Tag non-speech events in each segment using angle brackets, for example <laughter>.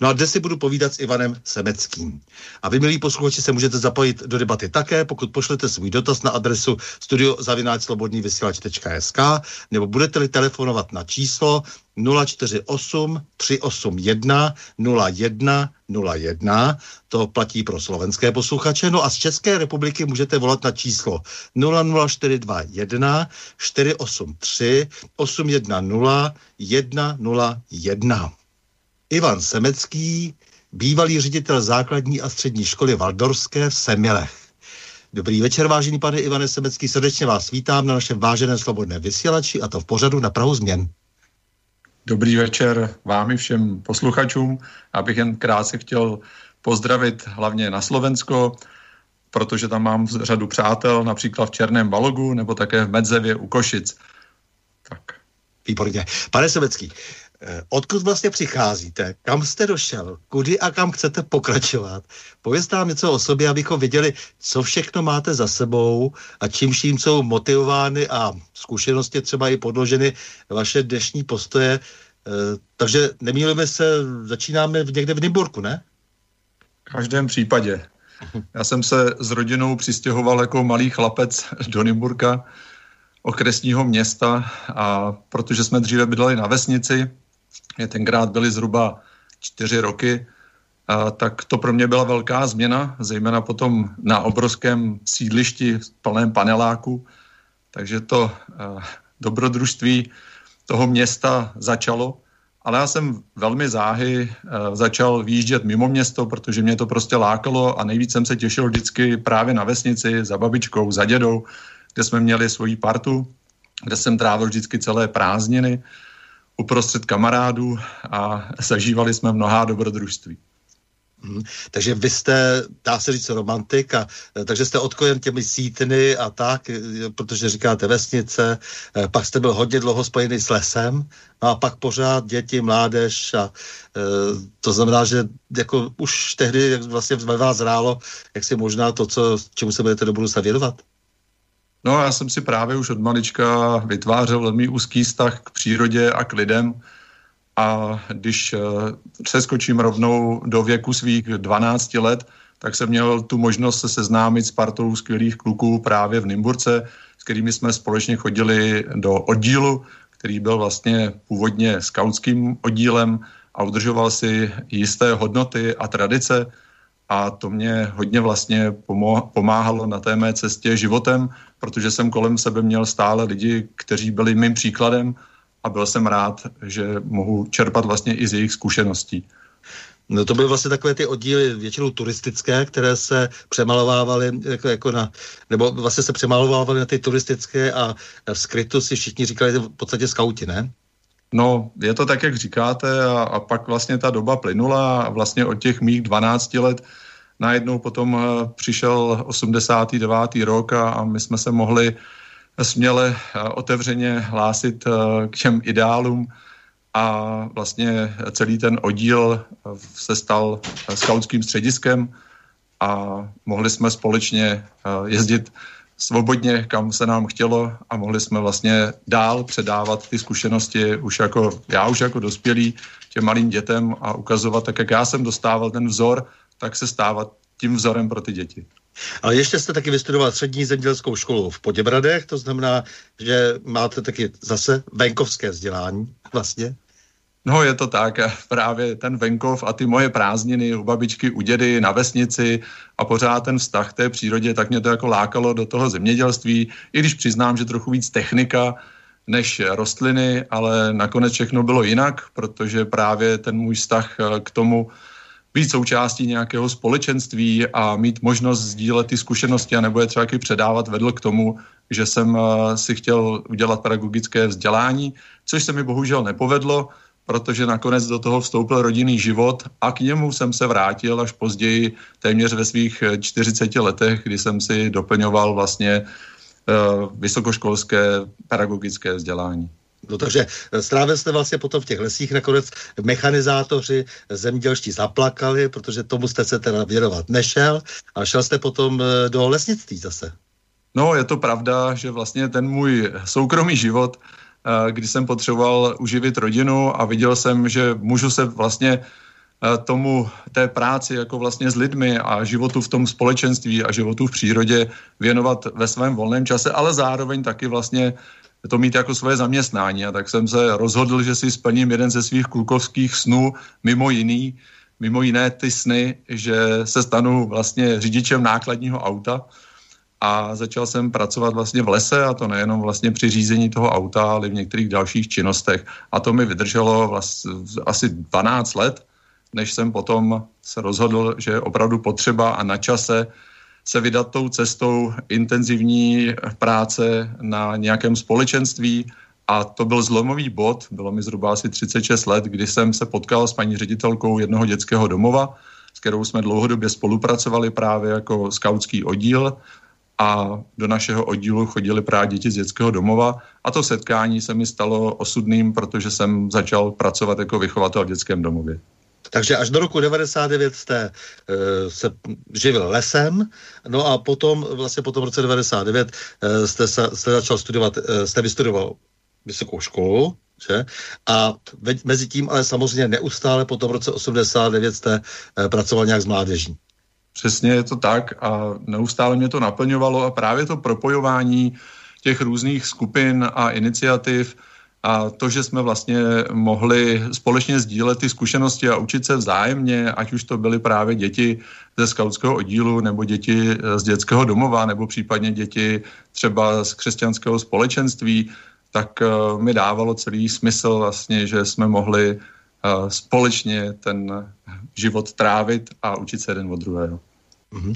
No a dnes si budu povídat s Ivanem Semeckým. A vy, milí posluchači, se můžete zapojit do debaty také, pokud pošlete svůj dotaz na adresu studiozavináčslobodnývysílač.sk nebo budete-li telefonovat na číslo 048 381 01 01, to platí pro slovenské posluchače, no a z České republiky můžete volat na číslo 00421 483 810 101. Ivan Semecký, bývalý ředitel základní a střední školy Valdorské v Semilech. Dobrý večer, vážený pane Ivane Semecký, srdečně vás vítám na našem váženém slobodné vysílači a to v pořadu na Prahu změn. Dobrý večer vám i všem posluchačům. Abych jen krátce chtěl pozdravit hlavně na Slovensko, protože tam mám řadu přátel, například v Černém Balogu nebo také v Medzevě u Košic. Tak. Výborně. Pane Semecký, Eh, odkud vlastně přicházíte, kam jste došel, kudy a kam chcete pokračovat. Povězte nám něco o sobě, abychom viděli, co všechno máte za sebou a čím vším jsou motivovány a zkušenosti třeba i podloženy vaše dnešní postoje. Eh, takže nemýlíme se, začínáme někde v Nymburku, ne? V každém případě. Já jsem se s rodinou přistěhoval jako malý chlapec do Nymburka, okresního města a protože jsme dříve bydleli na vesnici, tenkrát byly zhruba čtyři roky, a tak to pro mě byla velká změna, zejména potom na obrovském sídlišti v plném paneláku. Takže to dobrodružství toho města začalo. Ale já jsem velmi záhy začal výjíždět mimo město, protože mě to prostě lákalo a nejvíc jsem se těšil vždycky právě na vesnici za babičkou, za dědou, kde jsme měli svoji partu, kde jsem trávil vždycky celé prázdniny uprostřed kamarádů a zažívali jsme mnohá dobrodružství. Hmm. Takže vy jste, dá se říct, romantik, a, e, takže jste odkojen těmi sítny a tak, e, protože říkáte vesnice, e, pak jste byl hodně dlouho spojený s lesem, no a pak pořád děti, mládež a e, to znamená, že jako už tehdy jak vlastně ve vás zrálo, jak si možná to, co, čemu se budete do budoucna věnovat? No já jsem si právě už od malička vytvářel velmi úzký vztah k přírodě a k lidem a když uh, skočím rovnou do věku svých 12 let, tak jsem měl tu možnost se seznámit s partou skvělých kluků právě v Nymburce, s kterými jsme společně chodili do oddílu, který byl vlastně původně skautským oddílem a udržoval si jisté hodnoty a tradice. A to mě hodně vlastně pomáhalo na té mé cestě životem, protože jsem kolem sebe měl stále lidi, kteří byli mým příkladem a byl jsem rád, že mohu čerpat vlastně i z jejich zkušeností. No to byly vlastně takové ty oddíly většinou turistické, které se přemalovávaly jako, jako na, nebo vlastně se přemalovávaly na ty turistické a v skrytu si všichni říkali v podstatě skauti, ne? No, je to tak, jak říkáte a, a pak vlastně ta doba plynula a vlastně od těch mých 12 let najednou potom eh, přišel 89. rok a, a my jsme se mohli směle eh, otevřeně hlásit eh, k těm ideálům a vlastně celý ten oddíl se stal skautským střediskem a mohli jsme společně jezdit svobodně, kam se nám chtělo a mohli jsme vlastně dál předávat ty zkušenosti už jako, já už jako dospělý těm malým dětem a ukazovat, tak jak já jsem dostával ten vzor, tak se stávat tím vzorem pro ty děti. Ale ještě jste taky vystudoval střední zemědělskou školu v Poděbradech, to znamená, že máte taky zase venkovské vzdělání vlastně. No je to tak, <laughs> právě ten venkov a ty moje prázdniny u babičky, u dědy, na vesnici a pořád ten vztah k té přírodě, tak mě to jako lákalo do toho zemědělství, i když přiznám, že trochu víc technika než rostliny, ale nakonec všechno bylo jinak, protože právě ten můj vztah k tomu být součástí nějakého společenství a mít možnost sdílet ty zkušenosti a nebo je třeba předávat vedl k tomu, že jsem eh, si chtěl udělat pedagogické vzdělání, což se mi bohužel nepovedlo, protože nakonec do toho vstoupil rodinný život a k němu jsem se vrátil až později, téměř ve svých 40 letech, kdy jsem si doplňoval vlastně uh, vysokoškolské pedagogické vzdělání. No takže strávil jste vlastně potom v těch lesích, nakonec mechanizátoři zemědělští zaplakali, protože tomu jste se teda věnovat nešel a šel jste potom eh, do lesnictví zase. No, je to pravda, že vlastně ten můj soukromý život Eh, kdy jsem potřeboval uživit rodinu a viděl jsem, že můžu se vlastně eh, tomu té práci jako vlastně s lidmi a životu v tom společenství a životu v přírodě věnovat ve svém volném čase, ale zároveň taky vlastně to mít jako svoje zaměstnání. A tak jsem se rozhodl, že si splním jeden ze svých klukovských snů, mimo jiný, mimo jiné ty sny, že se stanu vlastně řidičem nákladního auta, a začal jsem pracovat vlastně v lese a to nejenom vlastně při řízení toho auta, ale v některých dalších činnostech. A to mi vydrželo vlastně asi 12 let, než jsem potom se rozhodl, že je opravdu potřeba a na čase se vydat tou cestou intenzivní práce na nějakém společenství. A to byl zlomový bod, bylo mi zhruba asi 36 let, kdy jsem se potkal s paní ředitelkou jednoho dětského domova, s kterou jsme dlouhodobě spolupracovali právě jako skautský oddíl a do našeho oddílu chodili právě děti z dětského domova a to setkání se mi stalo osudným, protože jsem začal pracovat jako vychovatel v dětském domově. Takže až do roku 99 jste uh, se živil lesem, no a potom, vlastně po tom roce 99 uh, jste, se, jste začal studovat, uh, jste vystudoval vysokou školu, že? A mezi tím ale samozřejmě neustále po tom roce 89 jste uh, pracoval nějak s mládeží. Přesně je to tak a neustále mě to naplňovalo a právě to propojování těch různých skupin a iniciativ a to, že jsme vlastně mohli společně sdílet ty zkušenosti a učit se vzájemně, ať už to byly právě děti ze skautského oddílu, nebo děti z dětského domova, nebo případně děti třeba z křesťanského společenství, tak uh, mi dávalo celý smysl vlastně, že jsme mohli uh, společně ten život trávit a učit se jeden od druhého. Mm-hmm.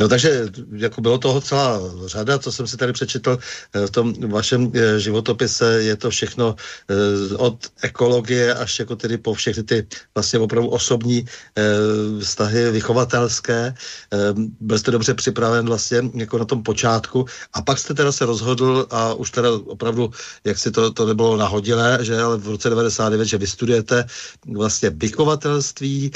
No takže jako bylo toho celá řada, co jsem si tady přečetl eh, v tom vašem eh, životopise, je to všechno eh, od ekologie až jako tedy po všechny ty vlastně opravdu osobní vztahy vychovatelské. Byl jste dobře připraven vlastně jako na tom počátku a pak jste teda se rozhodl a už teda opravdu, jak si to, to nebylo nahodilé, že ale v roce 99, že vystudujete vlastně vychovatelství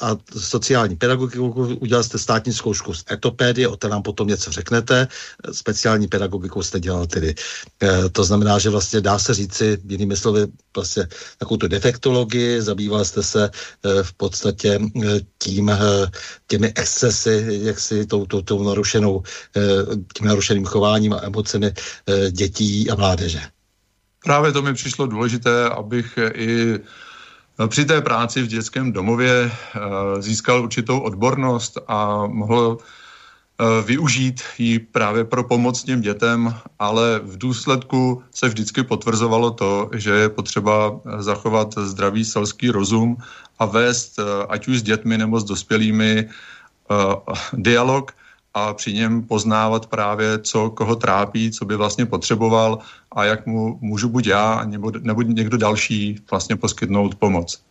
a sociální pedagogiku, udělal jste státní zkoušku z etopédie, o té nám potom něco řeknete. Speciální pedagogiku jste dělal tedy. E, to znamená, že vlastně dá se říci, jinými slovy, vlastně takovou tu defektologii, zabýval jste se e, v podstatě e, tím, těmi excesy, jak si tou, tou, tou narušenou, tím narušeným chováním a emocemi dětí a mládeže. Právě to mi přišlo důležité, abych i při té práci v dětském domově získal určitou odbornost a mohl využít ji právě pro pomoc těm dětem, ale v důsledku se vždycky potvrzovalo to, že je potřeba zachovat zdravý selský rozum a vést ať už s dětmi nebo s dospělými dialog a při něm poznávat právě, co koho trápí, co by vlastně potřeboval a jak mu můžu buď já nebo, nebo někdo další vlastně poskytnout pomoc.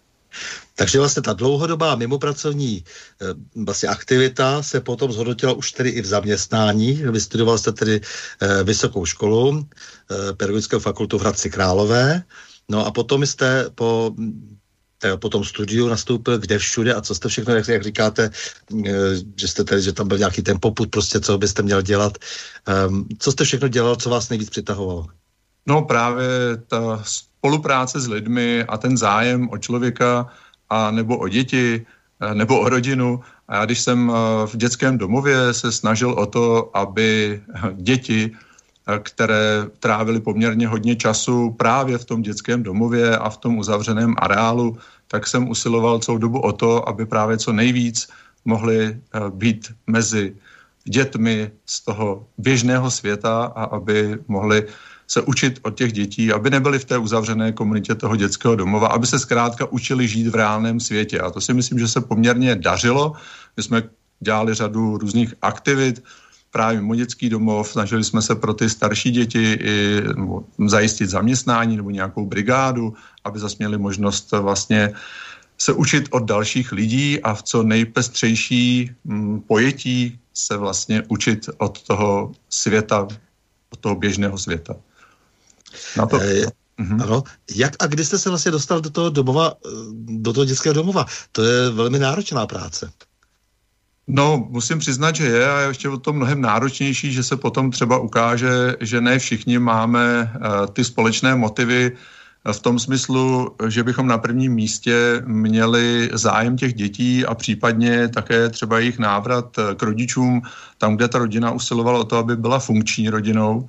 Takže vlastně ta dlouhodobá mimopracovní eh, vlastně aktivita se potom zhodnotila už tedy i v zaměstnání. Vystudoval jste tedy eh, vysokou školu, eh, pedagogickou fakultu v Hradci Králové, No a potom jste po po tom studiu nastoupil kde všude a co jste všechno, jak, jak říkáte, eh, že jste tady, že tam byl nějaký ten poput, prostě co byste měl dělat. Um, co jste všechno dělal, co vás nejvíc přitahovalo? No právě ta spolupráce s lidmi a ten zájem o člověka a nebo o děti, eh, nebo o rodinu. A já když jsem v dětském domově se snažil o to, aby děti které trávili poměrně hodně času právě v tom dětském domově a v tom uzavřeném areálu, tak jsem usiloval celou dobu o to, aby právě co nejvíc mohli eh, být mezi dětmi z toho běžného světa a aby mohli se učit od těch dětí, aby nebyli v té uzavřené komunitě toho dětského domova, aby se zkrátka učili žít v reálném světě. A to si myslím, že se poměrně dařilo. My jsme dělali řadu různých aktivit, právě mimo dětský domov, snažili jsme se pro ty starší děti i nebo zajistit zaměstnání nebo nějakou brigádu, aby zase měli možnost vlastně se učit od dalších lidí a v co nejpestřejší mm, pojetí se vlastně učit od toho světa, od toho běžného světa. Na to, e, mm-hmm. Ano. Jak a kdy jste se vlastně dostal do toho domova, eh, do toho dětského domova? To je velmi náročná práce. No, musím přiznat, že je a je ještě o to mnohem náročnější, že se potom třeba ukáže, že ne všichni máme uh, ty společné motivy eh, v tom smyslu, že bychom na prvním místě měli zájem těch dětí a případně také třeba jejich návrat eh, k rodičům, tam, kde ta rodina usilovala o to, aby byla funkční rodinou.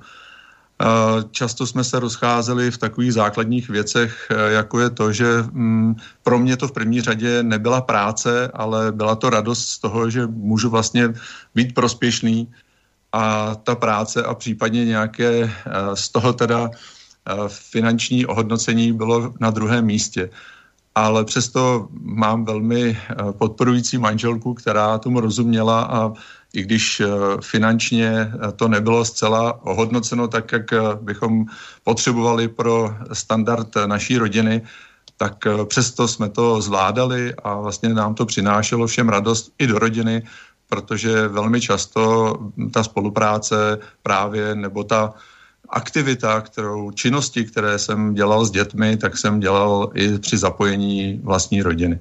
Často jsme se rozcházeli v takových základních věcech, e, jako je to, že mm, pro mě to v první řadě nebyla práce, ale byla to radost z toho, že můžu vlastně být prospěšný a ta práce a případně nějaké e, z toho teda e, finanční ohodnocení bylo na druhém místě. Ale přesto mám velmi podporující manželku, která tomu rozuměla a i když eh, finančně eh, to nebylo zcela ohodnoceno tak, jak eh, bychom potřebovali pro standard naší rodiny, tak přesto jsme to zvládali a vlastně nám to přinášelo všem radost i do rodiny, protože velmi často ta spolupráce právě nebo ta aktivita, kterou činnosti, které jsem dělal s dětmi, tak jsem dělal i při zapojení vlastní rodiny.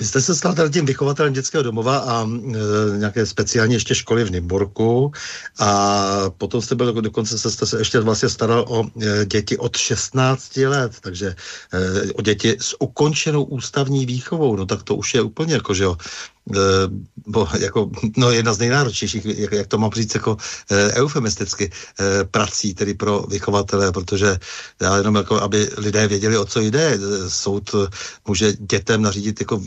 Vy jste se stal tím vychovatelem dětského domova a e, nějaké speciální ještě školy v Nymburku a potom jste byl, dokonce se, jste se ještě vlastně staral o e, děti od 16 let, takže e, o děti s ukončenou ústavní výchovou, no tak to už je úplně jako, že jo, bo jako, no jedna z nejnáročnějších, jak, jak to mám říct, jako e, eufemisticky, e, prací tedy pro vychovatele, protože já jenom jako, aby lidé věděli, o co jde. Soud může dětem nařídit jako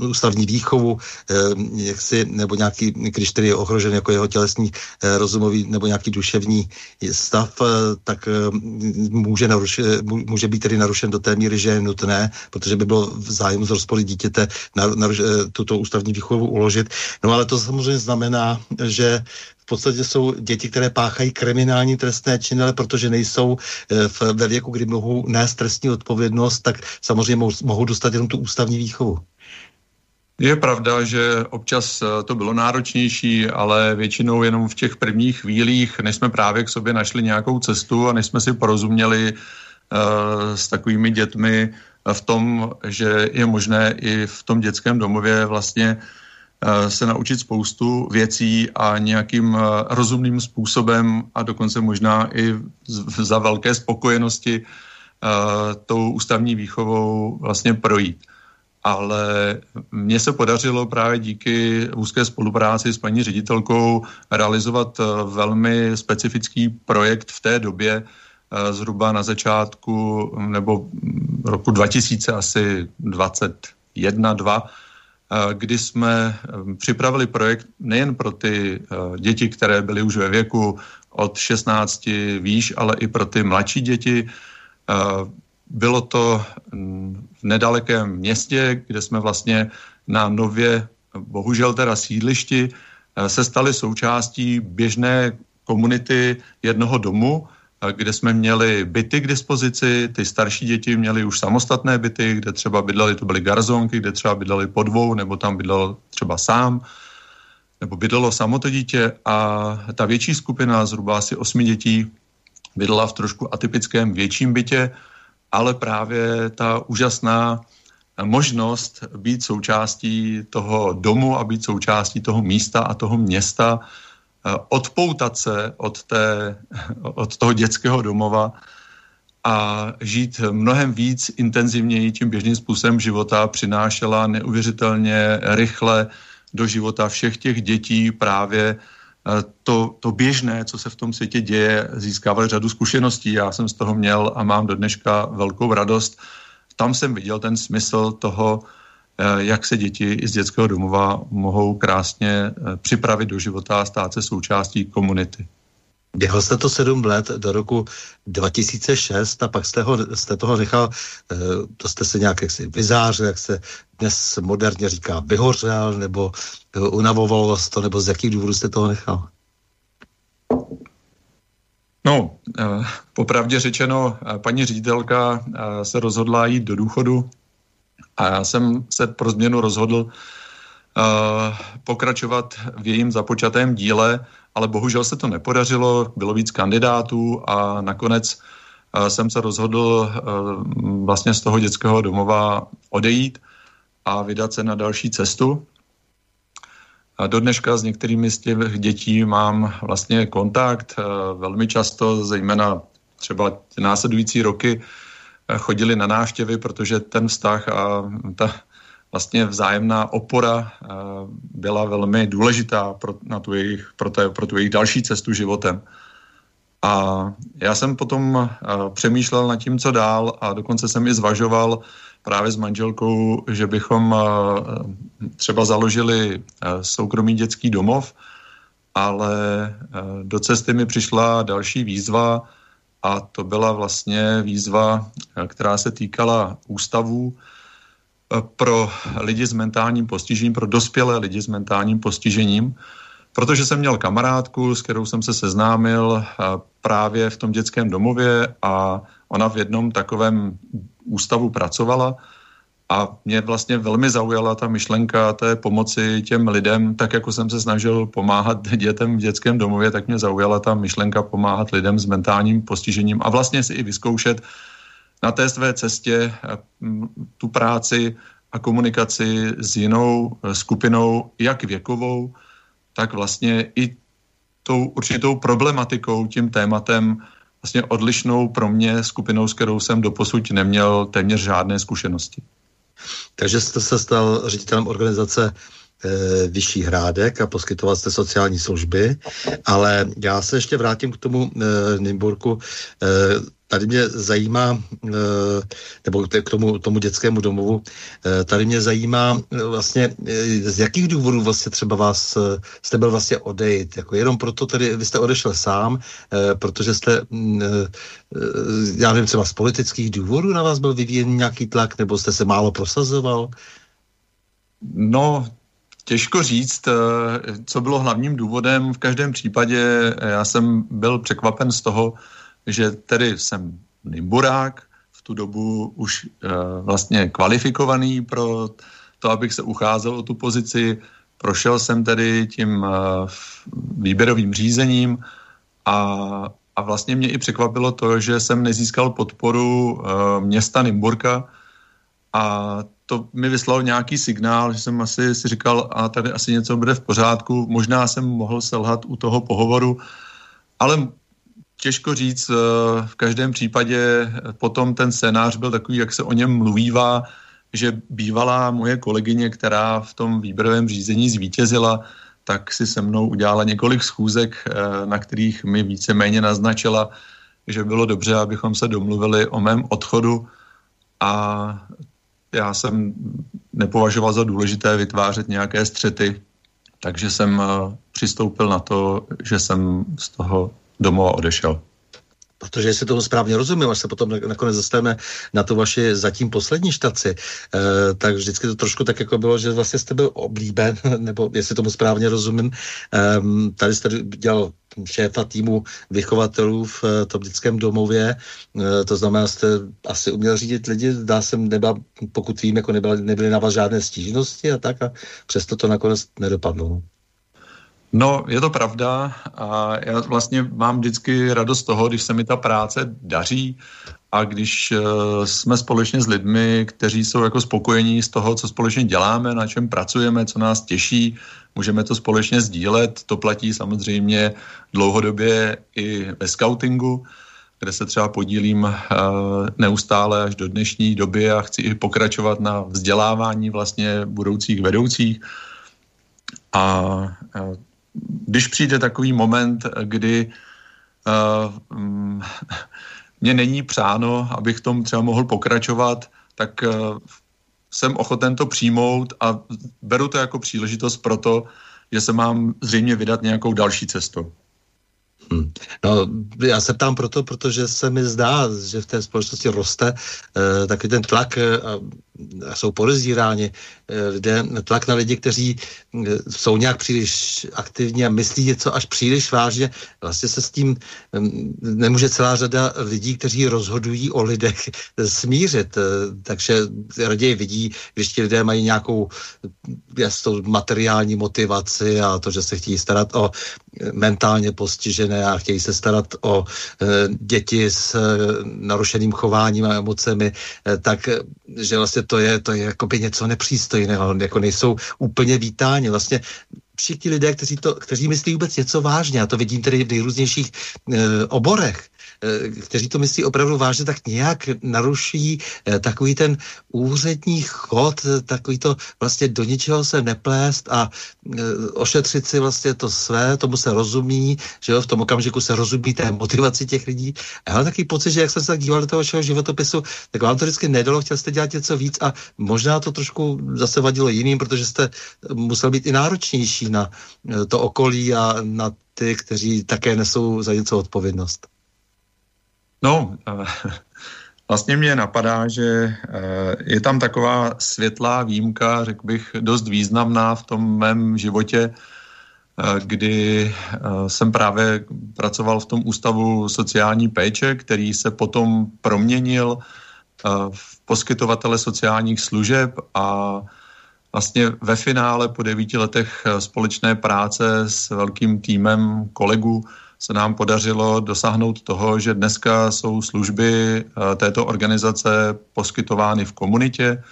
ústavní výchovu, e, jaksi, nebo nějaký, když tedy je ohrožen jako jeho tělesný, rozumový nebo nějaký duševní stav, tak může, naruš, může být tedy narušen do té míry, že je nutné, protože by bylo v zájmu z rozpory dítěte naruš, tuto ústavní výchovu uložit. No ale to samozřejmě znamená, že v podstatě jsou děti, které páchají kriminální trestné činy, ale protože nejsou eh, v, ve věku, kdy mohou nést trestní odpovědnost, tak samozřejmě mohou, mohou dostat jenom tu ústavní výchovu. Je pravda, že občas eh, to bylo náročnější, ale většinou jenom v těch prvních chvílích, než jsme právě k sobě našli nějakou cestu a než jsme si porozuměli uh, s takovými dětmi, v tom, že je možné i v tom dětském domově vlastně eh, se naučit spoustu věcí a nějakým eh, rozumným způsobem a dokonce možná i za velké spokojenosti eh, tou ústavní výchovou vlastně projít. Ale mně se podařilo právě díky úzké spolupráci s paní ředitelkou realizovat velmi specifický projekt v té době, zhruba na začátku nebo roku 2000 asi 21, 2, kdy jsme připravili projekt nejen pro ty děti, které byly už ve věku od 16 výš, ale i pro ty mladší děti. Bylo to v nedalekém městě, kde jsme vlastně na nově, bohužel teda sídlišti, se stali součástí běžné komunity jednoho domu, kde jsme měli byty k dispozici, ty starší děti měly už samostatné byty, kde třeba bydleli, to byly garzonky, kde třeba bydleli po dvou, nebo tam bydlel třeba sám, nebo bydlelo samo to dítě. A ta větší skupina, zhruba asi osmi dětí, bydlela v trošku atypickém větším bytě, ale právě ta úžasná možnost být součástí toho domu a být součástí toho místa a toho města, odpoutat se od, té, od toho dětského domova a žít mnohem víc intenzivněji tím běžným způsobem života přinášela neuvěřitelně rychle do života všech těch dětí právě eh, to, to běžné, co se v tom světě děje, získávali řadu zkušeností. Já jsem z toho měl a mám do dneška velkou radost. Tam jsem viděl ten smysl toho, Eh, jak se děti i z dětského domova mohou krásně eh, připravit do života a stát se součástí komunity. Běhal jste to sedm let do roku 2006 a pak jste, ho, jste toho nechal, eh, to jste se nějak jaksi vyzářil, jak se dnes moderně říká, vyhořel, nebo unavovalo vás to, nebo z jakých důvodů jste toho nechal? No, popravdě řečeno, paní ředitelka se rozhodla jít do důchodu a já jsem se pro změnu rozhodl uh, pokračovat v jejím započatém díle, ale bohužel se to nepodařilo, bylo víc kandidátů a nakonec uh, jsem se rozhodl uh, vlastně z toho dětského domova odejít a vydat se na další cestu. A do dneška s některými z těch dětí mám vlastně kontakt, velmi často, zejména třeba následující roky, chodili na návštěvy, protože ten vztah a ta vlastně vzájemná opora eh, byla velmi důležitá pro, na tu jejich, pro, té, pro tu jejich další cestu životem. A já jsem potom uh, přemýšlel nad tím, co dál a dokonce jsem i zvažoval právě s manželkou, že bychom třeba založili soukromý dětský domov, ale do cesty mi přišla další výzva, a to byla vlastně výzva, která se týkala ústavů eh, pro lidi s mentálním postižením, pro dospělé lidi s mentálním postižením, protože jsem měl kamarádku, s kterou jsem se seznámil eh, právě v tom dětském domově a ona v jednom takovém ústavu pracovala a mě vlastně velmi zaujala ta myšlenka té pomoci těm lidem, tak jako jsem se snažil pomáhat dětem v dětském domově, tak mě zaujala ta myšlenka pomáhat lidem s mentálním postižením a vlastně si i vyzkoušet na té své cestě eh, tu práci a komunikaci s jinou eh, skupinou, jak věkovou, tak vlastně i tou určitou problematikou, tím tématem, vlastně odlišnou pro mě skupinou, s kterou jsem doposud neměl téměř žádné zkušenosti. Takže jste se stal ředitelem organizace e, Vyšší hrádek a poskytoval jste sociální služby, ale já se ještě vrátím k tomu e, Nymburku. Tady mě zajímá, nebo k tomu, tomu dětskému domovu, tady mě zajímá vlastně, z jakých důvodů vlastně třeba vás, jste byl vlastně odejít, jako jenom proto tedy, vy jste odešel sám, protože jste, mm, já nevím, třeba z politických důvodů na vás byl vyvíjen nějaký tlak, nebo jste se málo prosazoval? No, Těžko říct, co bylo hlavním důvodem. V každém případě já jsem byl překvapen z toho, že tedy jsem Nimburák, v tu dobu už uh, vlastně kvalifikovaný pro to, abych se ucházel o tu pozici. Prošel jsem tedy tím uh, výběrovým řízením a, a vlastně mě i překvapilo to, že jsem nezískal podporu uh, města Nimburka a to mi vyslal nějaký signál, že jsem asi si říkal, a tady asi něco bude v pořádku. Možná jsem mohl selhat u toho pohovoru, ale těžko říct, eh, v každém případě potom ten scénář byl takový, jak se o něm mluvívá, že bývalá moje kolegyně, která v tom výběrovém řízení zvítězila, tak si se mnou udělala několik schůzek, eh, na kterých mi víceméně naznačila, že bylo dobře, abychom se domluvili o mém odchodu. A já jsem nepovažoval za důležité vytvářet nějaké střety, takže jsem eh, přistoupil na to, že jsem z toho domova odešel. Protože jestli tomu správně rozumím, až se potom nakonec dostaneme na tu vaši zatím poslední štaci, eh, tak vždycky to trošku tak jako bylo, že vlastně jste byl oblíben, <laughs> nebo jestli tomu správně rozumím, eh, tady jste dělal šéfa týmu vychovatelů v eh, tom dětském domově, eh, to znamená, jste asi uměl řídit lidi, dá se, nebyla, pokud vím, jako nebyly, nebyly na vás žádné stížnosti a tak a přesto to nakonec nedopadlo. No, je to pravda a já vlastně mám vždycky radost toho, když se mi ta práce daří a když uh, jsme společně s lidmi, kteří jsou jako spokojení z toho, co společně děláme, na čem pracujeme, co nás těší, můžeme to společně sdílet. To platí samozřejmě dlouhodobě i ve scoutingu, kde se třeba podílím uh, neustále až do dnešní doby a chci i pokračovat na vzdělávání vlastně budoucích vedoucích. A uh, když přijde takový moment, kdy uh, <laughs> mě není přáno, abych tom třeba mohl pokračovat, tak uh, jsem ochoten to přijmout a beru to jako příležitost pro to, že se mám zřejmě vydat nějakou další cestou. Hmm. No, já se ptám proto, protože se mi zdá, že v té společnosti roste uh, taky ten tlak a jsou podezíráni eh, lidé, tlak na lidi, kteří eh, jsou nějak příliš aktivní a myslí něco až příliš vážně. Vlastně se s tím nemůže celá řada lidí, kteří rozhodují o lidech, smířit. Eh, takže raději vidí, když ti lidé mají nějakou jasnou materiální motivaci a to, že se chtějí starat o mentálně postižené a chtějí se starat o děti s narušeným chováním a emocemi, tak že vlastně to je, to je jakoby něco nepřístojného, jako nejsou úplně vítáni. Vlastně všichni lidé, kteří, to, kteří myslí vůbec něco vážně, a to vidím tedy v nejrůznějších e, oborech, kteří to myslí opravdu vážně, tak nějak naruší eh, takový ten úřední chod, eh, takový to vlastně do ničeho se neplést a ošetřit si vlastně to své, tomu se rozumí, že jo, v tom okamžiku se rozumí té motivaci těch lidí. A já mám takový pocit, že jak jsem se tak díval do toho vašeho životopisu, tak vám to vždycky nedalo, chtěl jste dělat něco víc a možná to trošku zase vadilo jiným, protože jste musel být i náročnější na to okolí a na ty, kteří také nesou za něco odpovědnost. No, <laughs> vlastně mě napadá, že eh, je tam taková světlá výjimka, řekl bych, dost významná v tom mém životě, eh, kdy eh, jsem právě pracoval v tom ústavu sociální péče, který se potom proměnil v poskytovatele sociálních služeb a vlastně ve finále po devíti letech společné práce s velkým týmem kolegů se nám podařilo dosáhnout toho, že dneska jsou služby eh, této organizace poskytovány v komunitě.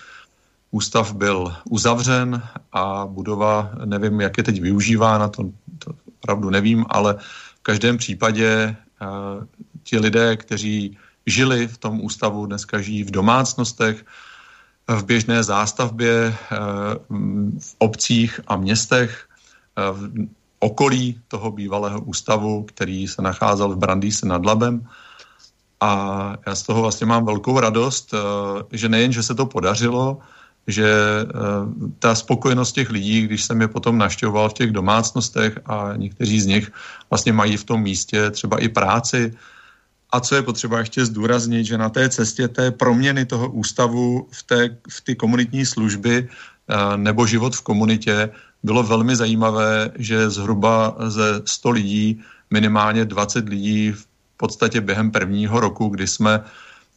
Ústav byl uzavřen a budova, nevím, jak je teď využívána, to, to opravdu nevím, ale v každém případě uh, ti lidé, kteří žili v tom ústavu, dneska žijí v domácnostech, v běžné zástavbě, v obcích a městech, okolí toho bývalého ústavu, který se nacházel v Brandýse nad Labem. A já z toho vlastně mám velkou radost, eh, že nejen, že se to podařilo, že eh, ta spokojenost těch lidí, když jsem je potom naštěvoval v těch domácnostech a někteří z nich vlastně mají v tom místě třeba i práci. A co je potřeba ještě zdůraznit, že na té cestě té proměny toho ústavu v, té, v ty komunitní služby eh, nebo život v komunitě bylo velmi zajímavé, že zhruba ze 100 lidí minimálně 20 lidí v podstatě během prvního roku, kdy jsme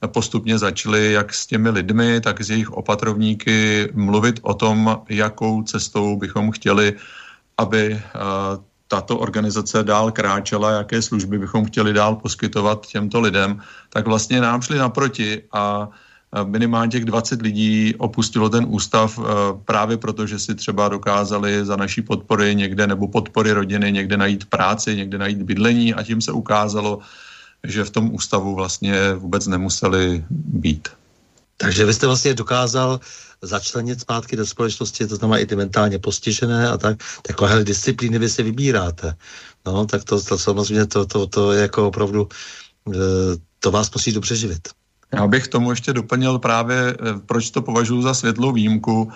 postupně začali jak s těmi lidmi, tak s jejich opatrovníky mluvit o tom, jakou cestou bychom chtěli, aby eh, tato organizace dál kráčela, jaké služby bychom chtěli dál poskytovat těmto lidem, tak vlastně nám šli naproti a minimálně těch 20 lidí opustilo ten ústav eh, právě proto, že si třeba dokázali za naší podpory někde nebo podpory rodiny někde najít práci, někde najít bydlení a tím se ukázalo, že v tom ústavu vlastně vůbec nemuseli být. Takže vy jste vlastně dokázal začlenit zpátky do společnosti, to znamená i ty mentálně postižené a tak, takové disciplíny vy si vybíráte. No, tak to, to samozřejmě to, to, to je jako opravdu to vás musí dobře živit. Já bych tomu ještě doplnil právě, proč to považuji za světlou výjimku,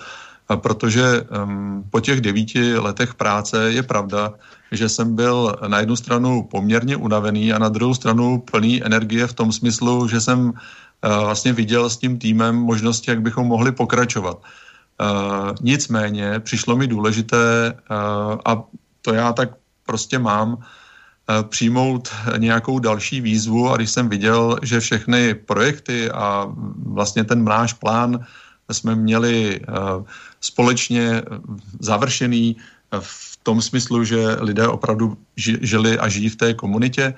protože um, po těch devíti letech práce je pravda, že jsem byl na jednu stranu poměrně unavený a na druhou stranu plný energie v tom smyslu, že jsem uh, vlastně viděl s tím týmem možnosti, jak bychom mohli pokračovat. Uh, nicméně přišlo mi důležité, uh, a to já tak prostě mám, přijmout nějakou další výzvu a když jsem viděl, že všechny projekty a vlastně ten náš plán jsme měli uh, společně završený v tom smyslu, že lidé opravdu žili a žijí v té komunitě,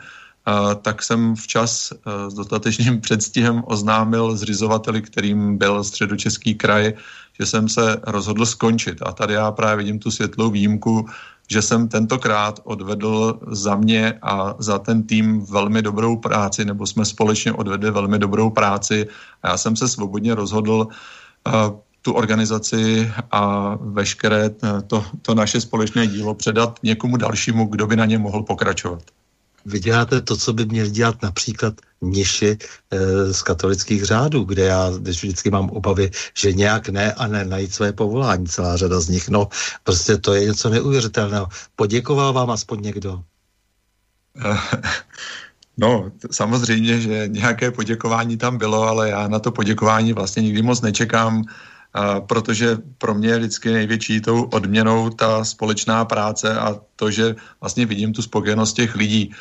tak jsem včas s dostatečným <laughs> předstihem oznámil zřizovateli, kterým byl středočeský kraj, že jsem se rozhodl skončit. A tady já právě vidím tu světlou výjimku, že jsem tentokrát odvedl za mě a za ten tým velmi dobrou práci, nebo jsme společně odvedli velmi dobrou práci a já jsem se svobodně rozhodl tu organizaci a veškeré to, to naše společné dílo předat někomu dalšímu, kdo by na ně mohl pokračovat. Vy děláte to, co by měl dělat například mniši e, z katolických řádů, kde já vždycky mám obavy, že nějak ne a ne najít své povolání, celá řada z nich. No, prostě to je něco neuvěřitelného. Poděkoval vám aspoň někdo? <laughs> No, samozřejmě, že nějaké poděkování tam bylo, ale já na to poděkování vlastně nikdy moc nečekám protože pro mě je vždycky největší tou odměnou ta společná práce a to, že vlastně vidím tu spokojenost těch lidí.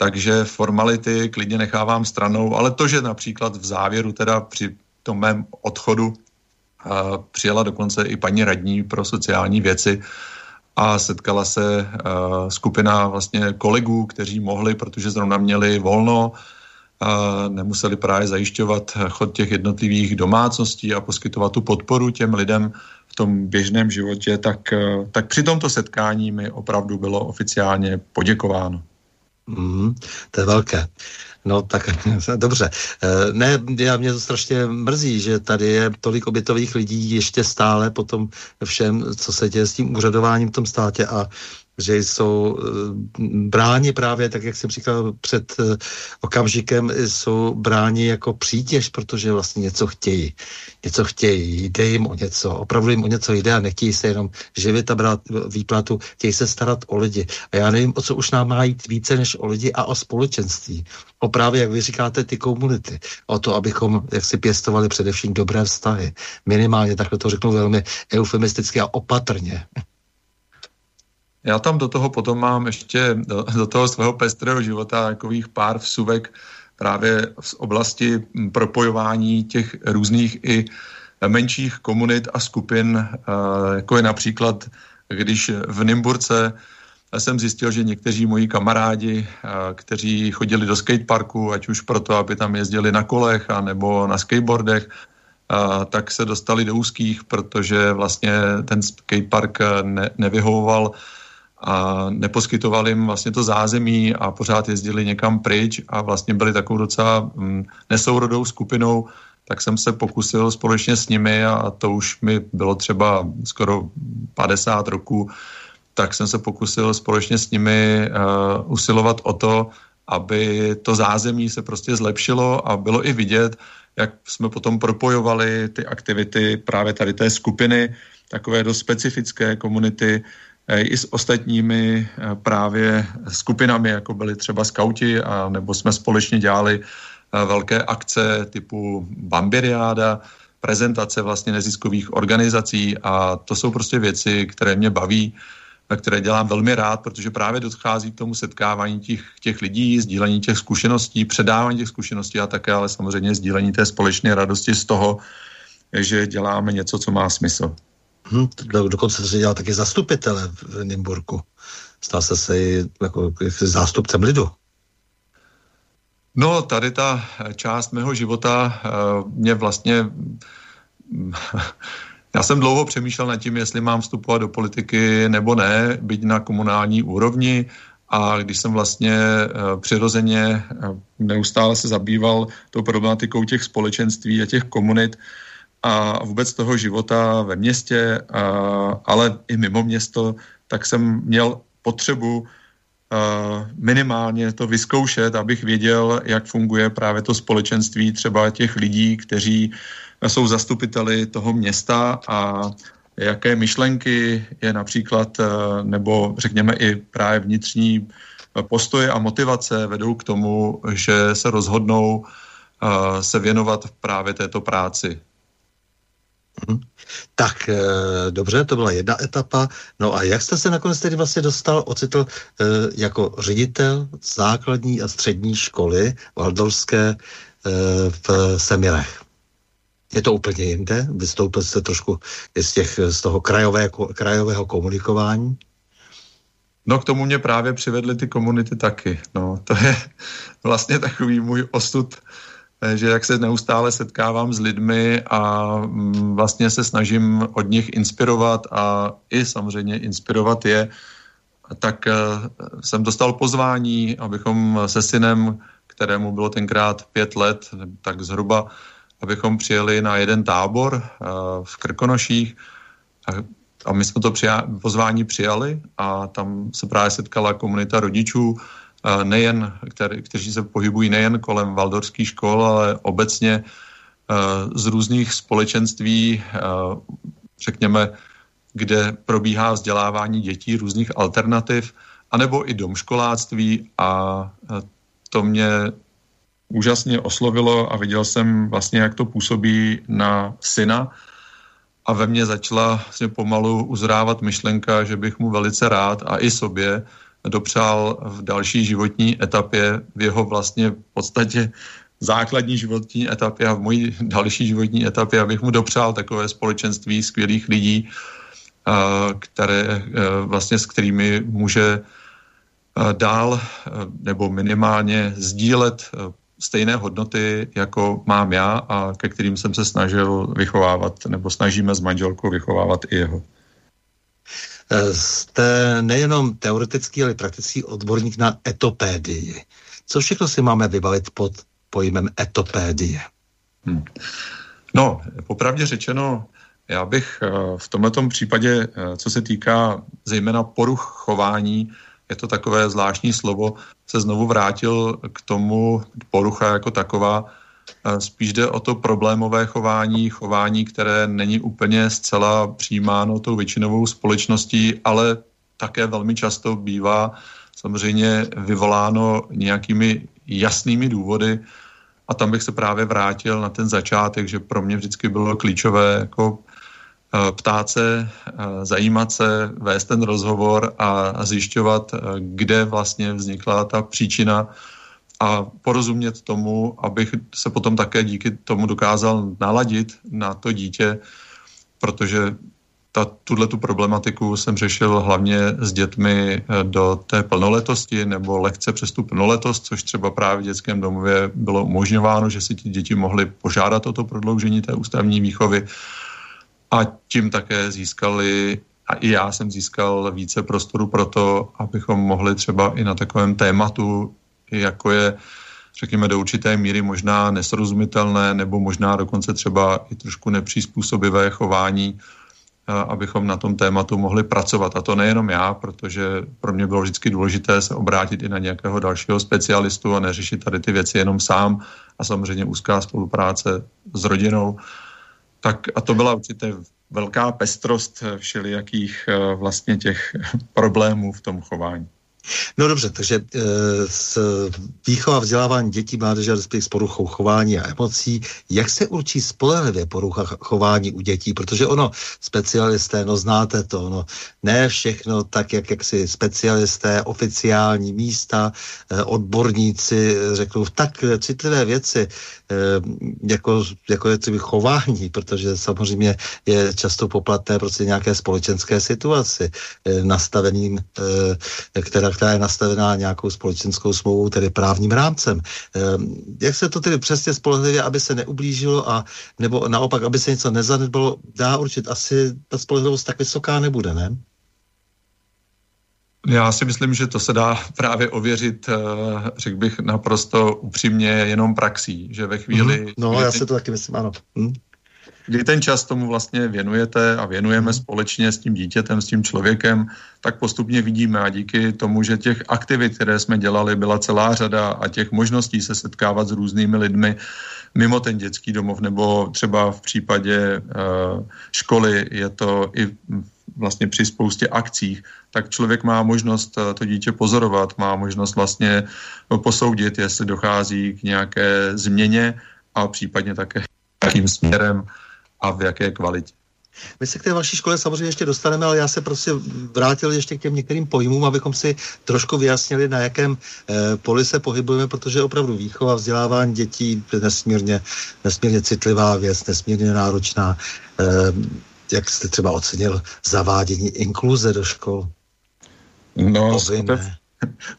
Takže formality klidně nechávám stranou, ale to, že například v závěru teda při tom mém odchodu přijela dokonce i paní radní pro sociální věci a setkala se skupina vlastně kolegů, kteří mohli, protože zrovna měli volno, a nemuseli právě zajišťovat chod těch jednotlivých domácností a poskytovat tu podporu těm lidem v tom běžném životě, tak, tak při tomto setkání mi opravdu bylo oficiálně poděkováno. Mm, to je velké. No tak <laughs> dobře. Eh, ne, já mě to strašně mrzí, že tady je tolik obětových lidí ještě stále po tom všem, co se děje s tím úřadováním v tom státě a že jsou eh, bráni právě, tak jak jsem říkal před eh, okamžikem, jsou bráni jako přítěž, protože vlastně něco chtějí. Něco chtějí, jde jim o něco, opravdu jim o něco jde a nechtějí se jenom živit a brát výplatu, chtějí se starat o lidi. A já nevím, o co už nám má jít více než o lidi a o společenství. O právě, jak vy říkáte, ty komunity. O to, abychom jak si pěstovali především dobré vztahy. Minimálně, takhle to řeknu velmi eufemisticky a opatrně. Já tam do toho potom mám ještě do, do toho svého pestrého života takových pár vsuvek právě z oblasti propojování těch různých i menších komunit a skupin, eh, jako je například, když v Nymburce jsem zjistil, že někteří moji kamarádi, eh, kteří chodili do skateparku, ať už proto, aby tam jezdili na kolech a nebo na skateboardech, eh, tak se dostali do úzkých, protože vlastně ten skatepark ne, nevyhovoval a neposkytoval jim vlastně to zázemí a pořád jezdili někam pryč a vlastně byli takovou docela mm, nesourodou skupinou, tak jsem se pokusil společně s nimi a to už mi bylo třeba skoro 50 roků, tak jsem se pokusil společně s nimi uh, usilovat o to, aby to zázemí se prostě zlepšilo a bylo i vidět, jak jsme potom propojovali ty aktivity právě tady té skupiny, takové dost specifické komunity, i s ostatními eh, právě skupinami, jako byli třeba skauti, a nebo jsme společně dělali eh, velké akce typu Bambiriáda, prezentace vlastně neziskových organizací a to jsou prostě věci, které mě baví, které dělám velmi rád, protože právě dochází k tomu setkávání těch, těch lidí, sdílení těch zkušeností, předávání těch zkušeností a také ale samozřejmě sdílení té společné radosti z toho, že děláme něco, co má smysl. Hm, dokonce se dělal taky zastupitele v Nymburku. Stal se se i jako zástupcem lidu. No, tady ta část mého života uh, mě vlastně... <laughs> Já jsem dlouho přemýšlel nad tím, jestli mám vstupovat do politiky nebo ne, být na komunální úrovni a když jsem vlastně uh, přirozeně uh, neustále se zabýval tou problematikou těch společenství a těch komunit, a vůbec toho života ve městě, a, ale i mimo město, tak jsem měl potřebu minimálně to vyzkoušet, abych věděl, jak funguje právě to společenství třeba těch lidí, kteří jsou zastupiteli toho města a jaké myšlenky je například, nebo řekněme i právě vnitřní postoje a motivace vedou k tomu, že se rozhodnou se věnovat právě této práci. Mhm. Tak e, dobře, to byla jedna etapa. No a jak jste se nakonec tedy vlastně dostal, ocitl e, jako ředitel základní a střední školy valdorské e, v Semirech? Je to úplně jinde? Vystoupil jste trošku z, těch, z toho krajové, krajového komunikování? No k tomu mě právě přivedly ty komunity taky. No, to je <laughs> vlastně takový můj osud Eh, že jak se neustále setkávám s lidmi a mm, vlastně se snažím od nich inspirovat a i samozřejmě inspirovat je, tak eh, jsem dostal pozvání, abychom se synem, kterému bylo tenkrát pět let, tak zhruba, abychom přijeli na jeden tábor eh, v Krkonoších. A my jsme to pozvání přijali a tam se právě setkala komunita rodičů, nejen, který, kteří se pohybují nejen kolem valdorských škol, ale obecně z různých společenství, řekněme, kde probíhá vzdělávání dětí, různých alternativ, anebo i domškoláctví a to mě úžasně oslovilo a viděl jsem vlastně, jak to působí na syna. A ve mně začala vlastně pomalu uzrávat myšlenka, že bych mu velice rád a i sobě dopřál v další životní etapě, v jeho vlastně v podstatě základní životní etapě a v mojí další životní etapě, abych mu dopřál takové společenství skvělých lidí, které vlastně s kterými může dál nebo minimálně sdílet stejné hodnoty, jako mám já a ke kterým jsem se snažil vychovávat, nebo snažíme s manželkou vychovávat i jeho. Jste nejenom teoretický, ale praktický odborník na etopédii. Co všechno si máme vybavit pod pojmem etopédie? Hmm. No, popravdě řečeno, já bych eh, v tomto případě, eh, co se týká zejména poruch chování, je to takové zvláštní slovo, se znovu vrátil k tomu porucha jako taková, Spíš jde o to problémové chování, chování, které není úplně zcela přijímáno tou většinovou společností, ale také velmi často bývá samozřejmě vyvoláno nějakými jasnými důvody. A tam bych se právě vrátil na ten začátek, že pro mě vždycky bylo klíčové jako eh, ptát se, eh, zajímat se, vést ten rozhovor a zjišťovat, eh, kde vlastně vznikla ta příčina a porozumět tomu, abych se potom také díky tomu dokázal naladit na to dítě, protože ta, tuhle tu problematiku jsem řešil hlavně s dětmi eh, do té plnoletosti nebo lehce přes tu plnoletost, což třeba právě v dětském domově bylo umožňováno, že si ti děti mohly požádat o to prodloužení té ústavní výchovy. A tím také získali a i já jsem získal více prostoru pro to, abychom mohli třeba i na takovém tématu jako je, řekněme, do určité míry možná nesrozumitelné nebo možná dokonce třeba i trošku nepřizpůsobivé chování, abychom na tom tématu mohli pracovat. A to nejenom já, protože pro mě bylo vždycky důležité se obrátit i na nějakého dalšího specialistu a neřešit tady ty věci jenom sám a samozřejmě úzká spolupráce s rodinou. Tak a to byla určitě velká pestrost všelijakých e, vlastně těch <laughs> problémů v tom chování. No dobře, takže e, s výchova vzdělávání dětí, mládeže, respektive s poruchou chování a emocí, jak se určí spolehlivě porucha chování u dětí, protože ono, specialisté, no znáte to, no, ne všechno tak, jak, jak si specialisté, oficiální místa, e, odborníci řeknou tak citlivé věci, jako, jako je třeba chování, protože samozřejmě je často poplatné prostě nějaké společenské situaci, e, nastaveným, e, která která je nastavená nějakou společenskou smlouvou, tedy právním rámcem. Jak se to tedy přesně spolehlivě, aby se neublížilo a nebo naopak, aby se něco nezanedbalo, dá určit. Asi ta spolehlivost tak vysoká nebude, ne? Já si myslím, že to se dá právě ověřit, eh, řekl bych naprosto upřímně, jenom praxí, že ve chvíli... Mm-hmm. No, já si to taky myslím, ano. Hm? kdy ten čas tomu vlastně věnujete a věnujeme společně s tím dítětem, s tím člověkem, tak postupně vidíme a díky tomu, že těch aktivit, které jsme dělali, byla celá řada a těch možností se setkávat s různými lidmi mimo ten dětský domov, nebo třeba v případě uh, školy je to i vlastně při spoustě akcích, tak člověk má možnost to dítě pozorovat, má možnost vlastně posoudit, jestli dochází k nějaké změně a případně také jakým směrem a v jaké kvalitě. My se k té vaší škole samozřejmě ještě dostaneme, ale já se prostě vrátil ještě k těm některým pojmům, abychom si trošku vyjasnili, na jakém eh, poli se pohybujeme, protože opravdu výchova, vzdělávání dětí je nesmírně, nesmírně citlivá věc, nesmírně náročná. Eh, jak jste třeba ocenil zavádění inkluze do škol? No,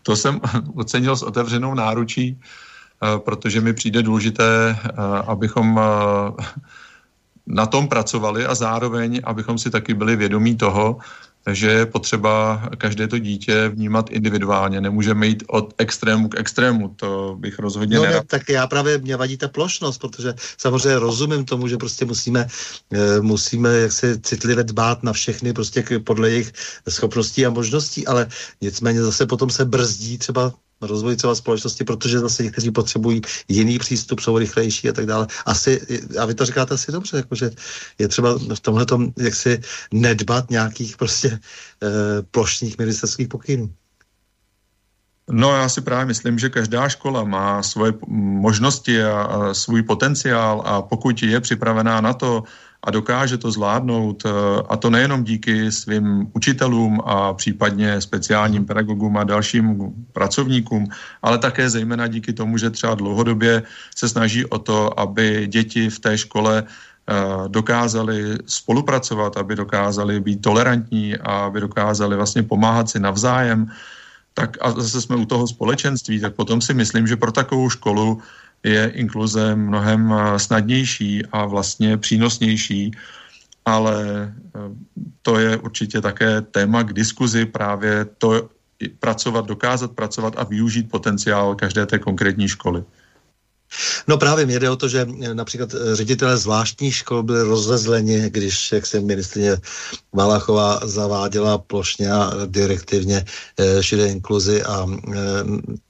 to <laughs> jsem <laughs> ocenil s otevřenou náručí, eh, protože mi přijde důležité, eh, abychom eh, <laughs> na tom pracovali a zároveň, abychom si taky byli vědomí toho, že je potřeba každé to dítě vnímat individuálně. Nemůžeme jít od extrému k extrému, to bych rozhodně no, nerad. tak já právě mě vadí ta plošnost, protože samozřejmě rozumím tomu, že prostě musíme, e, musíme jak se citlivě dbát na všechny prostě podle jejich schopností a možností, ale nicméně zase potom se brzdí třeba rozvoj třeba společnosti, protože zase někteří potřebují jiný přístup, jsou rychlejší a tak dále. Asi, a vy to říkáte asi dobře, jakože je třeba v tomhle tom, jak si nedbat nějakých prostě e, plošních ministerských pokynů. No já si právě myslím, že každá škola má svoje možnosti a, a svůj potenciál a pokud je připravená na to, a dokáže to zvládnout, eh, a to nejenom díky svým učitelům a případně speciálním pedagogům a dalším pracovníkům, ale také zejména díky tomu, že třeba dlouhodobě se snaží o to, aby děti v té škole eh, dokázali spolupracovat, aby dokázali být tolerantní a aby dokázali vlastně pomáhat si navzájem, tak a zase jsme u toho společenství, tak potom si myslím, že pro takovou školu je inkluze mnohem eh, snadnější a vlastně přínosnější, ale eh, to je určitě také téma k diskuzi právě to pracovat, dokázat pracovat a využít potenciál každé té konkrétní školy. No právě mě jde o to, že eh, například eh, ředitelé zvláštních škol byli rozezleni, když, jak se ministrině Valachová zaváděla plošně a direktivně eh, šedé inkluzi a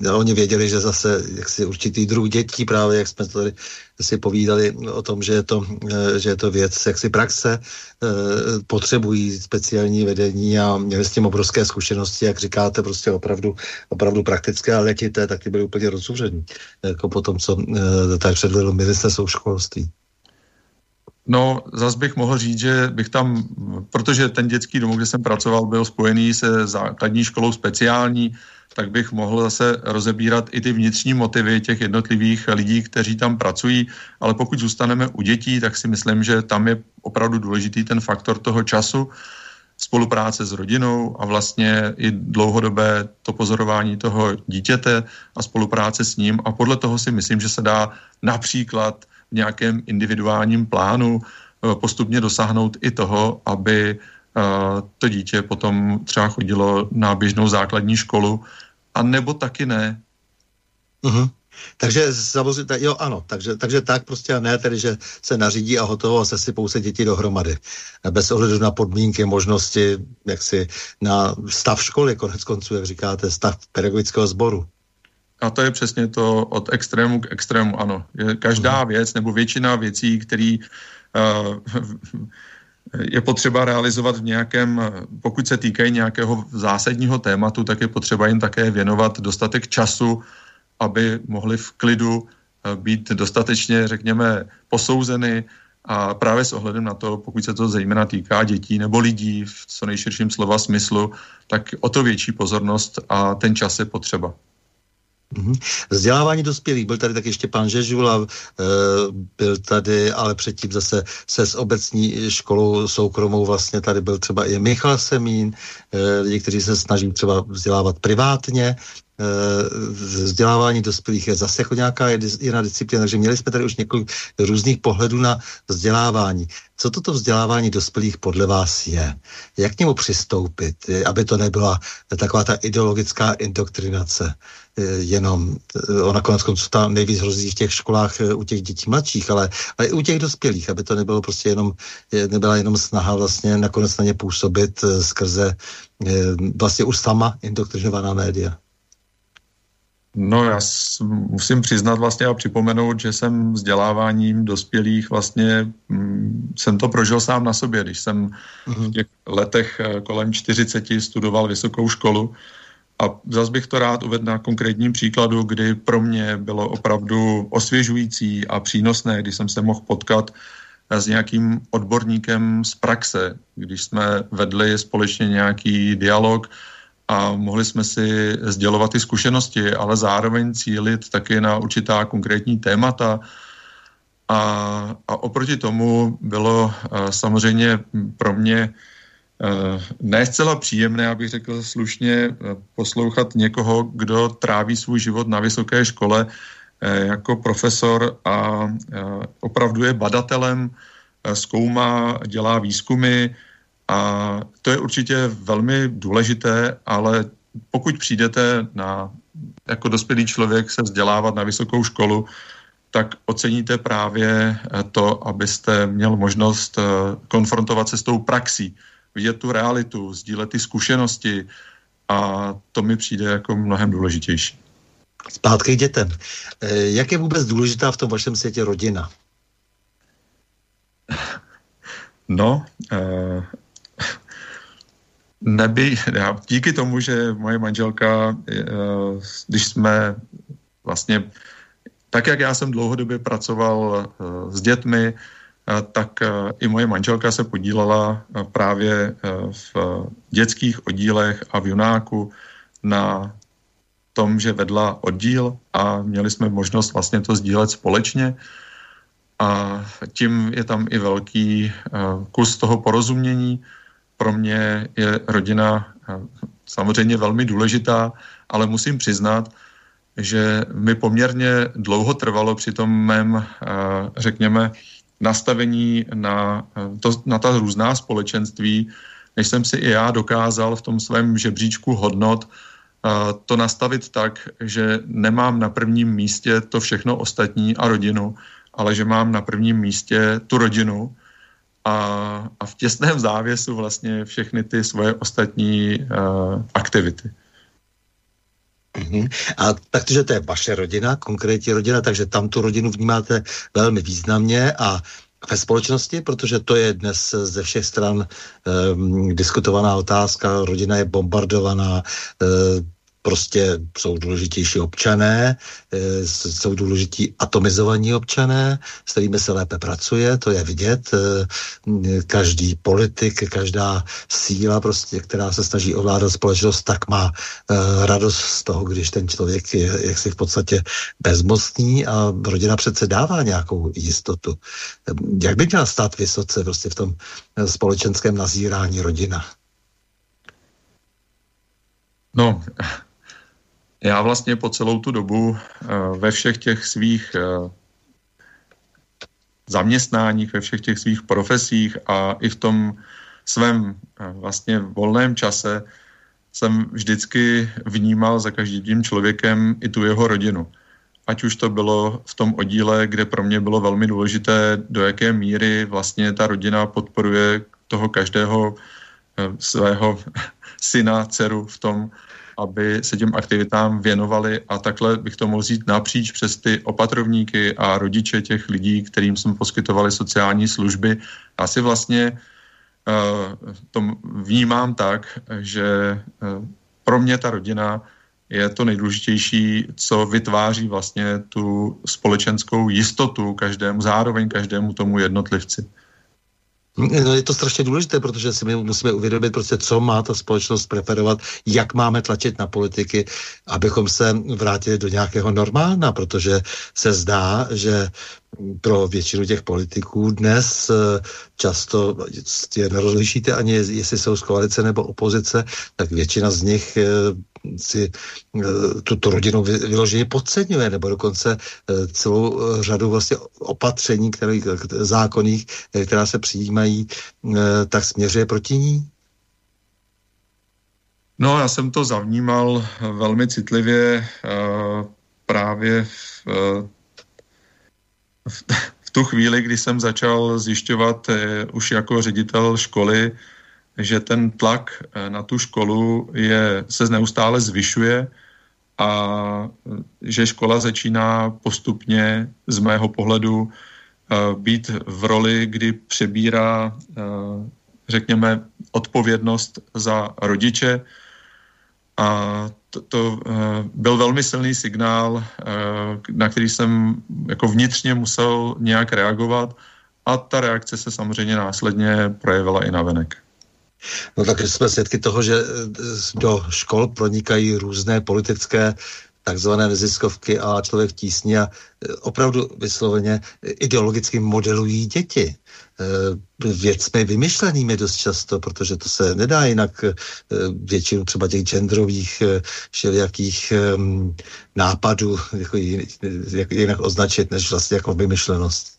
eh, oni věděli, že zase jaksi určitý druh dětí, právě jak jsme to tady si povídali o tom, že je to, eh, že je to věc jaksi praxe, eh, potřebují speciální vedení a měli s tím obrovské zkušenosti, jak říkáte, prostě opravdu, opravdu praktické a letité, tak ty byly úplně rozumření, jako po tom, co eh, tady předvedl ministerstvo školství. No, zas bych mohl říct, že bych tam, protože ten dětský domov, kde jsem pracoval, byl spojený se základní školou speciální, tak bych mohl zase rozebírat i ty vnitřní motivy těch jednotlivých lidí, kteří tam pracují, ale pokud zůstaneme u dětí, tak si myslím, že tam je opravdu důležitý ten faktor toho času, spolupráce s rodinou a vlastně i dlouhodobé to pozorování toho dítěte a spolupráce s ním. A podle toho si myslím, že se dá například v nějakém individuálním plánu eh, postupně dosáhnout i toho, aby to dítě potom třeba chodilo na běžnou základní školu a nebo taky ne. Uh-huh. Takže samozřejmě, jo ano, takže, takže tak prostě a ne tedy, že se nařídí a hotovo a se si pouze děti dohromady. Bez ohledu na podmínky, možnosti, jak si na stav školy, konec konců, jak říkáte, stav pedagogického sboru. A to je přesně to od extrému k extrému, ano. Je každá uh-huh. věc nebo většina věcí, který uh, je potřeba realizovat v nějakém, pokud se týkají nějakého zásadního tématu, tak je potřeba jim také věnovat dostatek času, aby mohli v klidu eh, být dostatečně, řekněme, posouzeny a právě s ohledem na to, pokud se to zejména týká dětí nebo lidí v co nejširším slova smyslu, tak o to větší pozornost a ten čas je potřeba. Mm-hmm. Vzdělávání dospělých, byl tady tak ještě pan Žežula, e, byl tady, ale předtím zase se s obecní školou soukromou vlastně tady byl třeba i Michal Semín, e, lidi, kteří se snaží třeba vzdělávat privátně, vzdělávání dospělých je zase jako nějaká jiná disciplína, takže měli jsme tady už několik různých pohledů na vzdělávání. Co toto vzdělávání dospělých podle vás je? Jak k němu přistoupit, aby to nebyla taková ta ideologická indoktrinace? Jenom, ona konec konců ta nejvíc hrozí v těch školách u těch dětí mladších, ale, ale i u těch dospělých, aby to nebylo prostě jenom, nebyla jenom snaha vlastně nakonec na ně působit skrze vlastně už sama indoktrinovaná média. No já musím přiznat vlastně a připomenout, že jsem vzděláváním dospělých vlastně mm, jsem to prožil sám na sobě, když jsem v mhm. těch letech eh, kolem 40 studoval vysokou školu a zase bych to rád uvedl na konkrétním příkladu, kdy pro mě bylo opravdu osvěžující a přínosné, když jsem se mohl potkat eh, s nějakým odborníkem z praxe, když jsme vedli společně nějaký dialog, a mohli jsme si sdělovat ty zkušenosti, ale zároveň cílit taky na určitá konkrétní témata. A, a oproti tomu bylo a, samozřejmě pro mě ne zcela příjemné, abych řekl slušně, poslouchat někoho, kdo tráví svůj život na vysoké škole jako profesor a opravdu je badatelem, zkoumá, dělá výzkumy, a to je určitě velmi důležité, ale pokud přijdete na, jako dospělý člověk se vzdělávat na vysokou školu, tak oceníte právě to, abyste měl možnost eh, konfrontovat se s tou praxí, vidět tu realitu, sdílet ty zkušenosti a to mi přijde jako mnohem důležitější. Zpátky k dětem. Eh, jak je vůbec důležitá v tom vašem světě rodina? <laughs> No, eh, <laughs> Neby, já, díky tomu, že moje manželka, eh, když jsme vlastně, tak jak já jsem dlouhodobě pracoval eh, s dětmi, tak i moje manželka se podílela právě v dětských oddílech a v Junáku na tom, že vedla oddíl a měli jsme možnost vlastně to sdílet společně. A tím je tam i velký kus toho porozumění, pro mě je rodina eh, samozřejmě velmi důležitá, ale musím přiznat, že mi poměrně dlouho trvalo při tom mém, eh, řekněme, nastavení na, eh, to, na ta různá společenství, než jsem si i já dokázal v tom svém žebříčku hodnot to nastavit tak, že nemám na prvním místě to všechno ostatní a rodinu, ale že mám na prvním místě tu rodinu a, a v těsném závěsu vlastně všechny ty svoje ostatní uh, aktivity. Mm-hmm. A takže to je vaše rodina, konkrétní rodina, takže tam tu rodinu vnímáte velmi významně a ve společnosti, protože to je dnes ze všech stran um, diskutovaná otázka, rodina je bombardovaná, uh, prostě jsou důležitější občané, eh, jsou důležití atomizovaní občané, s kterými se lépe pracuje, to je vidět. Eh, každý politik, každá síla, prostě, která se snaží ovládat společnost, tak má eh, radost z toho, když ten člověk je jaksi v podstatě bezmocný a rodina přece dává nějakou jistotu. Jak by měla stát vysoce prostě v tom společenském nazírání rodina? No, já vlastně po celou tu dobu eh, ve všech těch svých eh, zaměstnáních, ve všech těch svých profesích a i v tom svém eh, vlastně volném čase jsem vždycky vnímal za každým člověkem i tu jeho rodinu. Ať už to bylo v tom oddíle, kde pro mě bylo velmi důležité, do jaké míry vlastně ta rodina podporuje toho každého svého <laughs> syna, dceru v tom, aby se těm aktivitám věnovali a takhle bych to mohl říct napříč přes ty opatrovníky a rodiče těch lidí, kterým jsme poskytovali sociální služby. Já si vlastně uh, to vnímám tak, že uh, pro mě ta rodina je to nejdůležitější, co vytváří vlastně tu společenskou jistotu každému, zároveň každému tomu jednotlivci. No je to strašně důležité, protože si my musíme uvědomit, prostě, co má ta společnost preferovat, jak máme tlačit na politiky, abychom se vrátili do nějakého normálna, protože se zdá, že pro většinu těch politiků dnes eh, často je nerozlišíte ani, jestli jsou z koalice nebo opozice, tak většina z nich eh, si tuto rodinu vyloženě podceňuje, nebo dokonce celou řadu vlastně opatření, které, zákonných, která se přijímají, tak směřuje proti ní? No, já jsem to zavnímal velmi citlivě právě v, v, <laughs> v tu chvíli, kdy jsem začal zjišťovat eh, už jako ředitel školy, že ten tlak eh, na tu školu je, se neustále zvyšuje a eh, že škola začíná postupně z mého pohledu být v roli, kdy přebírá, řekněme, odpovědnost za rodiče, a to, to byl velmi silný signál, na který jsem jako vnitřně musel nějak reagovat a ta reakce se samozřejmě následně projevila i na venek. No tak jsme svědky toho, že eh, do škol pronikají různé politické takzvané neziskovky a člověk tísní a opravdu vysloveně ideologicky modelují děti. Eh, věcmi vymyšlenými dost často, protože to se nedá jinak eh, většinu třeba těch genderových eh, všelijakých nápadů jako jinak označit, než vlastně jako vymyšlenost.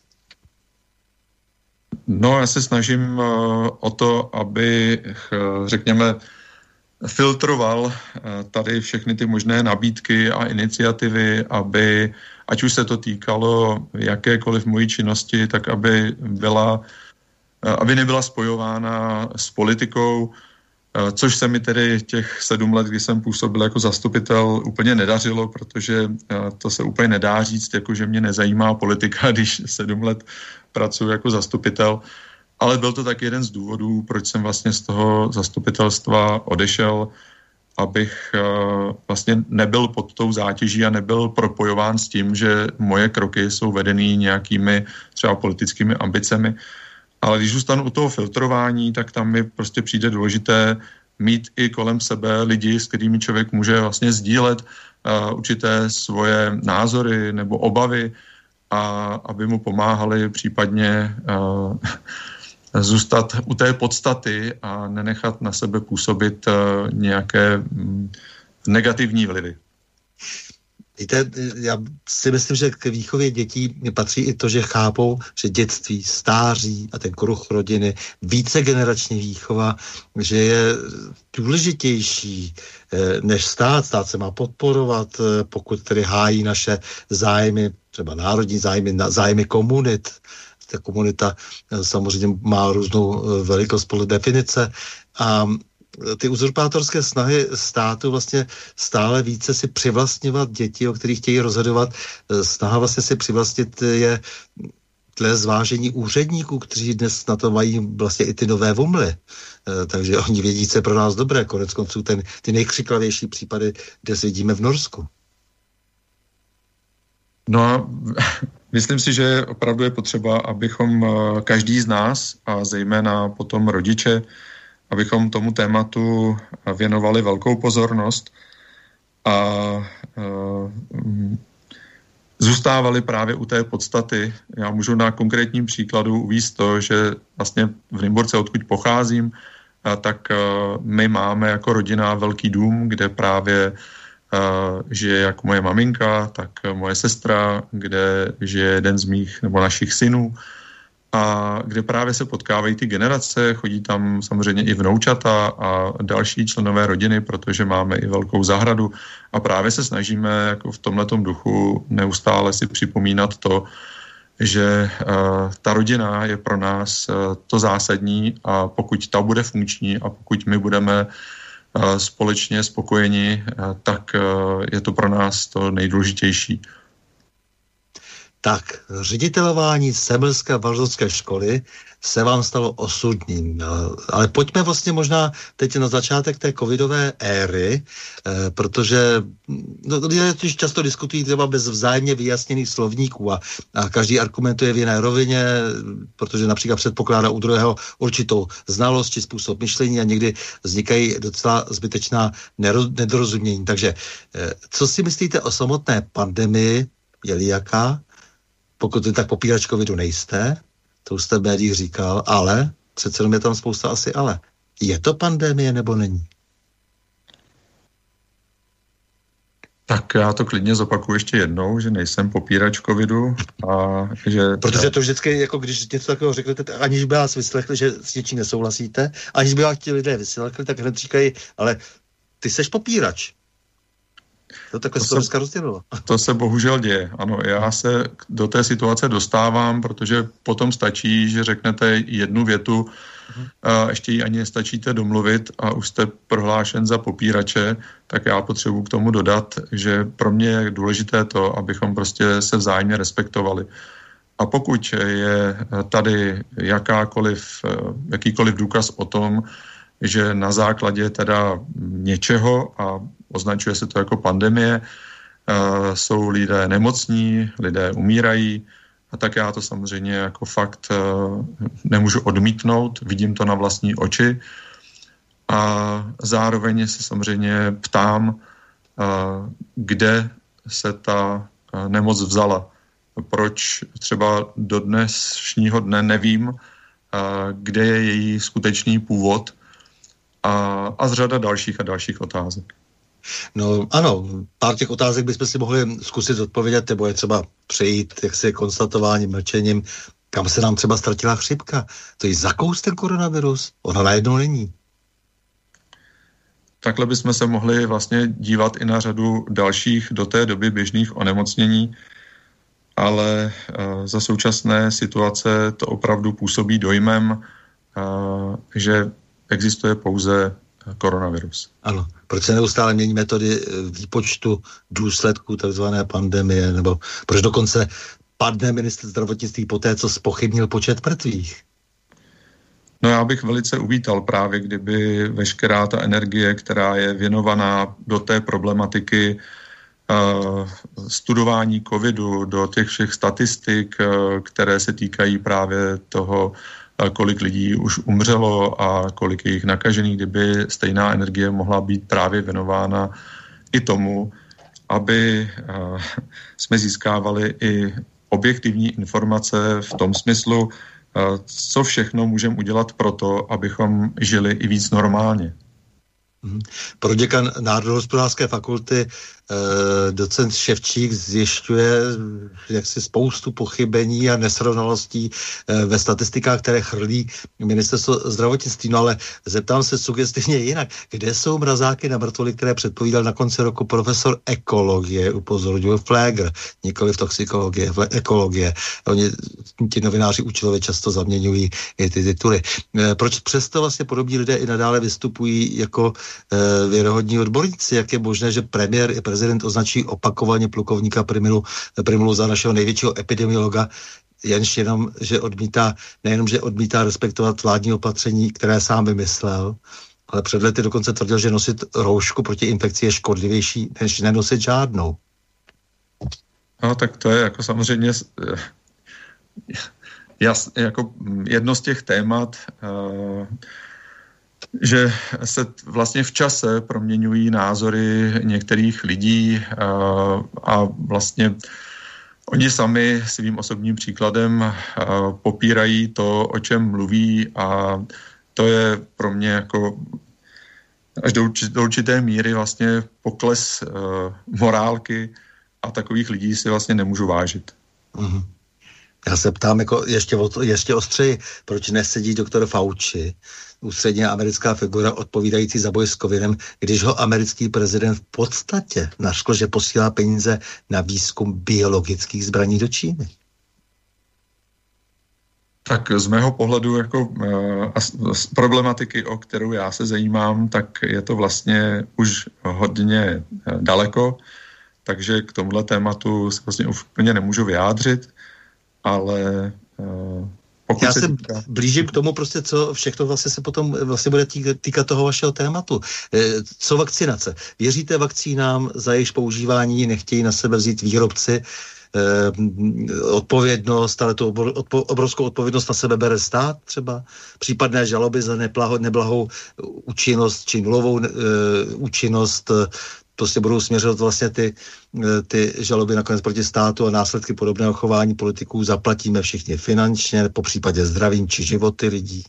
No, já se snažím o to, aby, řekněme, filtroval tady všechny ty možné nabídky a iniciativy, aby ať už se to týkalo jakékoliv mojí činnosti, tak aby byla aby nebyla spojována s politikou, což se mi tedy těch sedm let, kdy jsem působil jako zastupitel, úplně nedařilo, protože to se úplně nedá říct, jako že mě nezajímá politika, <laughs> když sedm let pracuji jako zastupitel. Ale byl to tak jeden z důvodů, proč jsem vlastně z toho zastupitelstva odešel, abych uh, vlastně nebyl pod tou zátěží a nebyl propojován s tím, že moje kroky jsou vedeny nějakými třeba politickými ambicemi. Ale když zůstanu u toho filtrování, tak tam mi prostě přijde důležité mít i kolem sebe lidi, s kterými člověk může vlastně sdílet uh, určité svoje názory nebo obavy a aby mu pomáhali případně uh, zůstat u té podstaty a nenechat na sebe působit eh, nějaké mm, negativní vlivy. Víte, já si myslím, že k výchově dětí patří i to, že chápou, že dětství, stáří a ten kruh rodiny, více generační výchova, že je důležitější eh, než stát. Stát se má podporovat, eh, pokud tedy hájí naše zájmy, třeba národní zájmy, zájmy komunit, ta komunita eh, samozřejmě má různou velikost podle definice a ty uzurpátorské snahy státu vlastně stále více si přivlastňovat děti, o kterých chtějí rozhodovat, snaha vlastně si přivlastnit je tle zvážení úředníků, kteří dnes na to mají vlastně i ty nové vumly. Takže oni vědí, co je pro nás dobré. Konec konců ten, ty nejkřiklavější případy dnes vidíme v Norsku. No <laughs> Myslím si, že opravdu je potřeba, abychom eh, každý z nás a zejména potom rodiče, abychom tomu tématu věnovali velkou pozornost a uh, zůstávali právě u té podstaty. Já můžu na konkrétním příkladu uvíct to, že vlastně v Nymborce, odkud pocházím, tak uh, my máme jako rodina velký dům, kde právě žije jak moje maminka, tak moje sestra, kde žije jeden z mých nebo našich synů a kde právě se potkávají ty generace, chodí tam samozřejmě i vnoučata a další členové rodiny, protože máme i velkou zahradu a právě se snažíme jako v tomhletom duchu neustále si připomínat to, že uh, ta rodina je pro nás uh, to zásadní a pokud ta bude funkční a pokud my budeme uh, společně spokojeni, tak je to pro nás to nejdůležitější. Tak, ředitelování Semelské valzovské školy se vám stalo osudným. No, ale pojďme vlastně možná teď na začátek té covidové éry, eh, protože no, lidé totiž často diskutují třeba bez vzájemně vyjasněných slovníků a, a každý argumentuje v jiné rovině, protože například předpokládá u druhého určitou znalost či způsob myšlení a někdy vznikají docela zbytečná nedorozumění. Takže eh, co si myslíte o samotné pandemii, je jaká? Pokud vy tak popírač covidu nejste, to už jste v médiích říkal, ale přece je tam spousta asi ale. Je to pandemie nebo není? Tak já to klidně zopakuju ještě jednou, že nejsem popírač covidu a že... Protože to vždycky, jako když něco takového řeknete, aniž by vás vyslechli, že s něčím nesouhlasíte, aniž by vás ti lidé vyslechli, tak hned říkají, ale ty seš popírač. To takhle to se rozdělilo. <laughs> To se bohužel děje. Ano, já se do té situace dostávám, protože potom stačí, že řeknete jednu větu, uh-huh. a ještě ji ani nestačíte domluvit a už jste prohlášen za popírače, tak já potřebuji k tomu dodat, že pro mě je důležité to, abychom prostě se vzájemně respektovali. A pokud je tady jakákoliv, jakýkoliv důkaz o tom, že na základě teda něčeho, a označuje se to jako pandemie, jsou lidé nemocní, lidé umírají, a tak já to samozřejmě jako fakt nemůžu odmítnout, vidím to na vlastní oči a zároveň se samozřejmě ptám, kde se ta nemoc vzala. Proč třeba do dnešního dne nevím, kde je její skutečný původ a, a z řada dalších a dalších otázek. No ano, pár těch otázek bychom si mohli zkusit odpovědět, nebo je třeba přejít jaksi konstatováním, mlčením, kam se nám třeba ztratila chřipka. To je zakous ten koronavirus, ona najednou není. Takhle bychom se mohli vlastně dívat i na řadu dalších do té doby běžných onemocnění, ale uh, za současné situace to opravdu působí dojmem, uh, že existuje pouze koronavirus. Ano, proč se neustále mění metody eh, výpočtu důsledků tzv. pandemie, nebo proč dokonce padne ministr zdravotnictví po té, co spochybnil počet mrtvých? No já bych velice uvítal právě, kdyby veškerá ta energie, která je věnovaná do té problematiky uh, studování covidu, do těch všech statistik, uh, které se týkají právě toho kolik lidí už umřelo a kolik je jich nakažených, kdyby stejná energie mohla být právě věnována i tomu, aby jsme získávali i objektivní informace v tom smyslu, co všechno můžeme udělat pro to, abychom žili i víc normálně. Mhm. Pro děkan Národohospodářské fakulty Eh, docent Ševčík zjišťuje jaksi spoustu pochybení a nesrovnalostí eh, ve statistikách, které chrlí ministerstvo zdravotnictví. No ale zeptám se sugestivně jinak. Kde jsou mrazáky na mrtvoli, které předpovídal na konci roku profesor ekologie, upozorňuje Flegr, nikoli v toxikologie, v ekologie. Oni, ti novináři účelově často zaměňují i ty tituly. Eh, proč přesto vlastně podobní lidé i nadále vystupují jako věrohodní odborníci? Jak je možné, že premiér i prezident prezident označí opakovaně plukovníka Primilu, Primilu za našeho největšího epidemiologa, jenž jenom, že odmítá, nejenom, že odmítá respektovat vládní opatření, které sám vymyslel, ale před lety dokonce tvrdil, že nosit roušku proti infekci je škodlivější, než nenosit žádnou. No, tak to je jako samozřejmě jas, jako jedno z těch témat, uh, že se vlastně v čase proměňují názory některých lidí a vlastně oni sami svým osobním příkladem popírají to, o čem mluví a to je pro mě jako až do určité míry vlastně pokles morálky a takových lidí si vlastně nemůžu vážit. Mm-hmm. Já se ptám jako ještě, ještě ostřeji, proč nesedí doktor Fauci, ústředně americká figura odpovídající za boj s covidem, když ho americký prezident v podstatě naškl, že posílá peníze na výzkum biologických zbraní do Číny. Tak z mého pohledu jako uh, z problematiky, o kterou já se zajímám, tak je to vlastně už hodně uh, daleko, takže k tomuhle tématu se vlastně úplně nemůžu vyjádřit ale uh, pokud Já se týká... blížím k tomu prostě, co všechno vlastně se potom vlastně bude týkat toho vašeho tématu. E, co vakcinace? Věříte vakcínám, za jejich používání nechtějí na sebe vzít výrobci e, odpovědnost, ale tu odpo, obrovskou odpovědnost na sebe bere stát třeba? Případné žaloby za neblahou, neblahou účinnost či nulovou e, účinnost prostě budou směřovat vlastně ty, eh, ty žaloby nakonec proti státu a následky podobného chování politiků zaplatíme všichni finančně, po případě zdravím či životy lidí?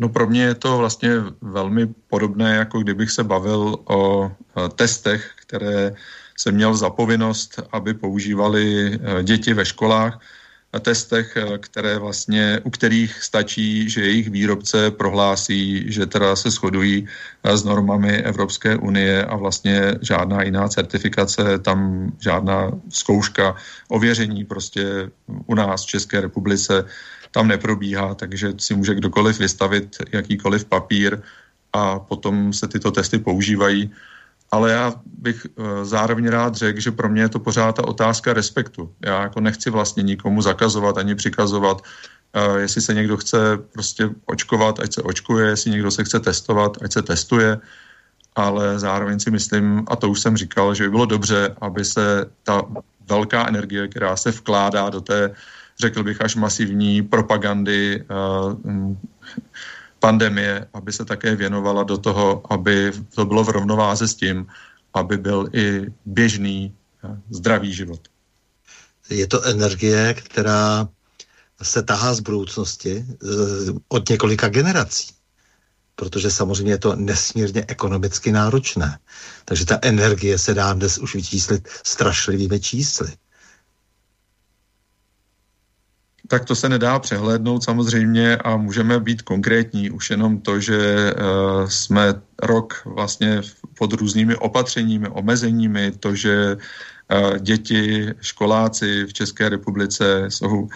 No pro mě je to vlastně velmi podobné, jako kdybych se bavil o testech, které jsem měl za povinnost, aby používali děti ve školách testech, eh, které vlastně, u kterých stačí, že jejich výrobce prohlásí, že teda se shodují eh, s normami Evropské unie a vlastně žádná jiná certifikace, tam žádná zkouška, ověření prostě u nás v České republice tam neprobíhá, takže si může kdokoliv vystavit jakýkoliv papír a potom se tyto testy používají ale já bych eh, zároveň rád řekl, že pro mě je to pořád ta otázka respektu. Já jako nechci vlastně nikomu zakazovat ani přikazovat, uh, jestli se někdo chce prostě očkovat, ať se očkuje, jestli někdo se chce testovat, ať se testuje, ale zároveň si myslím, a to už jsem říkal, že by bylo dobře, aby se ta velká energie, která se vkládá do té, řekl bych, až masivní propagandy uh, pandemie, aby se také věnovala do toho, aby to bylo v rovnováze s tím, aby byl i běžný eh, zdravý život. Je to energie, která se tahá z budoucnosti eh, od několika generací. Protože samozřejmě je to nesmírně ekonomicky náročné. Takže ta energie se dá dnes už vyčíslit strašlivými čísly. Tak to se nedá přehlédnout samozřejmě a můžeme být konkrétní. Už jenom to, že uh, jsme rok vlastně pod různými opatřeními, omezeními, to, že uh, děti, školáci v České republice jsou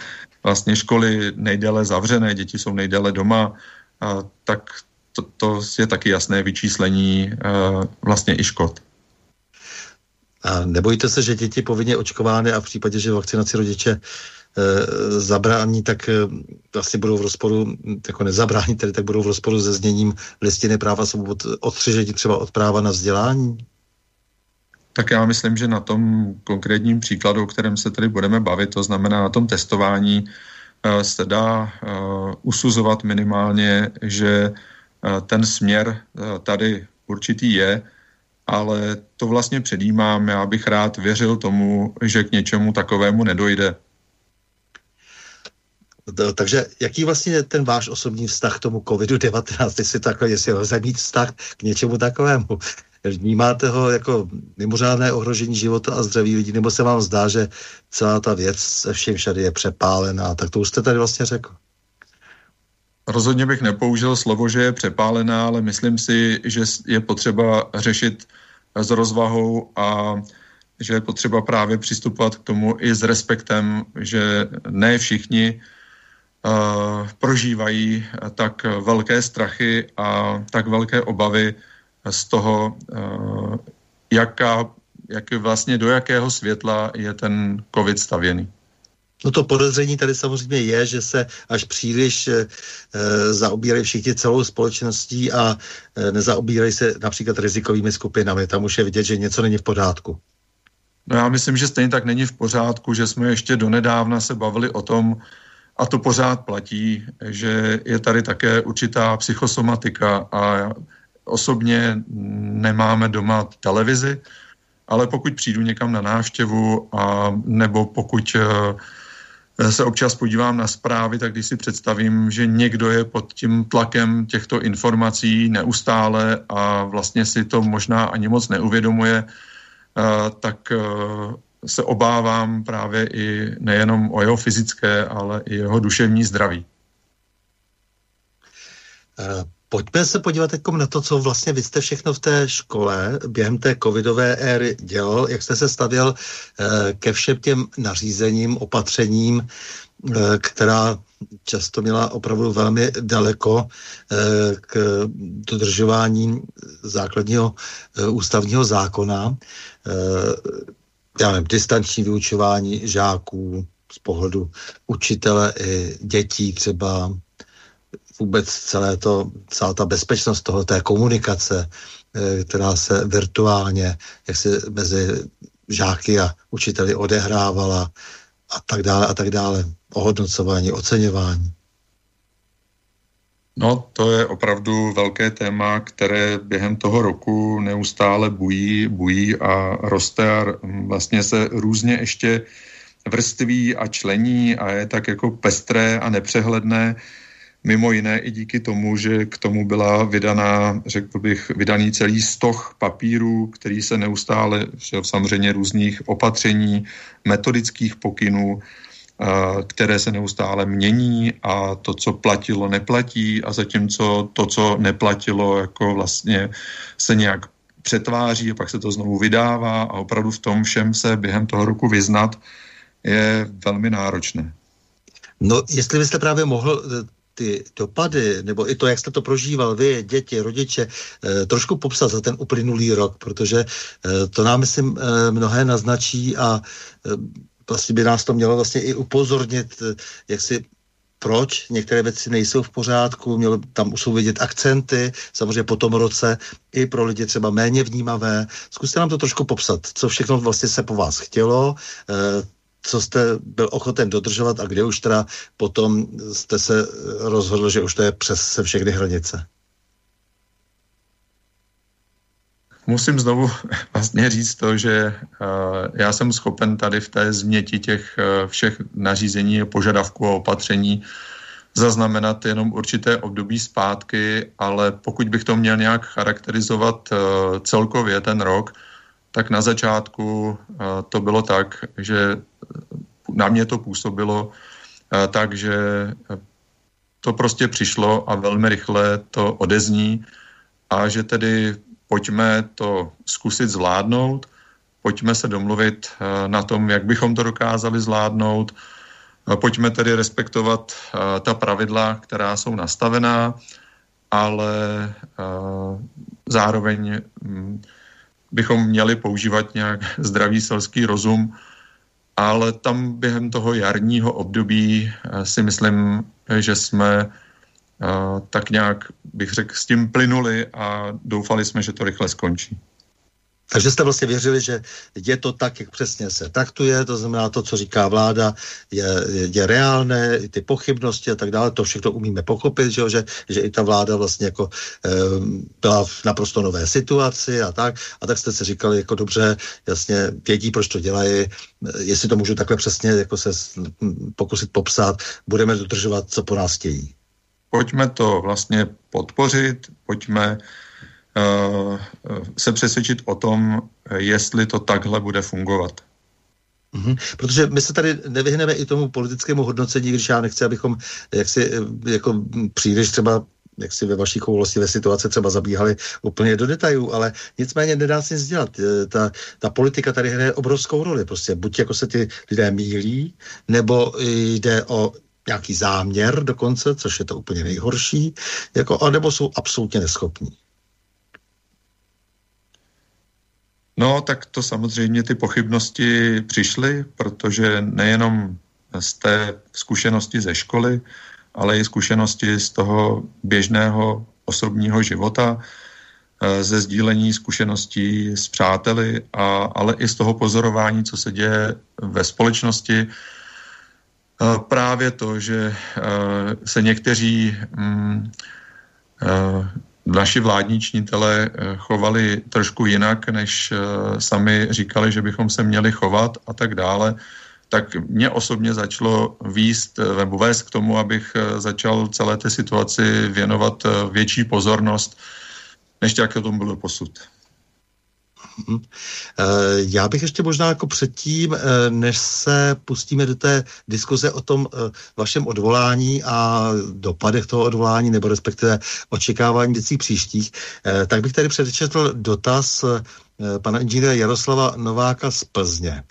vlastně školy nejdéle zavřené, děti jsou nejdéle doma, tak to, to je taky jasné vyčíslení uh, vlastně i škod. A nebojte se, že děti povinně očkovány a v případě, že vakcinaci rodiče Eh, zabrání, tak eh, vlastně budou v rozporu, jako nezabrání, tedy tak budou v rozporu se zněním listiny práva svobod odstřižení třeba od práva na vzdělání? Tak já myslím, že na tom konkrétním příkladu, o kterém se tady budeme bavit, to znamená na tom testování, eh, se dá usuzovat minimálně, že ten směr tady určitý je, ale to vlastně předjímám. Já bych rád věřil tomu, že k něčemu takovému nedojde. Takže jaký vlastně ten váš osobní vztah k tomu COVID-19, jestli takhle, jestli lze mít vztah k něčemu takovému? Vnímáte ho jako mimořádné ohrožení života a zdraví lidí, nebo se vám zdá, že celá ta věc se všem všady je přepálená? Tak to už jste tady vlastně řekl. Rozhodně bych nepoužil slovo, že je přepálená, ale myslím si, že je potřeba řešit s rozvahou a že je potřeba právě přistupovat k tomu i s respektem, že ne všichni prožívají tak velké strachy a tak velké obavy z toho, uh, jaká, jak vlastně do jakého světla je ten COVID stavěný. No to podezření tady samozřejmě je, že se až příliš e, zaobírají všichni celou společností a e, nezaobírají se například rizikovými skupinami. Tam už je vidět, že něco není v pořádku. No já myslím, že stejně tak není v pořádku, že jsme ještě donedávna se bavili o tom, a to pořád platí, že je tady také určitá psychosomatika a osobně nemáme doma televizi, ale pokud přijdu někam na návštěvu a nebo pokud eh, se občas podívám na zprávy, tak když si představím, že někdo je pod tím tlakem těchto informací neustále a vlastně si to možná ani moc neuvědomuje, eh, tak eh, se obávám právě i nejenom o jeho fyzické, ale i jeho duševní zdraví. Eh, pojďme se podívat jako na to, co vlastně vy jste všechno v té škole během té covidové éry dělal, jak jste se stavěl eh, ke všem těm nařízením, opatřením, eh, která často měla opravdu velmi daleko k dodržování základního ústavního zákona já nevím, distanční vyučování žáků z pohledu učitele i dětí třeba vůbec celé to, celá ta bezpečnost toho, té komunikace, eh, která se virtuálně, jak se mezi žáky a učiteli odehrávala a tak dále a tak dále. Ohodnocování, oceňování. No, to je opravdu velké téma, které během toho roku neustále bují, bují a roste a vlastně se různě ještě vrství a člení a je tak jako pestré a nepřehledné. Mimo jiné i díky tomu, že k tomu byla vydaná, řekl bych, vydaný celý stoch papírů, který se neustále, samozřejmě různých opatření, metodických pokynů, které se neustále mění a to, co platilo, neplatí a zatímco to, co neplatilo, jako vlastně se nějak přetváří a pak se to znovu vydává a opravdu v tom všem se během toho roku vyznat je velmi náročné. No, jestli byste právě mohl eh, ty dopady, nebo i to, jak jste to prožíval vy, děti, rodiče, eh, trošku popsat za ten uplynulý rok, protože eh, to nám, myslím, mnohé naznačí a vlastně by nás to mělo vlastně i upozornit, eh, jak si proč některé věci nejsou v pořádku, mělo, tam jsou vidět akcenty, samozřejmě po tom roce i pro lidi třeba méně vnímavé. Zkuste nám to trošku popsat, co všechno vlastně se po vás chtělo, eh, co jste byl ochoten dodržovat a kde už teda potom jste se rozhodl, že už to je přes se všechny hranice? Musím znovu <laughs> vlastně říct to, že uh, já jsem schopen tady v té změti těch uh, všech nařízení, požadavků a opatření zaznamenat jenom určité období zpátky, ale pokud bych to měl nějak charakterizovat uh, celkově ten rok, tak na začátku to bylo tak, že na mě to působilo tak, že to prostě přišlo a velmi rychle to odezní a že tedy pojďme to zkusit zvládnout, pojďme se domluvit na tom, jak bychom to dokázali zvládnout, pojďme tedy respektovat ta pravidla, která jsou nastavená, ale zároveň mm, bychom měli používat nějak <laughs> zdravý selský rozum, ale tam během toho jarního období eh, si myslím, že jsme eh, tak nějak, bych řekl, s tím plynuli a doufali jsme, že to rychle skončí. Takže jste vlastně věřili, že je to tak, jak přesně se taktuje, to znamená to, co říká vláda, je, je reálné, i ty pochybnosti a tak dále, to všechno umíme pochopit, že, že, že i ta vláda vlastně jako e, byla v naprosto nové situaci a tak, a tak jste si říkali, jako dobře, jasně vědí, proč to dělají, jestli to můžu takhle přesně jako se pokusit popsat, budeme dodržovat, co po nás chtějí. Pojďme to vlastně podpořit, pojďme Eh, se přesvědčit o tom, jestli to takhle bude fungovat. Mm-hmm. Protože my se tady nevyhneme i tomu politickému hodnocení, když já nechci, abychom jaksi eh, jako příliš třeba jak si ve vaší ve situace třeba zabíhali úplně do detailů, ale nicméně nedá se nic dělat. Eh, ta, ta politika tady hraje obrovskou roli. Prostě buď jako se ty lidé mílí, nebo jde o nějaký záměr dokonce, což je to úplně nejhorší, jako, anebo jsou absolutně neschopní. No, tak to samozřejmě ty pochybnosti přišly, protože nejenom z té zkušenosti ze školy, ale i zkušenosti z toho běžného osobního života, eh, ze sdílení zkušeností s přáteli, a, ale i z toho pozorování, co se děje ve společnosti. Eh, právě to, že eh, se někteří mm, naši vládní činitelé eh, chovali trošku jinak, než eh, sami říkali, že bychom se měli chovat a tak dále, tak mě osobně začalo výst eh, nebo vést k tomu, abych začal celé té situaci věnovat větší pozornost, než jak to tomu bylo posud. Mhm. Eh, já bych ještě možná jako předtím, eh, než se pustíme do té diskuze o tom eh, vašem odvolání a dopadech toho odvolání, nebo respektive očekávání věcí příštích, tak bych tady předčetl dotaz pana inženýra Jaroslava Nováka z Plzně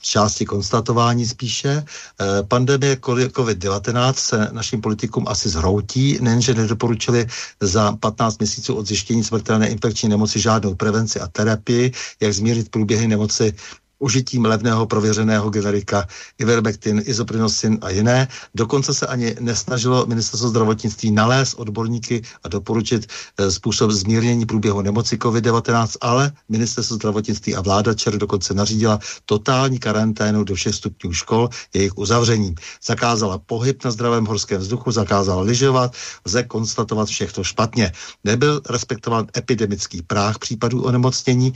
části konstatování spíše. Eh, pandemie COVID-19 se našim politikům asi zhroutí, nejenže nedoporučili za 15 měsíců od zjištění smrtelné infekční nemoci žádnou prevenci a terapii, jak zmírit průběhy nemoci užitím levného prověřeného generika Ivermectin, Isoprinosin a jiné. Dokonce se ani nesnažilo ministerstvo zdravotnictví nalézt odborníky a doporučit e, způsob zmírnění průběhu nemoci COVID-19, ale ministerstvo zdravotnictví a vláda čer dokonce nařídila totální karanténu do všech stupňů škol, jejich uzavřením. Zakázala pohyb na zdravém horském vzduchu, zakázala lyžovat, lze konstatovat všechno špatně. Nebyl respektován epidemický práh případů onemocnění,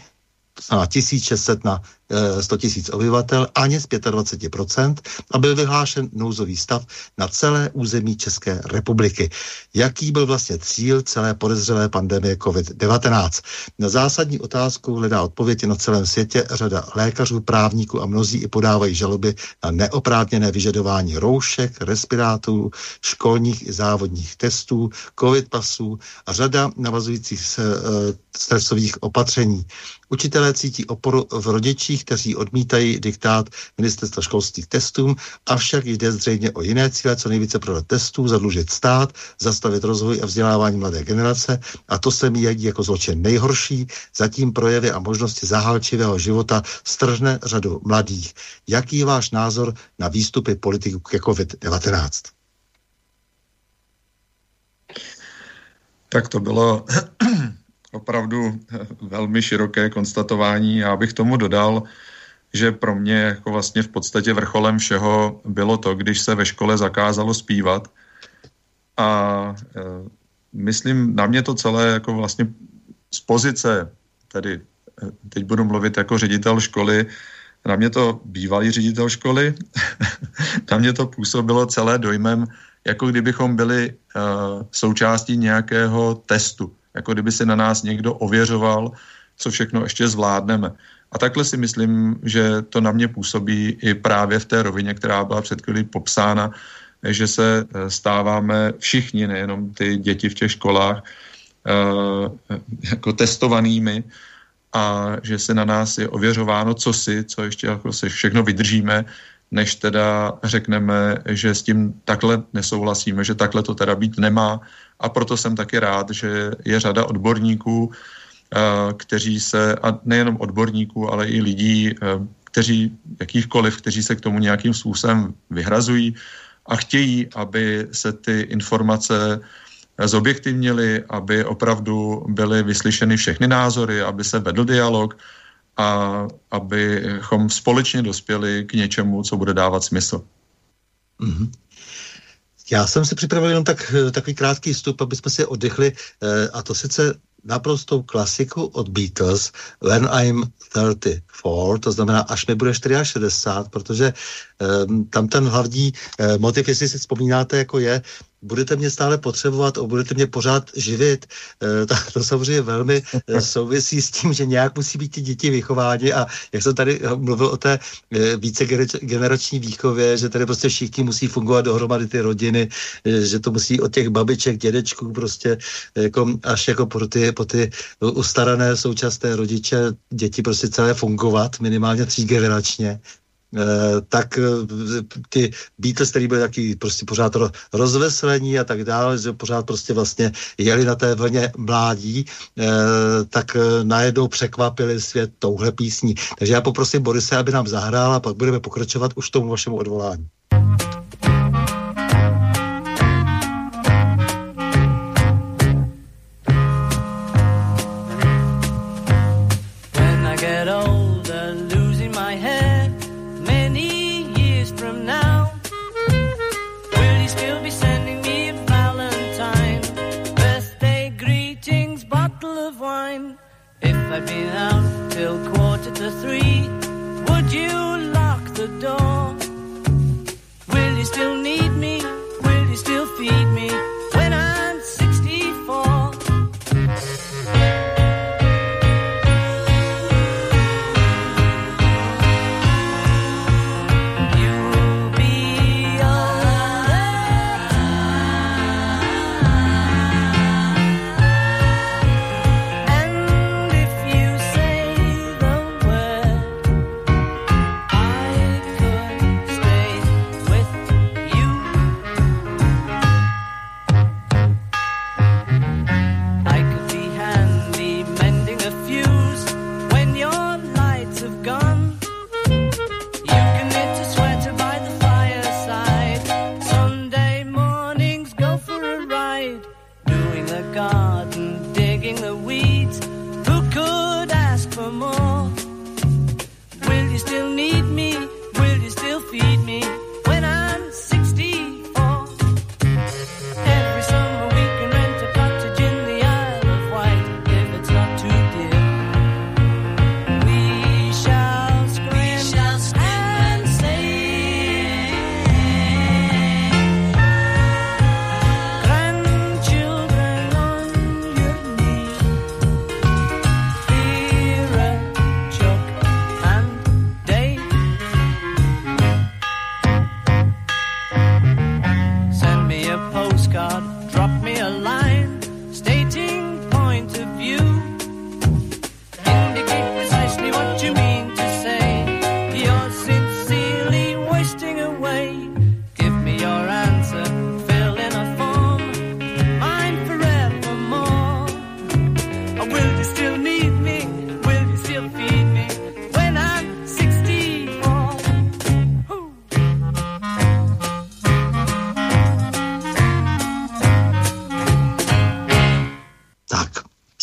to znamená 1600 na 100 tisíc obyvatel ani z 25% a byl vyhlášen nouzový stav na celé území České republiky. Jaký byl vlastně cíl celé podezřelé pandemie COVID-19? Na zásadní otázku hledá odpověď na celém světě řada lékařů, právníků a mnozí i podávají žaloby na neoprávněné vyžadování roušek, respirátorů, školních i závodních testů, covid pasů a řada navazujících eh, stresových opatření. Učitelé cítí oporu v rodičích, kteří odmítají diktát ministerstva školských testům, avšak jde zřejmě o jiné cíle, co nejvíce prodat testů, zadlužit stát, zastavit rozvoj a vzdělávání mladé generace a to se mi jedí jako zločin nejhorší, zatím projevy a možnosti zahálčivého života stržne řadu mladých. Jaký je váš názor na výstupy politiků ke COVID-19? Tak to bylo opravdu velmi široké konstatování. Já bych tomu dodal, že pro mě jako vlastně v podstatě vrcholem všeho bylo to, když se ve škole zakázalo zpívat. A e, myslím, na mě to celé jako vlastně z pozice, tedy e, teď budu mluvit jako ředitel školy, na mě to bývalý ředitel školy, <laughs> na mě to působilo celé dojmem, jako kdybychom byli uh, součástí nějakého testu jako kdyby si na nás někdo ověřoval, co všechno ještě zvládneme. A takhle si myslím, že to na mě působí i právě v té rovině, která byla před chvílí popsána, že se eh, stáváme všichni, nejenom ty děti v těch školách, eh, jako testovanými a že se na nás je ověřováno, co si, co ještě jako si všechno vydržíme, než teda řekneme, že s tím takhle nesouhlasíme, že takhle to teda být nemá a proto jsem taky rád, že je řada odborníků, eh, kteří se, a nejenom odborníků, ale i lidí, eh, kteří, jakýchkoliv, kteří se k tomu nějakým způsobem vyhrazují a chtějí, aby se ty informace zobjektivnili, aby opravdu byly vyslyšeny všechny názory, aby se vedl dialog a abychom společně dospěli k něčemu, co bude dávat smysl. Mm-hmm. Já jsem si připravil jenom tak, takový krátký vstup, aby jsme si oddechli, eh, a to sice naprostou klasiku od Beatles When I'm 34, to znamená, až mi bude 64, protože um, tam ten hlavní uh, motiv, jestli si vzpomínáte, jako je, budete mě stále potřebovat a budete mě pořád živit. E, to, samozřejmě velmi e, souvisí s tím, že nějak musí být ty děti vychováni a jak jsem tady mluvil o té e, více generační výchově, že tady prostě všichni musí fungovat dohromady ty rodiny, že to musí od těch babiček, dědečků prostě jako, až jako po ty, po ty ustarané současné rodiče děti prostě celé fungovat, minimálně třígeneračně. Eh, tak eh, ty Beatles, který byli taky prostě pořád rozveselení a tak dále, že pořád prostě vlastně jeli na té vlně mládí, eh, tak najednou překvapili svět touhle písní. Takže já poprosím Borise, aby nám zahrál a pak budeme pokračovat už tomu vašemu odvolání.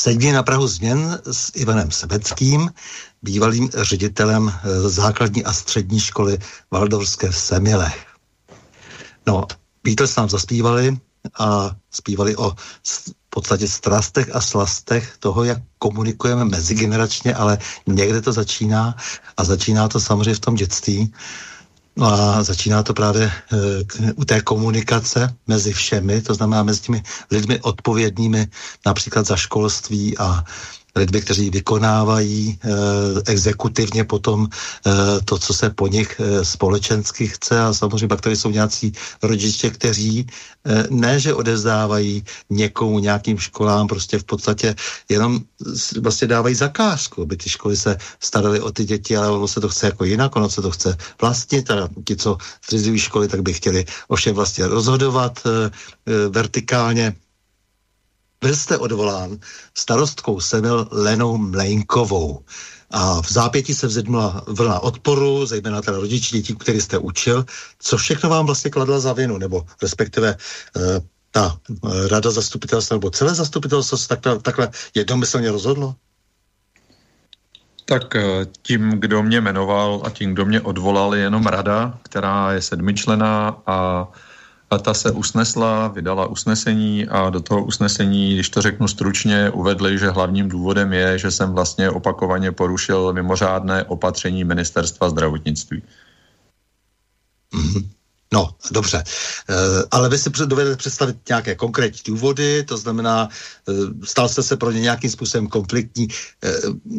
Sedí na Prahu změn s Ivanem Sebeckým, bývalým ředitelem eh, základní a střední školy Valdorské v Semilech. No, Beatles nám zaspívali a zpívali o v podstatě strastech a slastech toho, jak komunikujeme mezigeneračně, ale někde to začíná a začíná to samozřejmě v tom dětství. No a začíná to právě e, u té komunikace mezi všemi, to znamená mezi těmi lidmi odpovědnými například za školství a lidmi, kteří vykonávají e, exekutivně potom e, to, co se po nich e, společensky chce. A samozřejmě pak tady jsou nějací rodiče, kteří e, ne, že odezdávají někomu nějakým školám, prostě v podstatě jenom vlastně dávají zakázku, aby ty školy se staraly o ty děti, ale ono se to chce jako jinak, ono se to chce vlastně, teda ti, co zřizují školy, tak by chtěli ovšem vlastně rozhodovat e, e, vertikálně byl jste odvolán starostkou Semil Lenou Mlejnkovou. A v zápěti se vzedmula vlna odporu, zejména teda rodiči dětí, který jste učil. Co všechno vám vlastně kladla za vinu, nebo respektive uh, ta uh, rada zastupitelstva, nebo celé zastupitelstvo se takhle, takhle jednomyslně rozhodlo? Tak eh, tím, kdo mě jmenoval a tím, kdo mě odvolal, je jenom rada, která je sedmičlená a a ta se usnesla, vydala usnesení a do toho usnesení, když to řeknu stručně, uvedli, že hlavním důvodem je, že jsem vlastně opakovaně porušil mimořádné opatření ministerstva zdravotnictví. Mm-hmm. No, dobře. E, ale vy si dovedete představit nějaké konkrétní důvody, to znamená, e, stal jste se pro ně nějakým způsobem konfliktní. E,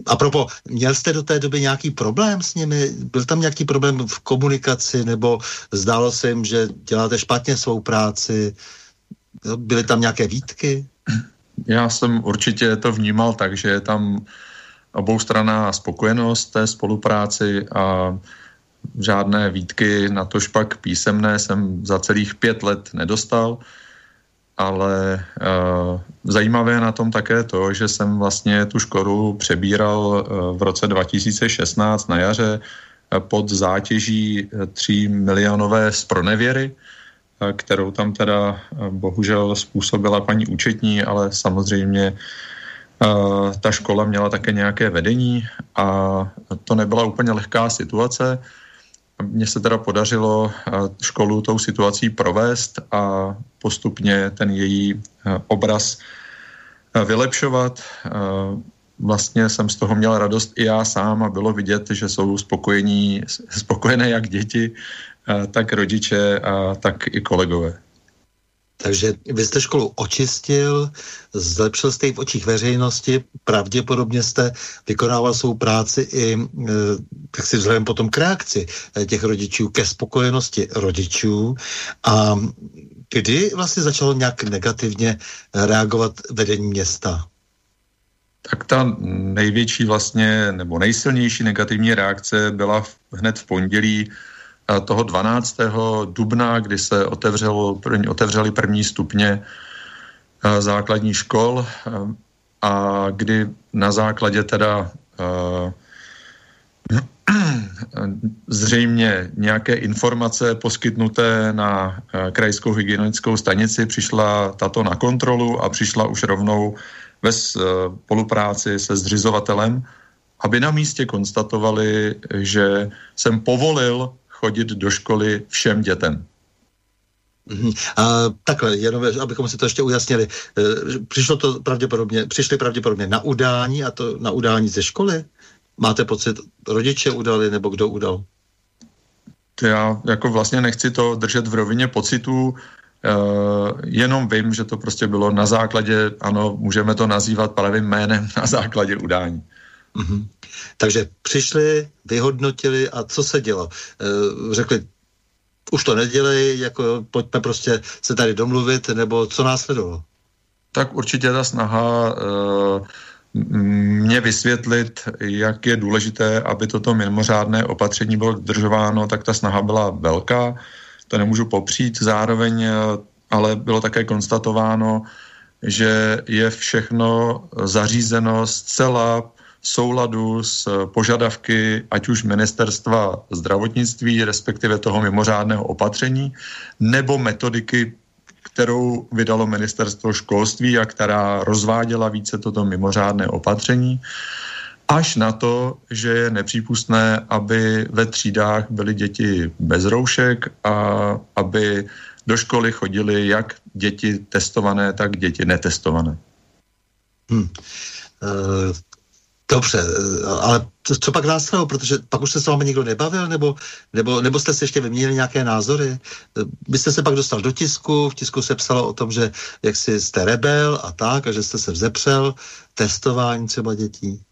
a propo, měl jste do té doby nějaký problém s nimi? Byl tam nějaký problém v komunikaci, nebo zdálo se jim, že děláte špatně svou práci? Byly tam nějaké výtky? Já jsem určitě to vnímal tak, že je tam oboustraná spokojenost té spolupráci a žádné výtky, na tož pak písemné jsem za celých pět let nedostal, ale uh, zajímavé na tom také to, že jsem vlastně tu školu přebíral uh, v roce 2016 na jaře uh, pod zátěží 3 milionové spronevěry, kterou tam teda bohužel způsobila paní účetní, ale samozřejmě ta škola měla také nějaké vedení a to nebyla úplně lehká situace. Mně se teda podařilo eh, školu tou situací provést a postupně ten její eh, obraz eh, vylepšovat. Vlastně jsem z toho měl radost i já sám a bylo vidět, že jsou spokojení, spokojené jak děti, tak rodiče a tak i kolegové. Takže vy jste školu očistil, zlepšil jste ji v očích veřejnosti, pravděpodobně jste vykonával svou práci i e, tak si vzhledem potom k reakci e, těch rodičů, ke spokojenosti rodičů. A kdy vlastně začalo nějak negativně reagovat vedení města? Tak ta největší vlastně, nebo nejsilnější negativní reakce byla hned v pondělí toho 12. dubna, kdy se otevřelo, první, otevřely první stupně eh, základních škol eh, a kdy na základě teda eh, zřejmě nějaké informace poskytnuté na krajskou hygienickou stanici přišla tato na kontrolu a přišla už rovnou ve spolupráci se zřizovatelem, aby na místě konstatovali, že jsem povolil chodit do školy všem dětem. Mm-hmm. A takhle, jenom abychom si to ještě ujasnili. E, přišlo to pravděpodobně, přišli pravděpodobně na udání a to na udání ze školy? Máte pocit, rodiče udali nebo kdo udal? To já jako vlastně nechci to držet v rovině pocitů, Uh, jenom vím, že to prostě bylo na základě, ano, můžeme to nazývat pravým jménem, <laughs> na základě udání. Mm-hmm. Takže přišli, vyhodnotili a co se dělo? E, řekli, už to nedělej, jako pojďme prostě se tady domluvit, nebo co následovalo? Tak určitě ta snaha uh, mě vysvětlit, jak je důležité, aby toto mimořádné opatření bylo dodržováno, tak ta snaha byla velká, to nemůžu popřít. Zároveň eh, ale bylo také konstatováno, že je všechno zařízeno zcela souladu s požadavky ať už ministerstva zdravotnictví, respektive toho mimořádného opatření, nebo metodiky kterou vydalo ministerstvo školství a která rozváděla více toto mimořádné opatření, až na to, že je nepřípustné, aby ve třídách byly děti bez roušek a aby do školy chodili jak děti testované, tak děti netestované. Hmm. Dobře, eh, ale co pak následovalo, protože pak už se s vámi nikdo nebavil, nebo, nebo, nebo jste si ještě vyměnili nějaké názory? Eh, vy jste se pak dostal do tisku, v tisku se psalo o tom, že jak si jste rebel a tak, a že jste se vzepřel, testování třeba dětí.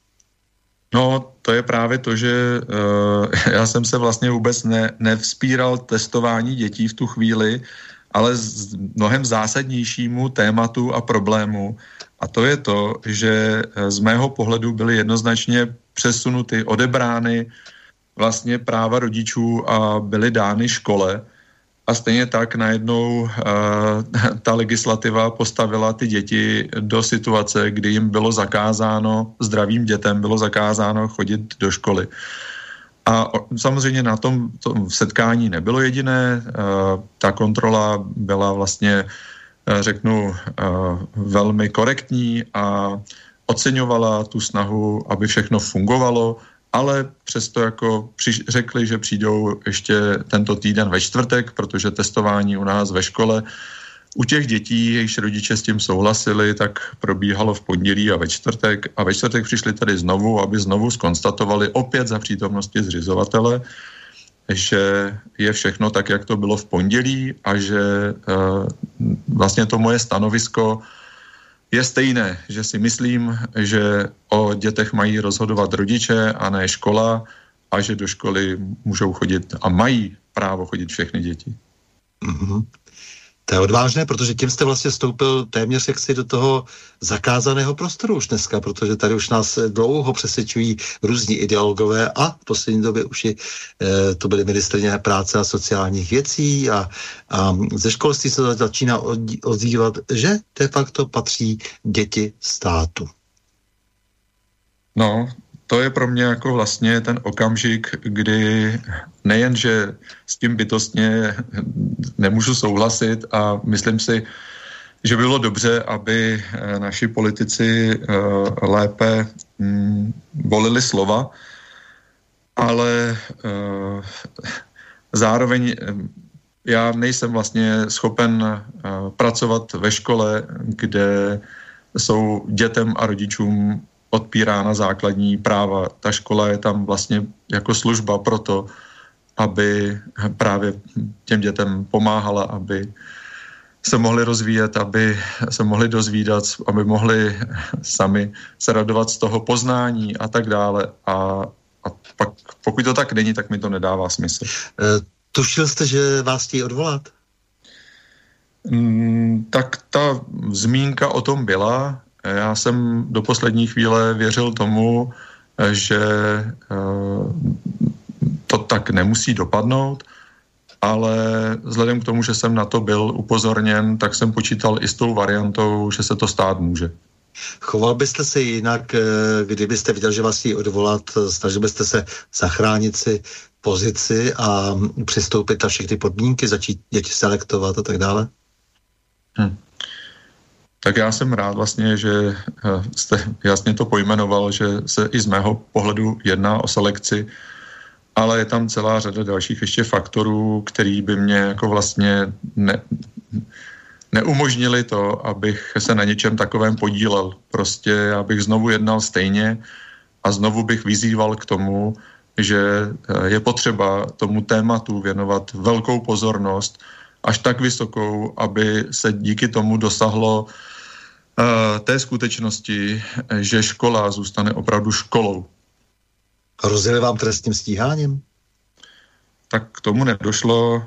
No, to je právě to, že uh, <laughs> já jsem se vlastně vůbec ne, nevzpíral testování dětí v tu chvíli, ale z mnohem zásadnějšímu tématu a problému, a to je to, že eh, z mého pohledu byly jednoznačně přesunuty, odebrány vlastně práva rodičů a byly dány škole. A stejně tak najednou uh, <laughs> ta legislativa postavila ty děti do situace, kdy jim bylo zakázáno, zdravým dětem bylo zakázáno chodit do školy. A samozřejmě na tom, tom setkání nebylo jediné. Uh, ta kontrola byla vlastně uh, Eh, řeknu, eh, velmi korektní a oceňovala tu snahu, aby všechno fungovalo, ale přesto jako přiš, řekli, že přijdou ještě tento týden ve čtvrtek, protože testování u nás ve škole u těch dětí, jejichž rodiče s tím souhlasili, tak probíhalo v pondělí a ve čtvrtek. A ve čtvrtek přišli tady znovu, aby znovu skonstatovali opět za přítomnosti zřizovatele, že je všechno tak, jak to bylo v pondělí a že uh, vlastně to moje stanovisko je stejné, že si myslím, že o dětech mají rozhodovat rodiče a ne škola a že do školy můžou chodit a mají právo chodit všechny děti. Mm-hmm. To je odvážné, protože tím jste vlastně vstoupil téměř jaksi do toho zakázaného prostoru už dneska, protože tady už nás dlouho přesvědčují různí ideologové a v poslední době už i, e, to byly ministrně práce a sociálních věcí a, a ze školství se začíná ozývat, že de facto patří děti státu. No, to je pro mě jako vlastně ten okamžik, kdy nejen, že s tím bytostně nemůžu souhlasit a myslím si, že bylo dobře, aby eh, naši politici eh, lépe mm, volili slova, ale eh, zároveň já nejsem vlastně schopen pracovat ve škole, kde jsou dětem a rodičům odpírána základní práva. Ta škola je tam vlastně jako služba pro to, aby právě těm dětem pomáhala, aby se mohli rozvíjet, aby se mohli dozvídat, aby mohli sami se radovat z toho poznání a tak dále. A, a pak, pokud to tak není, tak mi to nedává smysl. E, tušil jste, že vás chtějí odvolat? Mm, tak ta zmínka o tom byla. Já jsem do poslední chvíle věřil tomu, že eh, to tak nemusí dopadnout, ale vzhledem k tomu, že jsem na to byl upozorněn, tak jsem počítal i s tou variantou, že se to stát může. Choval byste se jinak, eh, kdybyste viděl, že vás jí odvolat, snažil byste se zachránit si pozici a přistoupit na všechny podmínky, začít děti selektovat a tak dále? Hm tak já jsem rád vlastně, že eh, jste jasně to pojmenoval, že se i z mého pohledu jedná o selekci, ale je tam celá řada dalších ještě faktorů, který by mě jako vlastně ne, neumožnili to, abych se na něčem takovém podílel. Prostě abych znovu jednal stejně a znovu bych vyzýval k tomu, že eh, je potřeba tomu tématu věnovat velkou pozornost, až tak vysokou, aby se díky tomu dosahlo uh, té skutečnosti, že škola zůstane opravdu školou. Hrozili vám trestním stíháním? tak k tomu nedošlo.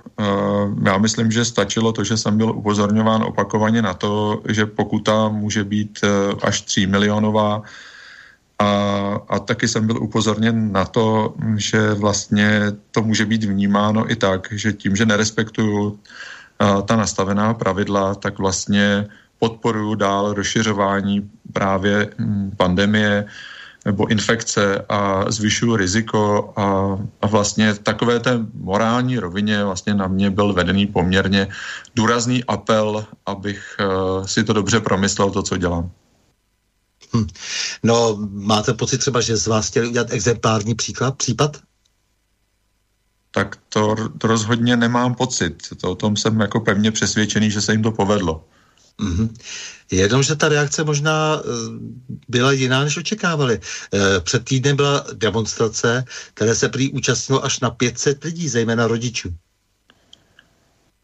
Já myslím, že stačilo to, že jsem byl upozorňován opakovaně na to, že pokuta může být až 3 milionová a, a taky jsem byl upozorněn na to, že vlastně to může být vnímáno i tak, že tím, že nerespektuju ta nastavená pravidla, tak vlastně podporuju dál rozšiřování právě hm, pandemie nebo infekce a zvyšuju riziko a, a vlastně takové té morální rovině vlastně na mě byl vedený poměrně důrazný apel, abych uh, si to dobře promyslel, to, co dělám. Hm. No, máte pocit třeba, že z vás chtěli udělat exemplární příklad, případ? Tak to, to rozhodně nemám pocit. To o tom jsem jako pevně přesvědčený, že se jim to povedlo. Mm-hmm. Jenomže ta reakce možná eh, byla jiná, než očekávali. Eh, před týdnem byla demonstrace, které se prý účastnilo až na 500 lidí, zejména rodičů.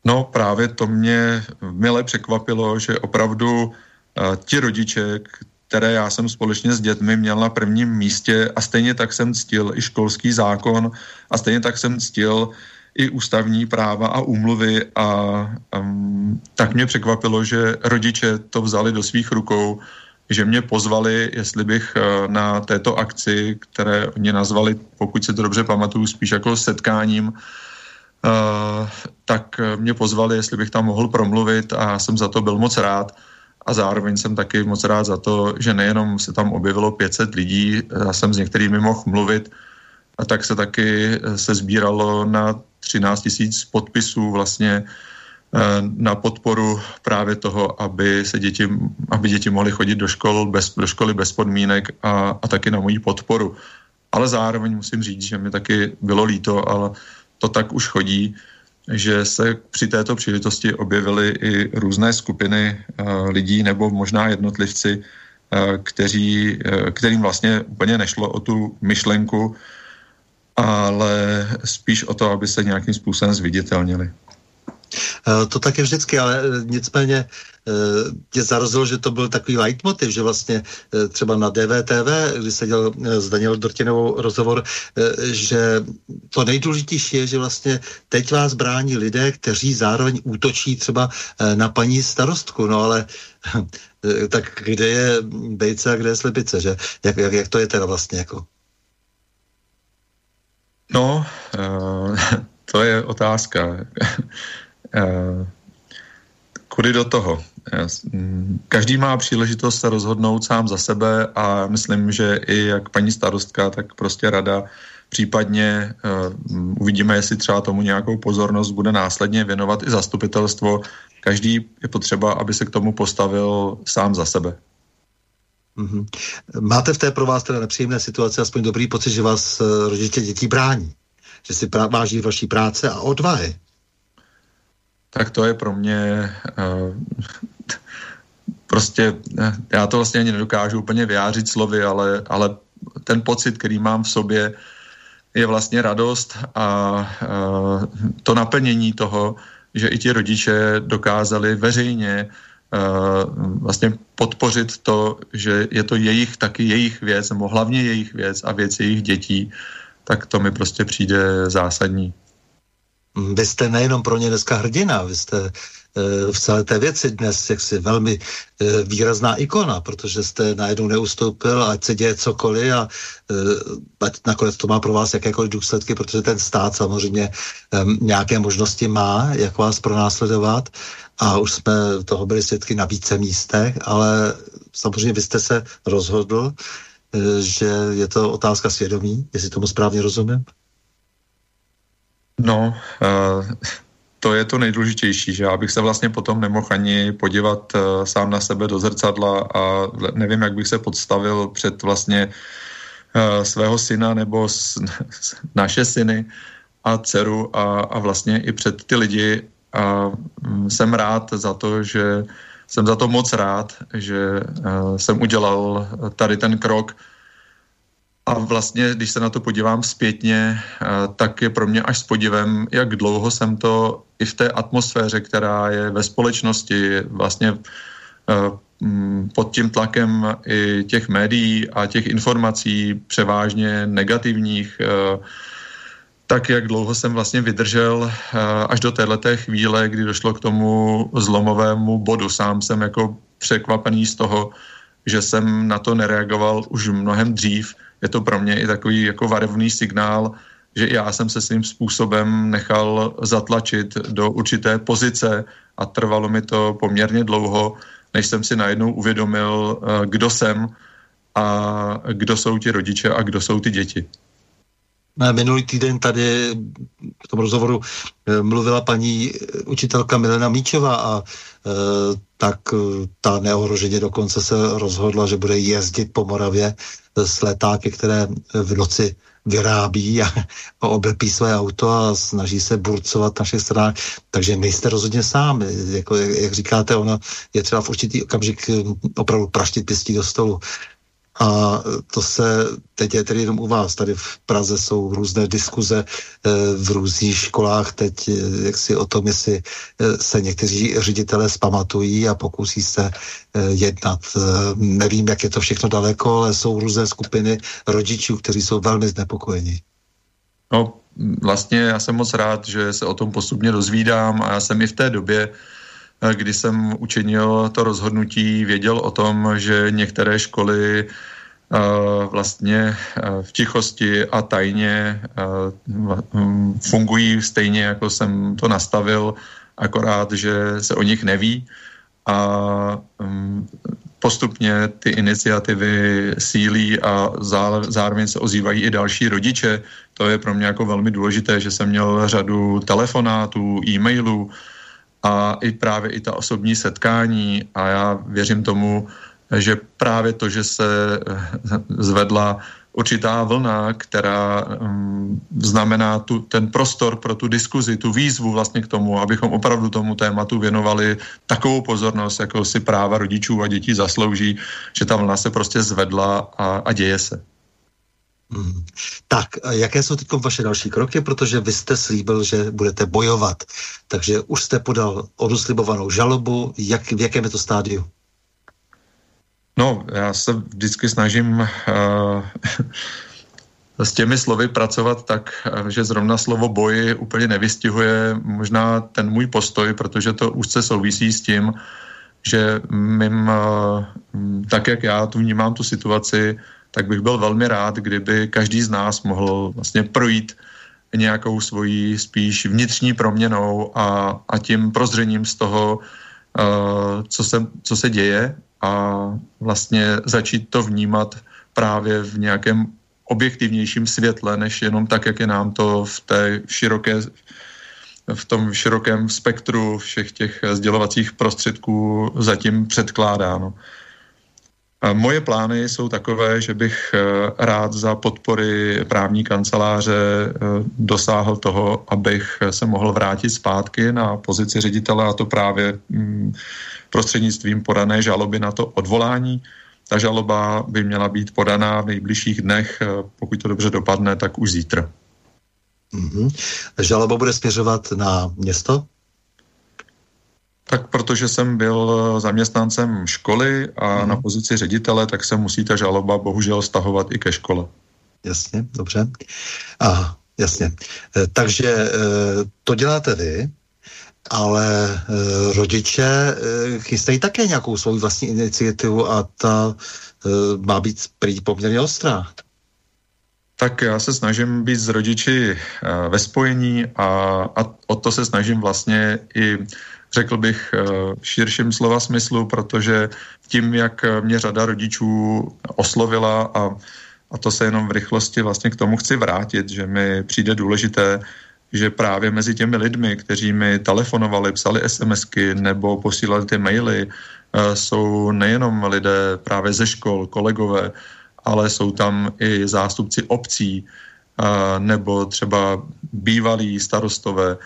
No právě to mě milé překvapilo, že opravdu uh, ti rodiče, které já jsem společně s dětmi měl na prvním místě a stejně tak jsem ctil i školský zákon a stejně tak jsem ctil i ústavní práva a úmluvy a um, tak mě překvapilo, že rodiče to vzali do svých rukou, že mě pozvali, jestli bych uh, na této akci, které oni nazvali, pokud se to dobře pamatuju, spíš jako setkáním, uh, tak mě pozvali, jestli bych tam mohl promluvit a já jsem za to byl moc rád a zároveň jsem taky moc rád za to, že nejenom se tam objevilo 500 lidí, já jsem s některými mohl mluvit, a tak se taky se sbíralo na 13 tisíc podpisů vlastně eh, na podporu právě toho, aby se děti, aby děti mohly chodit do, škol bez, do školy bez podmínek a, a taky na moji podporu. Ale zároveň musím říct, že mi taky bylo líto, ale to tak už chodí, že se při této příležitosti objevily i různé skupiny uh, lidí nebo možná jednotlivci, uh, kteří, uh, kterým vlastně úplně nešlo o tu myšlenku, ale spíš o to, aby se nějakým způsobem zviditelnili. To tak je vždycky, ale nicméně tě zarazilo, že to byl takový leitmotiv, že vlastně třeba na DVTV, kdy se dělal s Daniel Dortinovou rozhovor, že to nejdůležitější je, že vlastně teď vás brání lidé, kteří zároveň útočí třeba na paní starostku, no ale <laughs> tak kde je bejce a kde je slepice, že? Jak, jak, jak to je teda vlastně jako? No, <laughs> to je otázka. Uh, kudy do toho? Mm, každý má příležitost se rozhodnout sám za sebe a myslím, že i jak paní starostka, tak prostě rada případně uh, uvidíme, jestli třeba tomu nějakou pozornost bude následně věnovat i zastupitelstvo. Každý je potřeba, aby se k tomu postavil sám za sebe. Mm-hmm. Máte v té pro vás teda nepříjemné situaci aspoň dobrý pocit, že vás uh, rodiče dětí brání? Že si váží vaší práce a odvahy? Tak to je pro mě uh, prostě, uh, já to vlastně ani nedokážu úplně vyjářit slovy, ale, ale ten pocit, který mám v sobě, je vlastně radost a uh, to naplnění toho, že i ti rodiče dokázali veřejně Eh, vlastně podpořit to, že je to jejich, taky jejich věc, nebo hlavně jejich věc a věc jejich dětí, tak to mi prostě přijde zásadní. Vy jste nejenom pro ně dneska hrdina, vy jste e, v celé té věci dnes jaksi velmi e, výrazná ikona, protože jste najednou neustoupil, ať se děje cokoliv a e, ať nakonec to má pro vás jakékoliv důsledky, protože ten stát samozřejmě nějaké možnosti má, jak vás pronásledovat a už jsme toho byli svědky na více místech, ale samozřejmě vy jste se rozhodl, eh, že je to otázka svědomí, jestli tomu správně rozumím? No, uh, to je to nejdůležitější, že? Já bych se vlastně potom nemohl ani podívat uh, sám na sebe do zrcadla a nevím, jak bych se podstavil před vlastně uh, svého syna nebo s, naše syny a dceru a, a vlastně i před ty lidi. A mm, jsem rád za to, že jsem za to moc rád, že jsem udělal tady ten krok a vlastně, když se na to podívám zpětně, uh, tak je pro mě až s podivem, jak dlouho jsem to i v té atmosféře, která je ve společnosti vlastně uh, pod tím tlakem i těch médií a těch informací převážně negativních, tak jak dlouho jsem vlastně vydržel až do téhleté chvíle, kdy došlo k tomu zlomovému bodu. Sám jsem jako překvapený z toho, že jsem na to nereagoval už mnohem dřív. Je to pro mě i takový jako varevný signál, že já jsem se svým způsobem nechal zatlačit do určité pozice a trvalo mi to poměrně dlouho, než jsem si najednou uvědomil, eh, kdo jsem a kdo jsou ti rodiče a kdo jsou ty děti. Minulý týden tady v tom rozhovoru eh, mluvila paní eh, učitelka Milena Míčová a tak ta neohroženě dokonce se rozhodla, že bude jezdit po Moravě s letáky, které v noci vyrábí a, <laughs> oblepí své auto a snaží se burcovat naše strany. Takže nejste rozhodně sám. Jako, jak, říkáte, ono je třeba v určitý okamžik opravdu praštit pěstí do stolu. A to se teď je tedy jenom u vás. Tady v Praze jsou různé diskuze eh, v různých školách teď, eh, jak si o tom, jestli eh, se někteří ředitelé zpamatují a pokusí se jednat. Nevím, jak je to všechno daleko, ale jsou různé skupiny rodičů, kteří jsou velmi znepokojeni. No, vlastně já jsem moc rád, že se o tom postupně dozvídám a já jsem i v té době kdy jsem učinil to rozhodnutí, věděl o tom, že některé školy eh, vlastně eh, v tichosti a tajně hm, fungují stejně, jako jsem to nastavil, akorát, že se o nich neví a hm, postupně ty iniciativy sílí a zároveň se ozývají i další rodiče. To je pro mě jako velmi důležité, že jsem měl řadu telefonátů, e-mailů, a i právě i ta osobní setkání a já věřím tomu, že právě to, že se eh, zvedla určitá vlna, která um, znamená tu, ten prostor pro tu diskuzi, tu výzvu vlastně k tomu, abychom opravdu tomu tématu věnovali takovou pozornost, jako si práva rodičů a dětí zaslouží, že ta vlna se prostě zvedla a, a děje se. Hmm. Tak, jaké jsou teď vaše další kroky, protože vy jste slíbil, že budete bojovat, takže už jste podal oduslibovanou žalobu, jak, v jakém je to stádiu? No, já se vždycky snažím uh, <laughs> s těmi slovy pracovat tak, eh, že zrovna slovo boj úplně nevystihuje možná ten můj postoj, protože to úzce souvisí s tím, že mým, uh, tak jak já tu vnímám tu situaci, tak bych byl velmi rád, kdyby každý z nás mohl vlastně projít nějakou svojí spíš vnitřní proměnou a, a tím prozřením z toho, uh, co, se, co se děje a vlastně začít to vnímat právě v nějakém objektivnějším světle, než jenom tak, jak je nám to v té široké v tom širokém spektru všech těch sdělovacích prostředků zatím předkládáno. Moje plány jsou takové, že bych eh, rád za podpory právní kanceláře eh, dosáhl toho, abych se mohl vrátit zpátky na pozici ředitele a to právě mm, prostřednictvím podané žaloby na to odvolání. Ta žaloba by měla být podaná v nejbližších dnech, eh, pokud to dobře dopadne, tak už zítra. Mm-hmm. Žaloba bude směřovat na město? Tak protože jsem byl zaměstnancem školy a hmm. na pozici ředitele, tak se musí ta žaloba bohužel stahovat i ke škole. Jasně, dobře. A jasně. E, takže e, to děláte vy, ale rodiče chystají také nějakou svou vlastní iniciativu a ta má být prý poměrně ostrá. Tak já se snažím být s rodiči ve spojení a, a o to se snažím vlastně i řekl bych, eh, v širším slova smyslu, protože tím, jak mě řada rodičů oslovila a, a to se jenom v rychlosti vlastně k tomu chci vrátit, že mi přijde důležité, že právě mezi těmi lidmi, kteří mi telefonovali, psali SMSky nebo posílali ty maily, eh, jsou nejenom lidé právě ze škol, kolegové, ale jsou tam i zástupci obcí eh, nebo třeba bývalí starostové,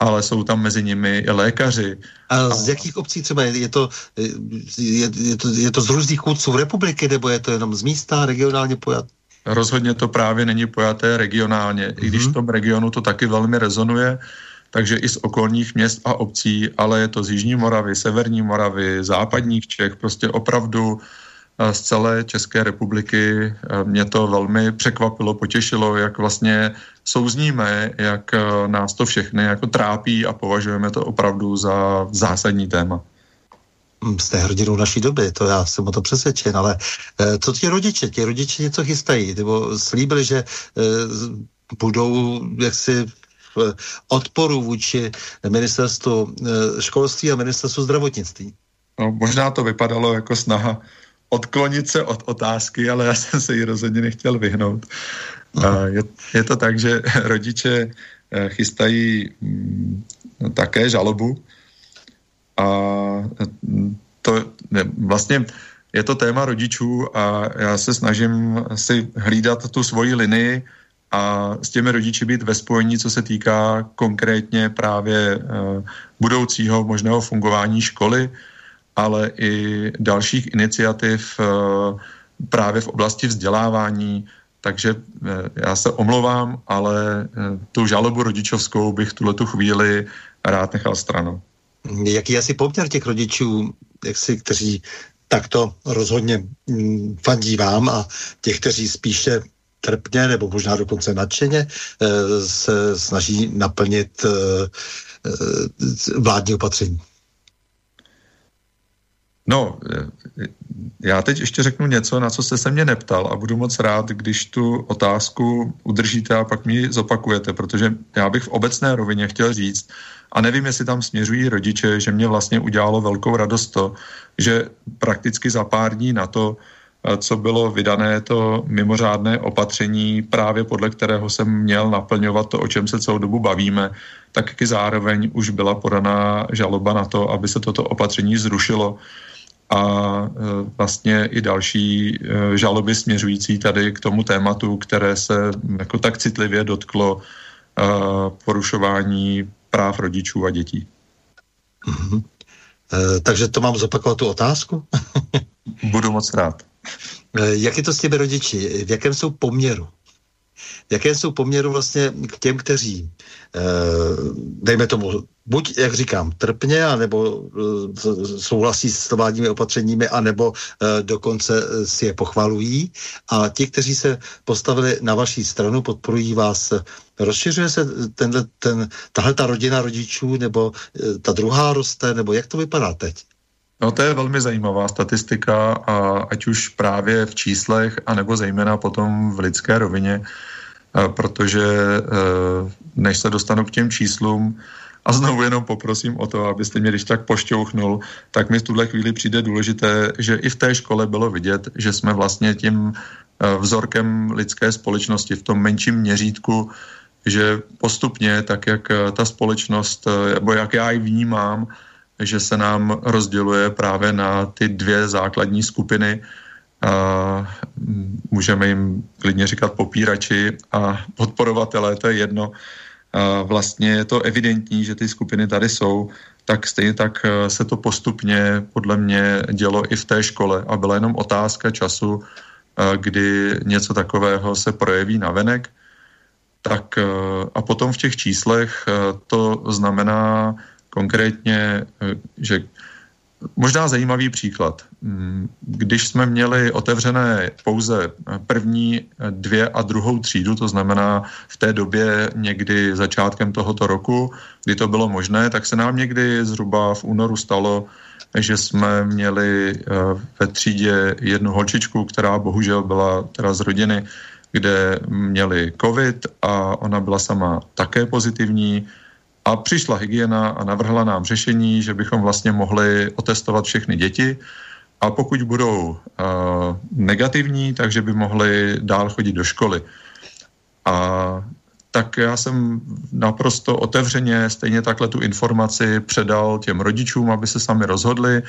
ale jsou tam mezi nimi i lékaři. A z jakých obcí třeba je, to, je, je, to, je to z různých kůdců republiky, nebo je to jenom z místa, regionálně pojat? Rozhodně to právě není pojaté regionálně, mm-hmm. i když v tom regionu to taky velmi rezonuje, takže i z okolních měst a obcí, ale je to z Jižní Moravy, Severní Moravy, západních Čech, prostě opravdu z celé České republiky. Mě to velmi překvapilo, potěšilo, jak vlastně souzníme, jak nás to všechny jako trápí a považujeme to opravdu za zásadní téma. Hm, jste hrdinou naší doby, to já jsem o to přesvědčen, ale eh, co ti rodiče? Ti rodiče něco chystají, nebo slíbili, že eh, budou jaksi v odporu vůči ministerstvu eh, školství a ministerstvu zdravotnictví. No, možná to vypadalo jako snaha odklonit se od otázky, ale já jsem se jí rozhodně nechtěl vyhnout. Je, je to tak, že <laughs> rodiče chystají mm, také žalobu. A to ne, vlastně je to téma rodičů a já se snažím si hlídat tu svoji linii a s těmi rodiči být ve spojení, co se týká konkrétně právě uh, budoucího možného fungování školy, ale i dalších iniciativ uh, právě v oblasti vzdělávání. Takže uh, já se omlouvám, ale tu žalobu rodičovskou bych tuhle tu chvíli rád nechal stranou. Jaký asi poměr těch rodičů, jak si, kteří takto rozhodně mm, fandí vám a těch, kteří spíše trpně nebo možná dokonce nadšeně eh, se snaží naplnit eh, eh, vládní opatření? No, já teď ještě řeknu něco, na co jste se mě neptal a budu moc rád, když tu otázku udržíte a pak mi zopakujete, protože já bych v obecné rovině chtěl říct, a nevím, jestli tam směřují rodiče, že mě vlastně udělalo velkou radost to, že prakticky za pár dní na to, eh, co bylo vydané to mimořádné opatření, právě podle kterého jsem měl naplňovat to, o čem se celou dobu bavíme, tak i zároveň už byla podaná žaloba na to, aby se toto opatření zrušilo a eh, vlastně i další eh, žaloby směřující tady k tomu tématu, které se jako tak citlivě dotklo porušování práv rodičů a dětí. Mm-hmm. E, takže to mám zopakovat tu otázku? <laughs> Budu moc rád. E, jak je to s těmi rodiči? V jakém jsou poměru? Jaké jsou poměru vlastně k těm, kteří, eh, dejme tomu, buď, jak říkám, trpně, anebo eh, souhlasí s vládními opatřeními, anebo eh, dokonce si je pochvalují. A ti, kteří se postavili na vaší stranu, podporují vás. Rozšiřuje se tenhle, ten, tahle ta rodina rodičů, nebo ta druhá roste, nebo jak to vypadá teď? No to je velmi zajímavá statistika a ať už právě v číslech, anebo zejména potom v lidské rovině, protože eh, než se dostanu k těm číslům, a znovu jenom poprosím o to, abyste mě když tak pošťouchnul, tak mi v tuhle chvíli přijde důležité, že i v té škole bylo vidět, že jsme vlastně tím eh, vzorkem lidské společnosti v tom menším měřítku, že postupně, tak jak eh, ta společnost, nebo jak já ji vnímám, že se nám rozděluje právě na ty dvě základní skupiny, můžeme jim klidně říkat popírači a podporovatelé, to je jedno. A vlastně je to evidentní, že ty skupiny tady jsou, tak stejně tak e, se to postupně podle mě dělo i v té škole a byla jenom otázka času, e, kdy něco takového se projeví na venek. Tak e, a potom v těch číslech to znamená konkrétně, že Možná zajímavý příklad. Mm, když jsme měli otevřené pouze první dvě a druhou třídu, to znamená v té době někdy začátkem tohoto roku, kdy to bylo možné, tak se nám někdy zhruba v únoru stalo, že jsme měli eh, ve třídě jednu holčičku, která bohužel byla teda z rodiny, kde měli covid a ona byla sama také pozitivní a přišla hygiena a navrhla nám řešení, že bychom vlastně mohli otestovat všechny děti a pokud budou uh, negativní, takže by mohli dál chodit do školy. A tak já jsem naprosto otevřeně stejně takhle tu informaci předal těm rodičům, aby se sami rozhodli,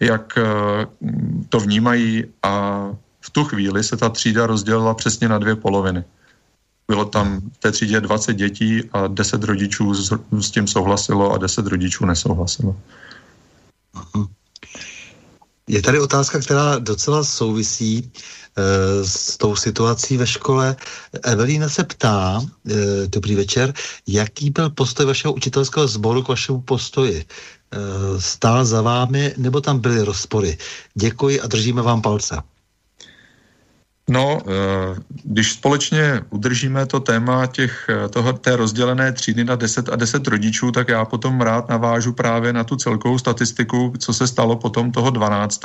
jak uh, to vnímají a v tu chvíli se ta třída rozdělila přesně na dvě poloviny. Bylo tam v té třídě 20 dětí a 10 rodičů s, s tím souhlasilo a 10 rodičů nesouhlasilo. Je tady otázka, která docela souvisí e, s tou situací ve škole. Evelína se ptá, e, dobrý večer, jaký byl postoj vašeho učitelského sboru k vašemu postoji? E, stál za vámi, nebo tam byly rozpory? Děkuji a držíme vám palce. No, když společně udržíme to téma těch, toho, té rozdělené třídy na 10 a 10 rodičů, tak já potom rád navážu právě na tu celkovou statistiku, co se stalo potom toho 12.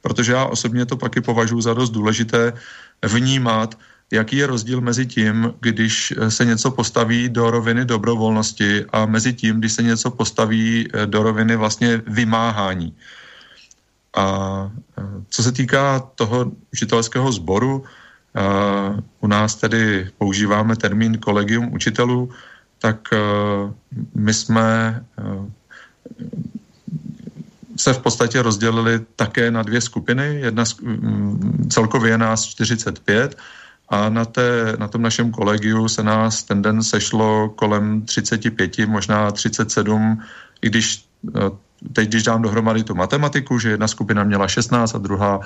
Protože já osobně to taky považuji za dost důležité vnímat, jaký je rozdíl mezi tím, když se něco postaví do roviny dobrovolnosti a mezi tím, když se něco postaví do roviny vlastně vymáhání. A co se týká toho učitelského sboru, u nás tedy používáme termín kolegium učitelů, tak my jsme se v podstatě rozdělili také na dvě skupiny. Jedna celkově je nás 45 a na, té, na tom našem kolegiu se nás ten den sešlo kolem 35, možná 37, i když teď, když dám dohromady tu matematiku, že jedna skupina měla 16 a druhá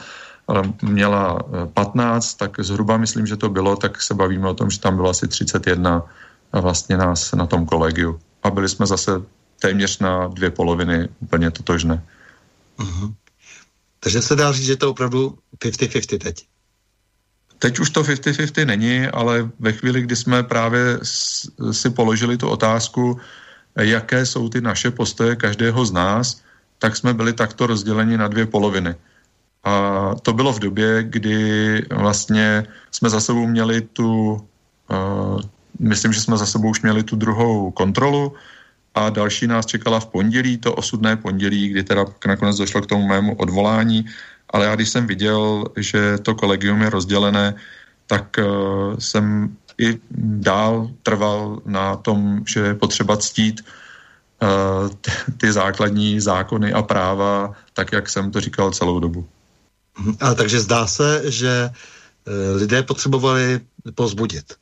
měla 15, eh, tak zhruba myslím, že to bylo, tak se bavíme o tom, že tam bylo asi 31 vlastně nás na tom kolegiu. A byli jsme zase téměř na dvě poloviny úplně totožné. Uh-huh. Takže se dá říct, že to opravdu 50-50 teď. Teď už to 50-50 není, ale ve chvíli, kdy jsme právě si položili tu otázku, jaké jsou ty naše postoje každého z nás, tak jsme byli takto rozděleni na dvě poloviny. A to bylo v době, kdy vlastně jsme za sebou měli tu, uh, myslím, že jsme za sebou už měli tu druhou kontrolu a další nás čekala v pondělí, to osudné pondělí, kdy teda nakonec došlo k tomu mému odvolání, ale já když jsem viděl, že to kolegium je rozdělené, tak uh, jsem i dál trval na tom, že je potřeba ctít uh, ty základní zákony a práva, tak jak jsem to říkal celou dobu. A takže zdá se, že uh, lidé potřebovali pozbudit.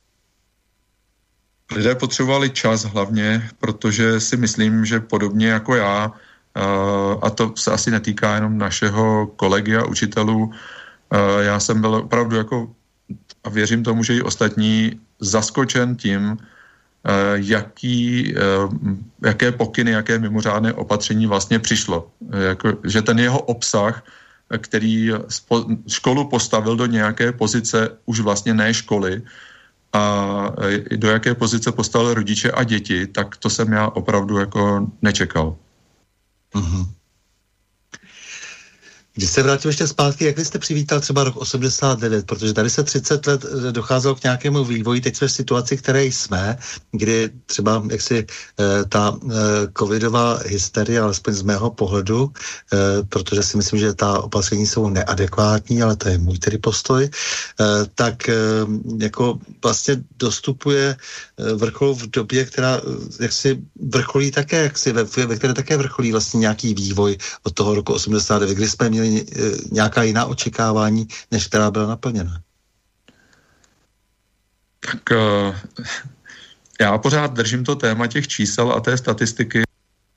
Lidé potřebovali čas hlavně, protože si myslím, že podobně jako já, uh, a to se asi netýká jenom našeho kolegy a učitelů, já jsem byl opravdu jako a věřím tomu, že i ostatní zaskočen tím, eh, jaký, eh, jaké pokyny, jaké mimořádné opatření vlastně přišlo. Jako, že ten jeho obsah, který školu postavil do nějaké pozice už vlastně ne školy, a eh, do jaké pozice postavil rodiče a děti, tak to jsem já opravdu jako nečekal. Uh-huh. Když se vrátím ještě zpátky, jak vy jste přivítal třeba rok 89, protože tady se 30 let eh, docházelo k nějakému vývoji, teď jsme v situaci, které jsme, kdy třeba jaksi eh, ta eh, covidová hysterie, alespoň z mého pohledu, protože si myslím, že ta opatření jsou neadekvátní, ale to je můj tedy postoj, tak jako vlastně dostupuje vrchol v době, která jaksi vrcholí také, jaksi ve, ve které také vrcholí vlastně nějaký vývoj od toho roku 89, kdy jsme měli měli eh, nějaká jiná očekávání, než která byla naplněna? Tak uh, já pořád držím to téma těch čísel a té statistiky.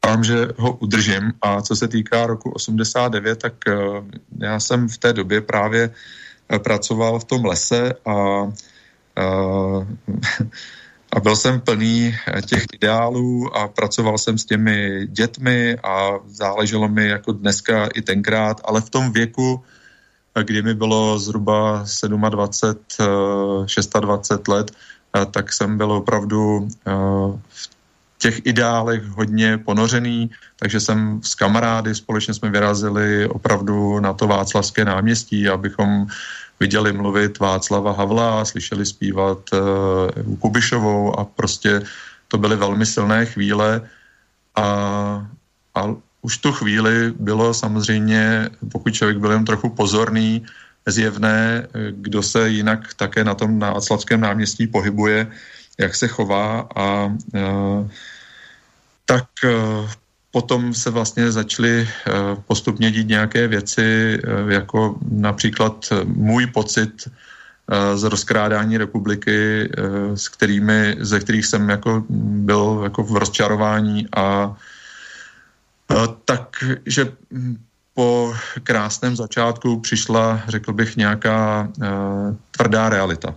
Vám, že ho udržím. A co se týká roku 89, tak uh, já jsem v té době právě pracoval v tom lese a <laughs> a byl jsem plný eh, těch ideálů a pracoval jsem s těmi dětmi a záleželo mi jako dneska i tenkrát, ale v tom věku, eh, kdy mi bylo zhruba 27, 26 eh, let, tak jsem byl opravdu v těch ideálech hodně ponořený, takže jsem s kamarády společně jsme vyrazili opravdu na to Václavské náměstí, abychom viděli mluvit Václava Havla, slyšeli zpívat uh, Kubišovou a prostě to byly velmi silné chvíle. A, a už tu chvíli bylo samozřejmě, pokud člověk byl jen trochu pozorný, zjevné, kdo se jinak také na tom Václavském náměstí pohybuje, jak se chová a uh, tak uh, potom se vlastně začaly eh, postupně dít nějaké věci, eh, jako například můj pocit eh, z rozkrádání republiky, s kterými, ze kterých jsem jako byl jako v rozčarování a takže po krásném začátku přišla, řekl bych, nějaká tvrdá realita.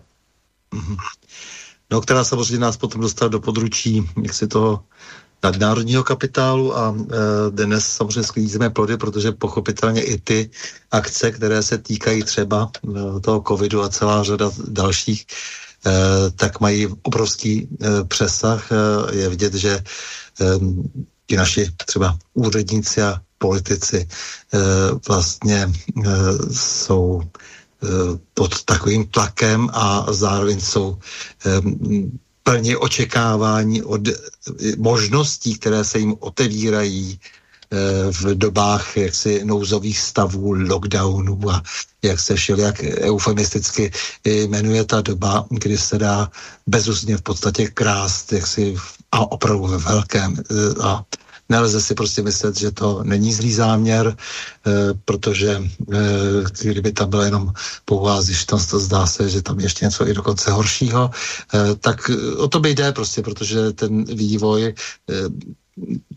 Mm-hmm. No, která samozřejmě nás potom dostala do područí, jak si toho nadnárodního kapitálu a e, dnes samozřejmě sklízíme plody, protože pochopitelně i ty akce, které se týkají třeba e, toho covidu a celá řada dalších, e, tak mají obrovský přesah. Je vidět, že ti naši třeba úředníci a politici vlastně jsou pod takovým tlakem a zároveň jsou plně očekávání od možností, které se jim otevírají v dobách jaksi nouzových stavů, lockdownů a jak se jak eufemisticky jmenuje ta doba, kdy se dá bezúzně v podstatě krást jaksi a opravdu ve velkém a Nelze si prostě myslet, že to není zlý záměr, eh, protože eh, kdyby tam byla jenom pouhá zjištnost, zdá se, že tam ještě něco i dokonce horšího, eh, tak o to by jde prostě, protože ten vývoj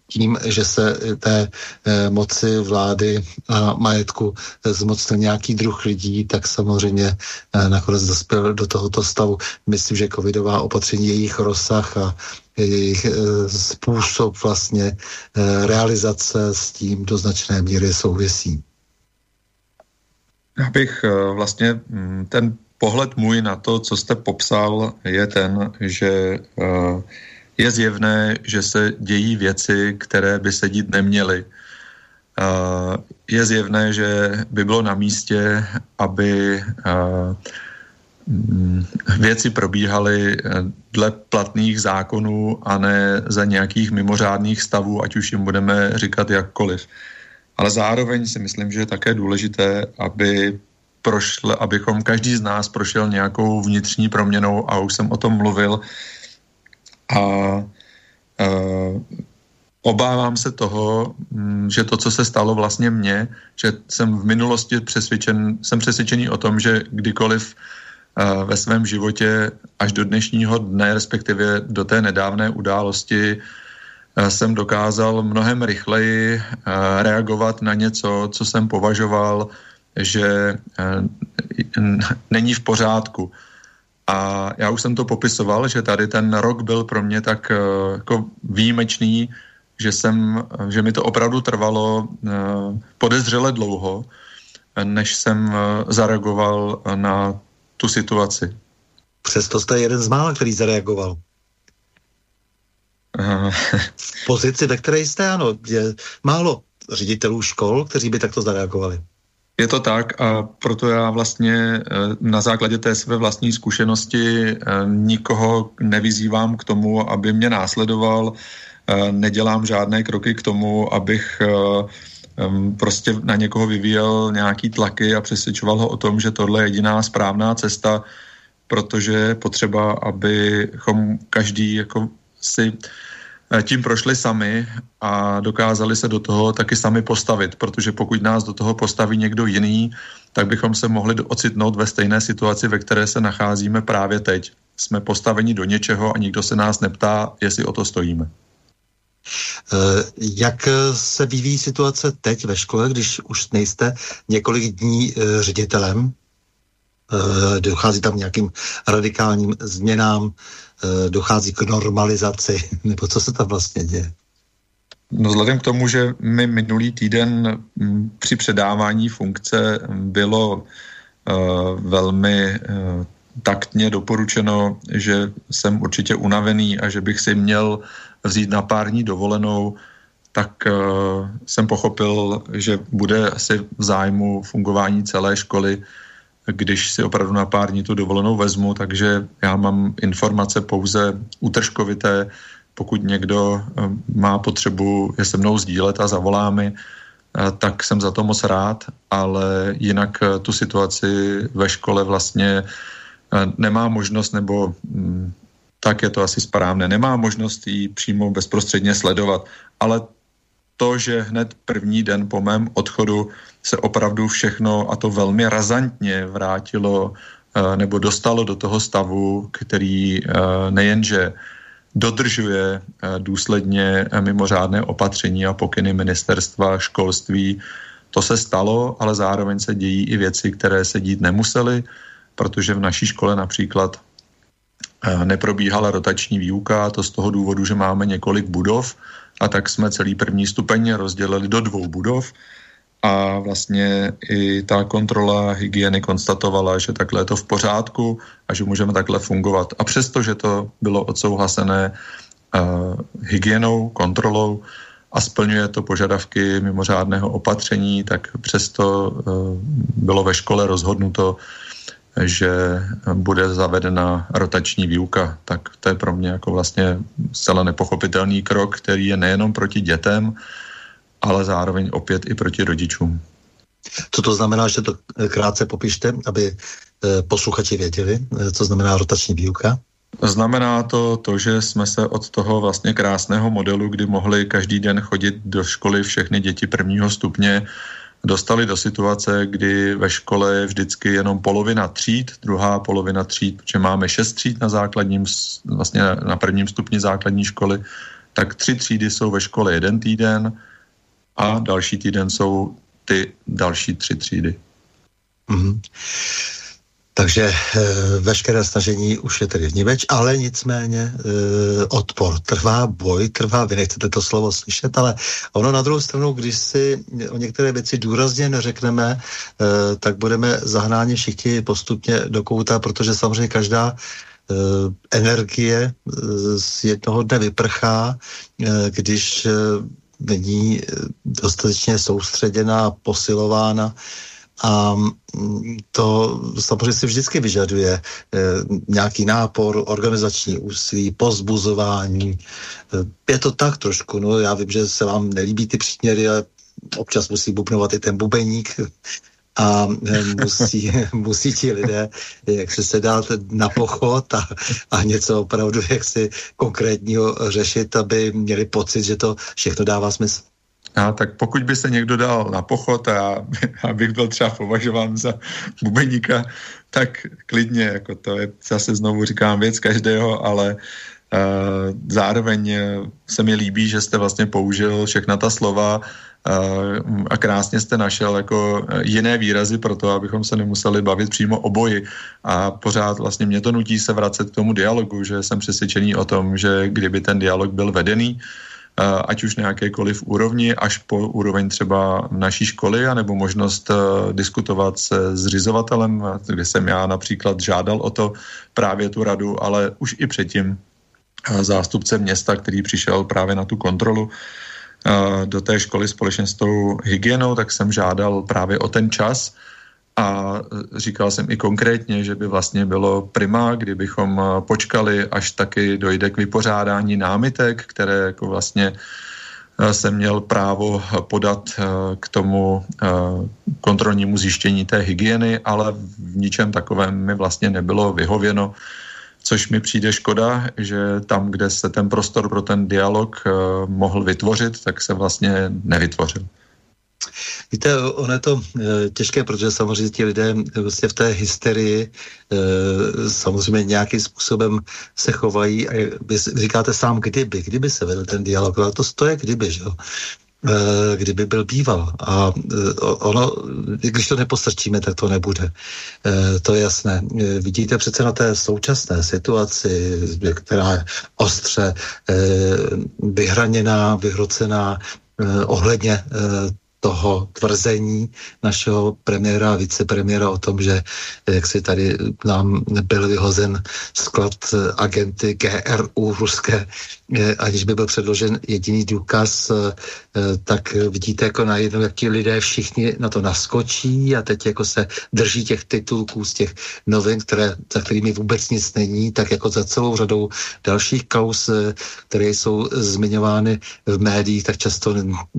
tím, že se té e, moci vlády a majetku zmocnil nějaký druh lidí, tak samozřejmě e, nakonec dospěl do tohoto stavu. Myslím, že covidová opatření, jejich rozsah a jejich e, způsob vlastně realizace s tím do značné míry souvisí. Já bych vlastně mm, ten pohled můj na to, co jste popsal, je ten, že e, je zjevné, že se dějí věci, které by se dít neměly. Je zjevné, že by bylo na místě, aby mm, věci probíhaly dle platných zákonů a ne za nějakých mimořádných stavů, ať už jim budeme říkat jakkoliv. Ale zároveň si myslím, že je také důležité, aby prošle, abychom každý z nás prošel nějakou vnitřní proměnou a už jsem o tom mluvil, a uh, obávám se toho, mm, že to, co se stalo vlastně mně, že jsem v minulosti přesvědčen, jsem přesvědčený o tom, že kdykoliv uh, ve svém životě až do dnešního dne, respektive do té nedávné události, jsem dokázal mnohem rychleji reagovat na něco, co jsem považoval, že není v pořádku a já už jsem to popisoval, že tady ten rok byl pro mě tak eh, jako výjimečný, že, jsem, že mi to opravdu trvalo eh, podezřele dlouho, než jsem eh, zareagoval na tu situaci. Přesto jste jeden z mála, který zareagoval. v pozici, ve které jste, ano, je málo ředitelů škol, kteří by takto zareagovali. Je to tak a proto já vlastně eh, na základě té své vlastní zkušenosti eh, nikoho nevyzývám k tomu, aby mě následoval, eh, nedělám žádné kroky k tomu, abych prostě na někoho vyvíjel nějaký tlaky a přesvědčoval ho o tom, že tohle je jediná správná cesta, protože je potřeba, abychom každý jako si Eh, tím prošli sami a dokázali se do toho taky sami postavit, protože pokud nás do toho postaví někdo jiný, tak bychom se mohli ocitnout ve stejné situaci, ve které se nacházíme právě teď. Jsme postaveni do něčeho a nikdo se nás neptá, jestli o to stojíme. Eh, jak se vyvíjí situace teď ve škole, když už nejste několik dní eh, ředitelem? Dochází tam nějakým radikálním změnám? Eh, dochází k normalizaci, <laughs> nebo co se tam vlastně děje? No vzhledem k tomu, že mi minulý týden mm, při předávání funkce bylo uh, velmi uh, taktně doporučeno, že jsem určitě unavený a že bych si měl vzít na pár dní dovolenou, tak uh, jsem pochopil, že bude asi v zájmu fungování celé školy když si opravdu na pár dní tu dovolenou vezmu, takže já mám informace pouze útržkovité, pokud někdo eh, má potřebu je se mnou sdílet a zavolá mi, eh, tak jsem za to moc rád, ale jinak eh, tu situaci ve škole vlastně nemá možnost, nebo hm, tak je to asi správné, nemá možnost ji přímo bezprostředně sledovat, ale to, že hned první den po mém odchodu se opravdu všechno, a to velmi razantně, vrátilo eh, nebo dostalo do toho stavu, který eh, nejenže dodržuje eh, důsledně mimořádné opatření a pokyny ministerstva školství, To se stalo, ale zároveň se dějí i věci, které se dít nemusely, protože v naší škole například neprobíhala rotační výuka, to z toho důvodu, že máme několik budov a tak jsme celý první stupeň rozdělili do dvou budov a vlastně i ta kontrola hygieny konstatovala, že takhle je to v pořádku a že můžeme takhle fungovat. A přesto, že to bylo odsouhlasené uh, hygienou, kontrolou a splňuje to požadavky mimořádného opatření, tak přesto uh, bylo ve škole rozhodnuto, že bude zavedena rotační výuka. Tak to je pro mě jako vlastně zcela nepochopitelný krok, který je nejenom proti dětem, ale zároveň opět i proti rodičům. Co to znamená, že to krátce popište, aby eh, posluchači věděli, eh, co znamená rotační výuka? Znamená to to, že jsme se od toho vlastně krásného modelu, kdy mohli každý den chodit do školy všechny děti prvního stupně, dostali do situace, kdy ve škole je vždycky jenom polovina tříd, druhá polovina tříd, protože máme šest tříd na základním, vlastně na prvním stupni základní školy, tak tři třídy jsou ve škole jeden týden, a další týden jsou ty další tři třídy. Mm-hmm. Takže e, veškeré snažení už je tedy vniveč, ale nicméně e, odpor trvá, boj trvá, vy nechcete to slovo slyšet, ale ono na druhou stranu, když si o některé věci důrazně neřekneme, e, tak budeme zahnáni všichni postupně do kouta, protože samozřejmě každá energie z jednoho dne vyprchá, když není eh, dostatečně soustředěná, posilována a mm, to samozřejmě si vždycky vyžaduje eh, nějaký nápor, organizační úsilí, pozbuzování. Eh, je to tak trošku, no já vím, že se vám nelíbí ty příměry, ale občas musí bubnovat i ten bubeník, a eh, musí, <laughs> musí ti lidé jak se, se dát na pochod a, a něco opravdu jak si konkrétního řešit, aby měli pocit, že to všechno dává smysl. A tak pokud by se někdo dal na pochod a <laughs> abych byl třeba považován za bubeníka, tak klidně, jako to je, zase znovu říkám, věc každého, ale uh, zároveň se mi líbí, že jste vlastně použil všechna ta slova, a krásně jste našel jako e, jiné výrazy pro to, abychom se nemuseli bavit přímo o boji. A pořád vlastně mě to nutí se vracet k tomu dialogu, že jsem přesvědčený o tom, že kdyby ten dialog byl vedený, ať už na jakékoliv úrovni, až po úroveň třeba naší školy, anebo možnost diskutovat se zřizovatelem, kde jsem já například žádal o to právě tu radu, ale už i předtím zástupce města, který přišel právě na tu kontrolu, do té školy společně s tou hygienou, tak jsem žádal právě o ten čas a říkal jsem i konkrétně, že by vlastně bylo prima, kdybychom počkali, až taky dojde k vypořádání námitek, které jako vlastně jsem měl právo podat k tomu kontrolnímu zjištění té hygieny, ale v ničem takovém mi vlastně nebylo vyhověno což mi přijde škoda, že tam, kde se ten prostor pro ten dialog uh, mohl vytvořit, tak se vlastně nevytvořil. Víte, ono je to e, těžké, protože samozřejmě ti lidé vlastně v té hysterii samozřejmě nějakým způsobem se chovají a vy říkáte sám, kdyby, kdyby se vedl ten dialog, ale to stoje kdyby, že jo. Eh, kdyby byl býval. A eh, ono, když to nepostrčíme, tak to nebude. Eh, to je jasné. Vidíte přece na té současné situaci, která je ostře vyhraněná, vyhrocená ohledně toho tvrzení našeho premiéra a vicepremiéra o tom, že jak si tady nám byl vyhozen sklad agenty GRU ruské, aniž by byl předložen jediný důkaz, tak vidíte jako najednou, jak ti lidé všichni na to naskočí a teď jako se drží těch titulků z těch novin, které, za kterými vůbec nic není, tak jako za celou řadou dalších kaus, které jsou zmiňovány v médiích, tak často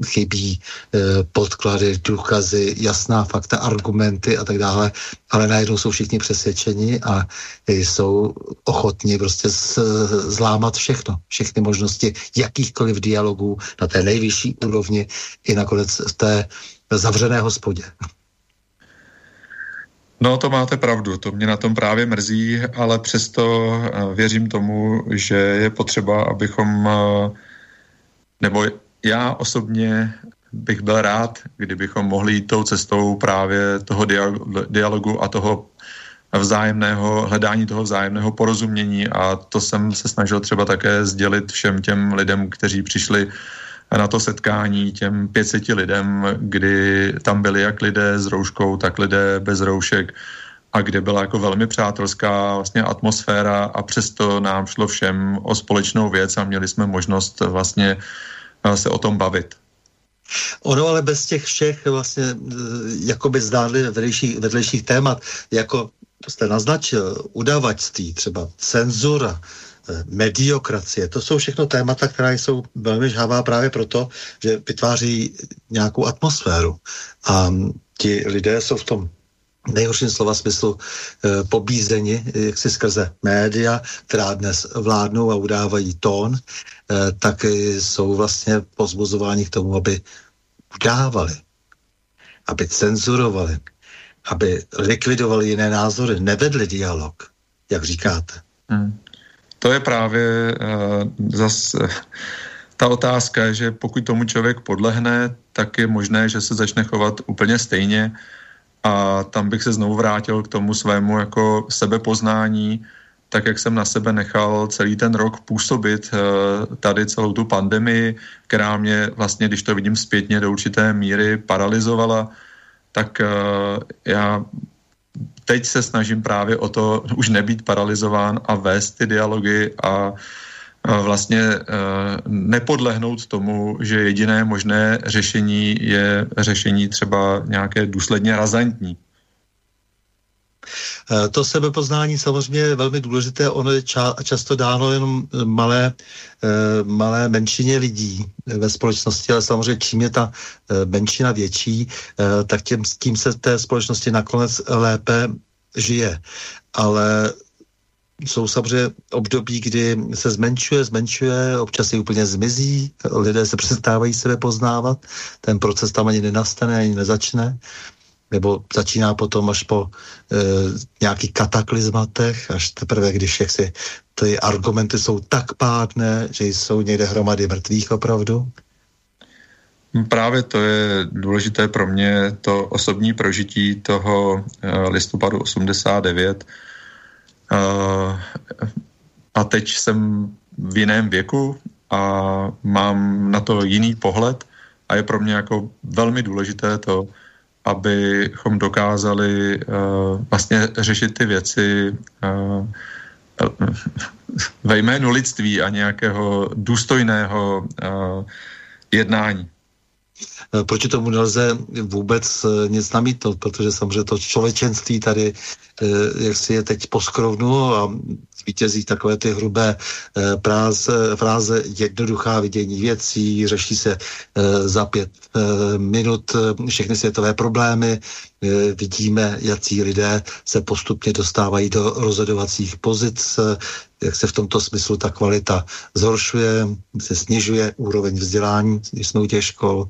chybí podklady, důkazy, jasná fakta, argumenty a tak dále, ale najednou jsou všichni přesvědčeni a jsou ochotní prostě zlámat všechno, všechny možnosti jakýchkoliv dialogů na té nejvyšší úrovni i nakonec v té zavřené hospodě. No, to máte pravdu, to mě na tom právě mrzí, ale přesto eh, věřím tomu, že je potřeba, abychom, eh, nebo já osobně bych byl rád, kdybychom mohli jít tou cestou právě toho dialogu a toho vzájemného, hledání toho vzájemného porozumění a to jsem se snažil třeba také sdělit všem těm lidem, kteří přišli na to setkání těm 500 lidem, kdy tam byli jak lidé s rouškou, tak lidé bez roušek a kde byla jako velmi přátelská vlastně atmosféra a přesto nám šlo všem o společnou věc a měli jsme možnost vlastně se o tom bavit. Ono ale bez těch všech vlastně eh, jakoby zdánlivě vedlejších, vedlejších témat, jako jste naznačil, udavačství, třeba cenzura, eh, mediokracie, to jsou všechno témata, která jsou velmi žhavá právě proto, že vytváří nějakou atmosféru. A ti lidé jsou v tom nejhorším slova smyslu e, pobízeni, jak si skrze média, která dnes vládnou a udávají tón, e, tak jsou vlastně pozbuzováni k tomu, aby udávali, aby cenzurovali, aby likvidovali jiné názory, nevedli dialog, jak říkáte. Hmm. To je právě uh, zas uh, ta otázka, že pokud tomu člověk podlehne, tak je možné, že se začne chovat úplně stejně a tam bych se znovu vrátil k tomu svému jako sebepoznání, tak jak jsem na sebe nechal celý ten rok působit uh, tady celou tu pandemii, která mě vlastně, když to vidím zpětně do určité míry, paralizovala, tak uh, já teď se snažím právě o to už nebýt paralizován a vést ty dialogy a uh, vlastně nepodlehnout tomu, že jediné možné řešení je řešení třeba nějaké důsledně razantní. Eh, to sebepoznání samozřejmě je velmi důležité, ono je ča- často dáno jenom malé, eh, malé menšině lidí ve společnosti, ale samozřejmě čím je ta eh, menšina větší, tak tím, tím se té společnosti nakonec lépe žije. Ale jsou samozřejmě období, kdy se zmenšuje, zmenšuje, občas i úplně zmizí, lidé se přestávají sebe poznávat, ten proces tam ani nenastane, ani nezačne nebo začíná potom až po e, nějakých kataklizmatech, až teprve, když jaksi ty argumenty jsou tak pádné, že jsou někde hromady mrtvých opravdu? Právě to je důležité pro mě, to osobní prožití toho e, listopadu 89. E, a teď jsem v jiném věku a mám na to jiný pohled a je pro mě jako velmi důležité to, abychom dokázali uh, vlastně řešit ty věci uh, ve jménu lidství a nějakého důstojného uh, jednání. Proti tomu nelze vůbec nic namítnout, protože samozřejmě to člověčenství tady, jak si je teď poskrovnu a vítězí takové ty hrubé eh, práze, fráze jednoduchá vidění věcí, řeší se eh, za pět eh, minut všechny světové problémy, vidíme, jaký lidé se postupně dostávají do rozhodovacích pozic, jak se v tomto smyslu ta kvalita zhoršuje, se snižuje úroveň vzdělání, když jsme u těch škol,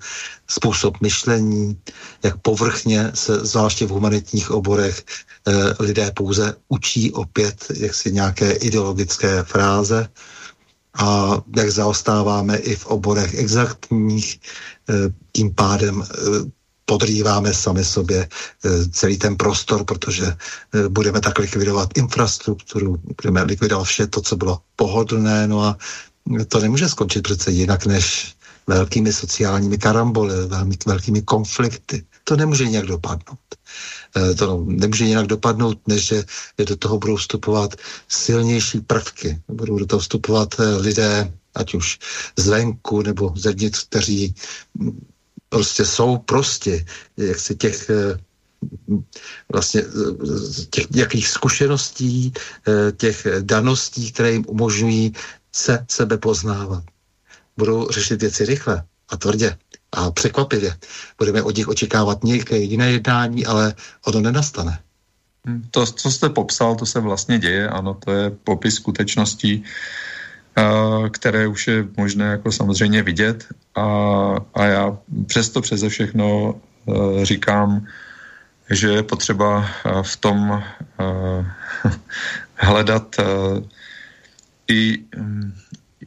způsob myšlení, jak povrchně se, zvláště v humanitních oborech, lidé pouze učí opět jaksi nějaké ideologické fráze a jak zaostáváme i v oborech exaktních, eh, tím pádem eh, podrýváme sami sobě eh, celý ten prostor, protože budeme tak likvidovat infrastrukturu, budeme likvidovat vše to, co bylo pohodlné, no a to nemůže skončit přece jinak než velkými sociálními karamboly, velmi, velkými konflikty. To nemůže nějak dopadnout. Eh, to nemůže jinak dopadnout, než že do toho budou vstupovat silnější prvky. Budou do toho vstupovat eh, lidé, ať už zvenku nebo zevnitř, kteří mm, prostě jsou prostě, jak se těch eh, vlastně těch nějakých zkušeností, těch daností, které jim umožňují se sebe poznávat. Budou řešit věci rychle a tvrdě a překvapivě. Budeme od nich očekávat nějaké jiné jednání, ale ono nenastane. Hmm, to, co jste popsal, to se vlastně děje, ano, to je popis skutečností, které už je možné jako samozřejmě vidět a, a já přesto přeze všechno říkám, že je potřeba v tom <laughs> hledat i hm,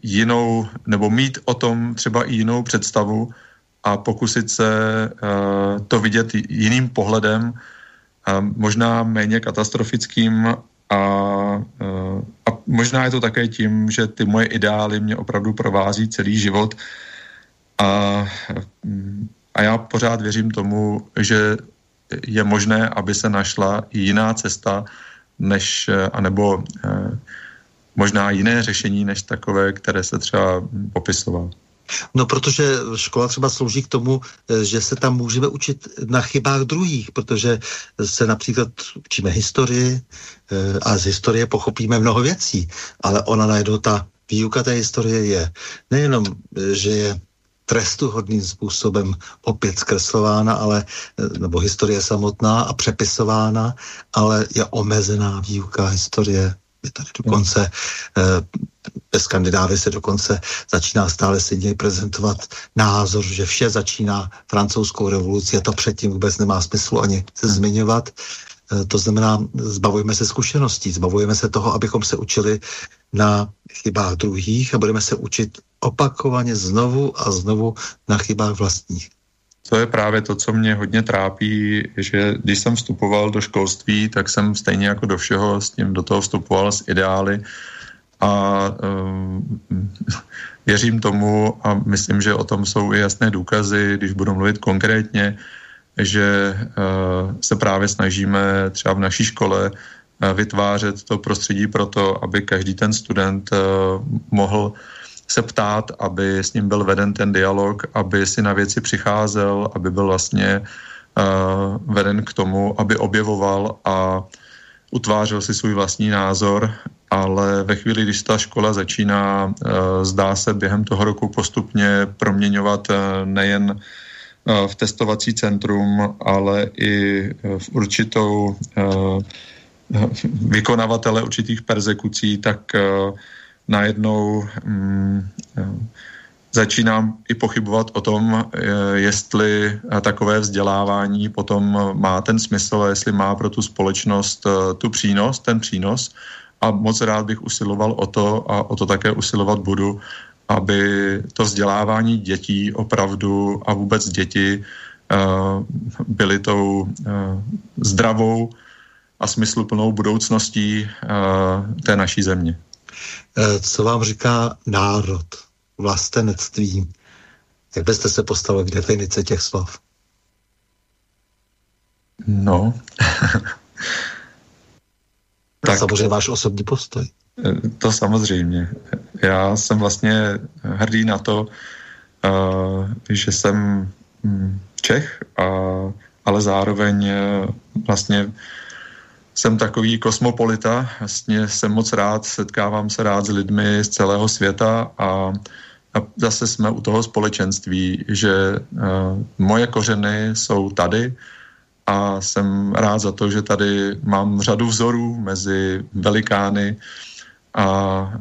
jinou, nebo mít o tom třeba i jinou představu, a pokusit se to vidět jiným pohledem, možná méně katastrofickým a, a možná je to také tím, že ty moje ideály mě opravdu provází celý život a, a já pořád věřím tomu, že je možné, aby se našla jiná cesta, než, anebo možná jiné řešení, než takové, které se třeba popisoval. No, protože škola třeba slouží k tomu, eh, že se tam můžeme učit na chybách druhých, protože se například učíme historii eh, a z historie pochopíme mnoho věcí, ale ona najednou ta výuka té historie je nejenom, eh, že je trestuhodným způsobem opět zkreslována, ale, nebo historie samotná a přepisována, ale je omezená výuka historie tady dokonce ve Skandinávii se dokonce začíná stále silněji prezentovat názor, že vše začíná francouzskou revolucí a to předtím vůbec nemá smysl ani se zmiňovat. Eh, to znamená, zbavujeme se zkušeností, zbavujeme se toho, abychom se učili na chybách druhých a budeme se učit opakovaně znovu a znovu na chybách vlastních. To je právě to, co mě hodně trápí, že když jsem vstupoval do školství, tak jsem stejně jako do všeho s tím do toho vstupoval s ideály, a um, věřím tomu a myslím, že o tom jsou i jasné důkazy, když budu mluvit konkrétně, že uh, se právě snažíme třeba v naší škole uh, vytvářet to prostředí pro to, aby každý ten student uh, mohl se ptát, aby s ním byl veden ten dialog, aby si na věci přicházel, aby byl vlastně uh, veden k tomu, aby objevoval a utvářel si svůj vlastní názor. Ale ve chvíli, když ta škola začíná, eh, zdá se během toho roku postupně proměňovat eh, nejen v testovací centrum, ale i v určitou vykonavatele určitých persekucí, tak najednou mm, začínám i pochybovat o tom, jestli takové vzdělávání potom má ten smysl, jestli má pro tu společnost tu přínos, ten přínos, a moc rád bych usiloval o to a o to také usilovat budu, aby to vzdělávání dětí opravdu a vůbec děti uh, byly tou uh, zdravou a smysluplnou budoucností té naší země. Co vám říká národ, vlastenectví? Jak byste se postavili k definici těch slov? No, <laughs> tak, samozřejmě váš osobní postoj. Eh, to samozřejmě. Já jsem vlastně hrdý na to, uh, že jsem hm, Čech, a, ale zároveň vlastně jsem takový kosmopolita, vlastně jsem moc rád, setkávám se rád s lidmi z celého světa a, a zase jsme u toho společenství, že uh, moje kořeny jsou tady, a jsem rád za to, že tady mám řadu vzorů mezi velikány, a, a,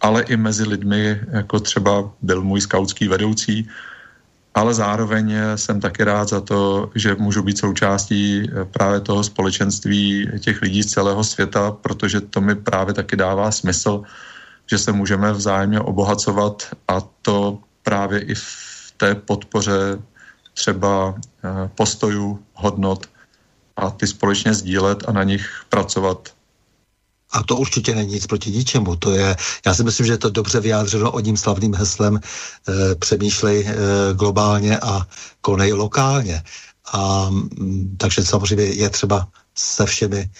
ale i mezi lidmi, jako třeba byl můj skautský vedoucí, ale zároveň jsem taky rád za to, že můžu být součástí právě toho společenství těch lidí z celého světa, protože to mi právě taky dává smysl, že se můžeme vzájemně obohacovat a to právě i v té podpoře třeba eh, postojů, hodnot a ty společně sdílet a na nich pracovat. A to určitě není nic proti ničemu. To je, já si myslím, že je to dobře vyjádřeno odním slavným heslem e, přemýšlej e, globálně a konej lokálně. A, mm, takže samozřejmě je třeba se všemi e,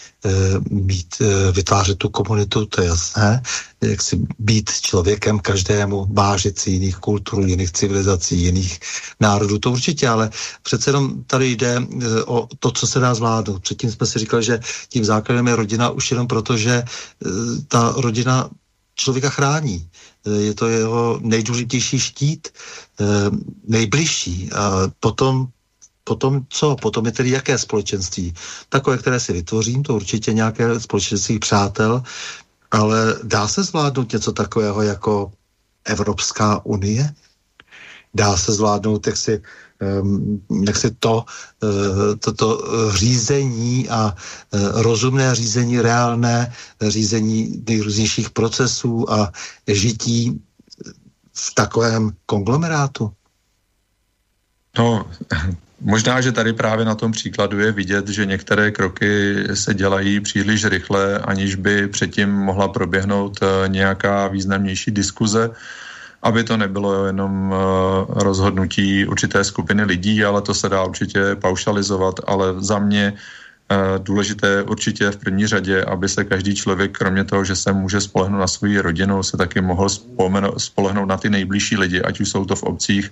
mít, e, vytvářet tu komunitu, to je jasné, jak si být člověkem každému, vážit si jiných kultur, jiných civilizací, jiných národů, to určitě, ale přece jenom tady jde e, o to, co se dá zvládnout. Předtím jsme si říkali, že tím základem je rodina už jenom proto, že ta rodina člověka chrání. Je to jeho nejdůležitější štít, nejbližší. A potom potom co? Potom je tedy jaké společenství? Takové, které si vytvořím, to určitě nějaké společenství přátel, ale dá se zvládnout něco takového jako Evropská unie? Dá se zvládnout, jak si, um, jak si to, uh, toto řízení a uh, rozumné řízení, reálné řízení nejrůznějších procesů a žití v takovém konglomerátu? No, možná, že tady právě na tom příkladu je vidět, že některé kroky se dělají příliš rychle, aniž by předtím mohla proběhnout eh, nějaká významnější diskuze, aby to nebylo jenom eh, rozhodnutí určité skupiny lidí, ale to se dá určitě paušalizovat, ale za mě důležité určitě v první řadě, aby se každý člověk, kromě toho, že se může spolehnout na svou rodinu, se taky mohl spolehnout na ty nejbližší lidi, ať už jsou to v obcích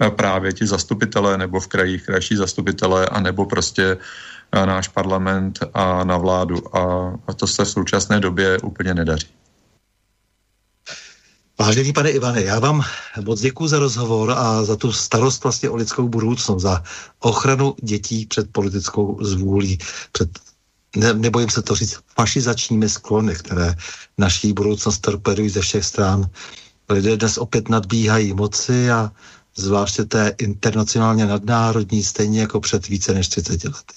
eh, právě ti zastupitelé, nebo v krajích krajší zastupitelé, a nebo prostě eh, náš parlament a na vládu. A to se v současné době úplně nedaří. Vážený pane Ivane, já vám moc děkuji za rozhovor a za tu starost vlastně o lidskou budoucnost, za ochranu dětí před politickou zvůlí, před ne, nebojím se to říct, fašizačními sklony, které naší budoucnost torpedují ze všech stran. Lidé dnes opět nadbíhají moci a zvláště té internacionálně nadnárodní, stejně jako před více než 30 lety.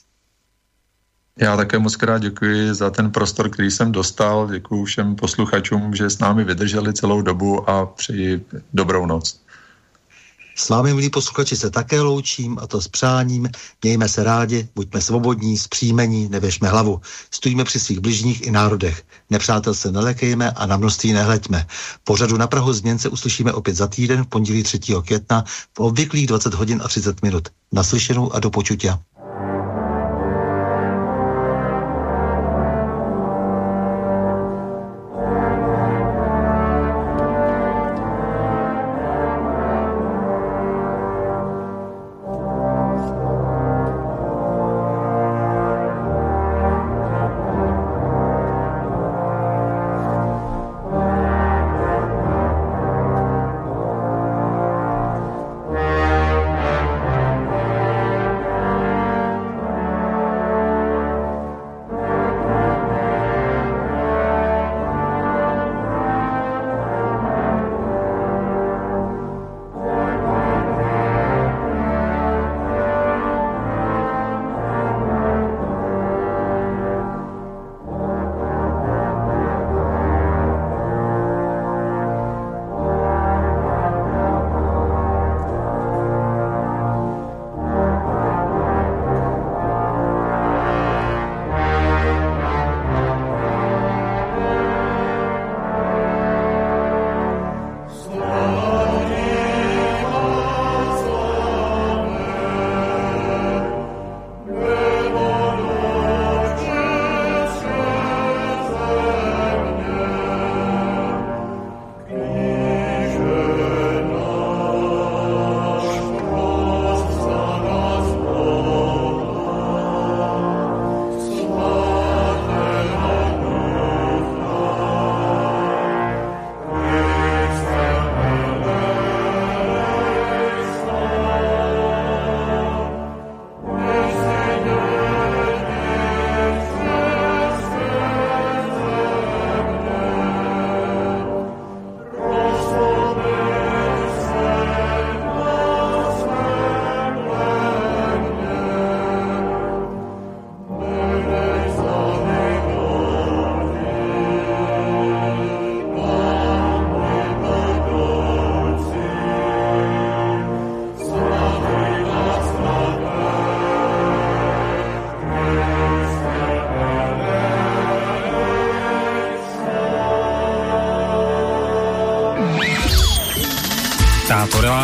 Já také moc krát děkuji za ten prostor, který jsem dostal. Děkuji všem posluchačům, že s námi vydrželi celou dobu a přeji dobrou noc. S vámi, milí posluchači, se také loučím a to s přáním. Mějme se rádi, buďme svobodní, zpříjmení, nevěšme hlavu. Stojíme při svých bližních i národech. Nepřátel se nelekejme a na množství nehleďme. Pořadu na Prahu změn se uslyšíme opět za týden v pondělí 3. května v obvyklých 20 hodin a 30 minut. Naslyšenou a do počutia.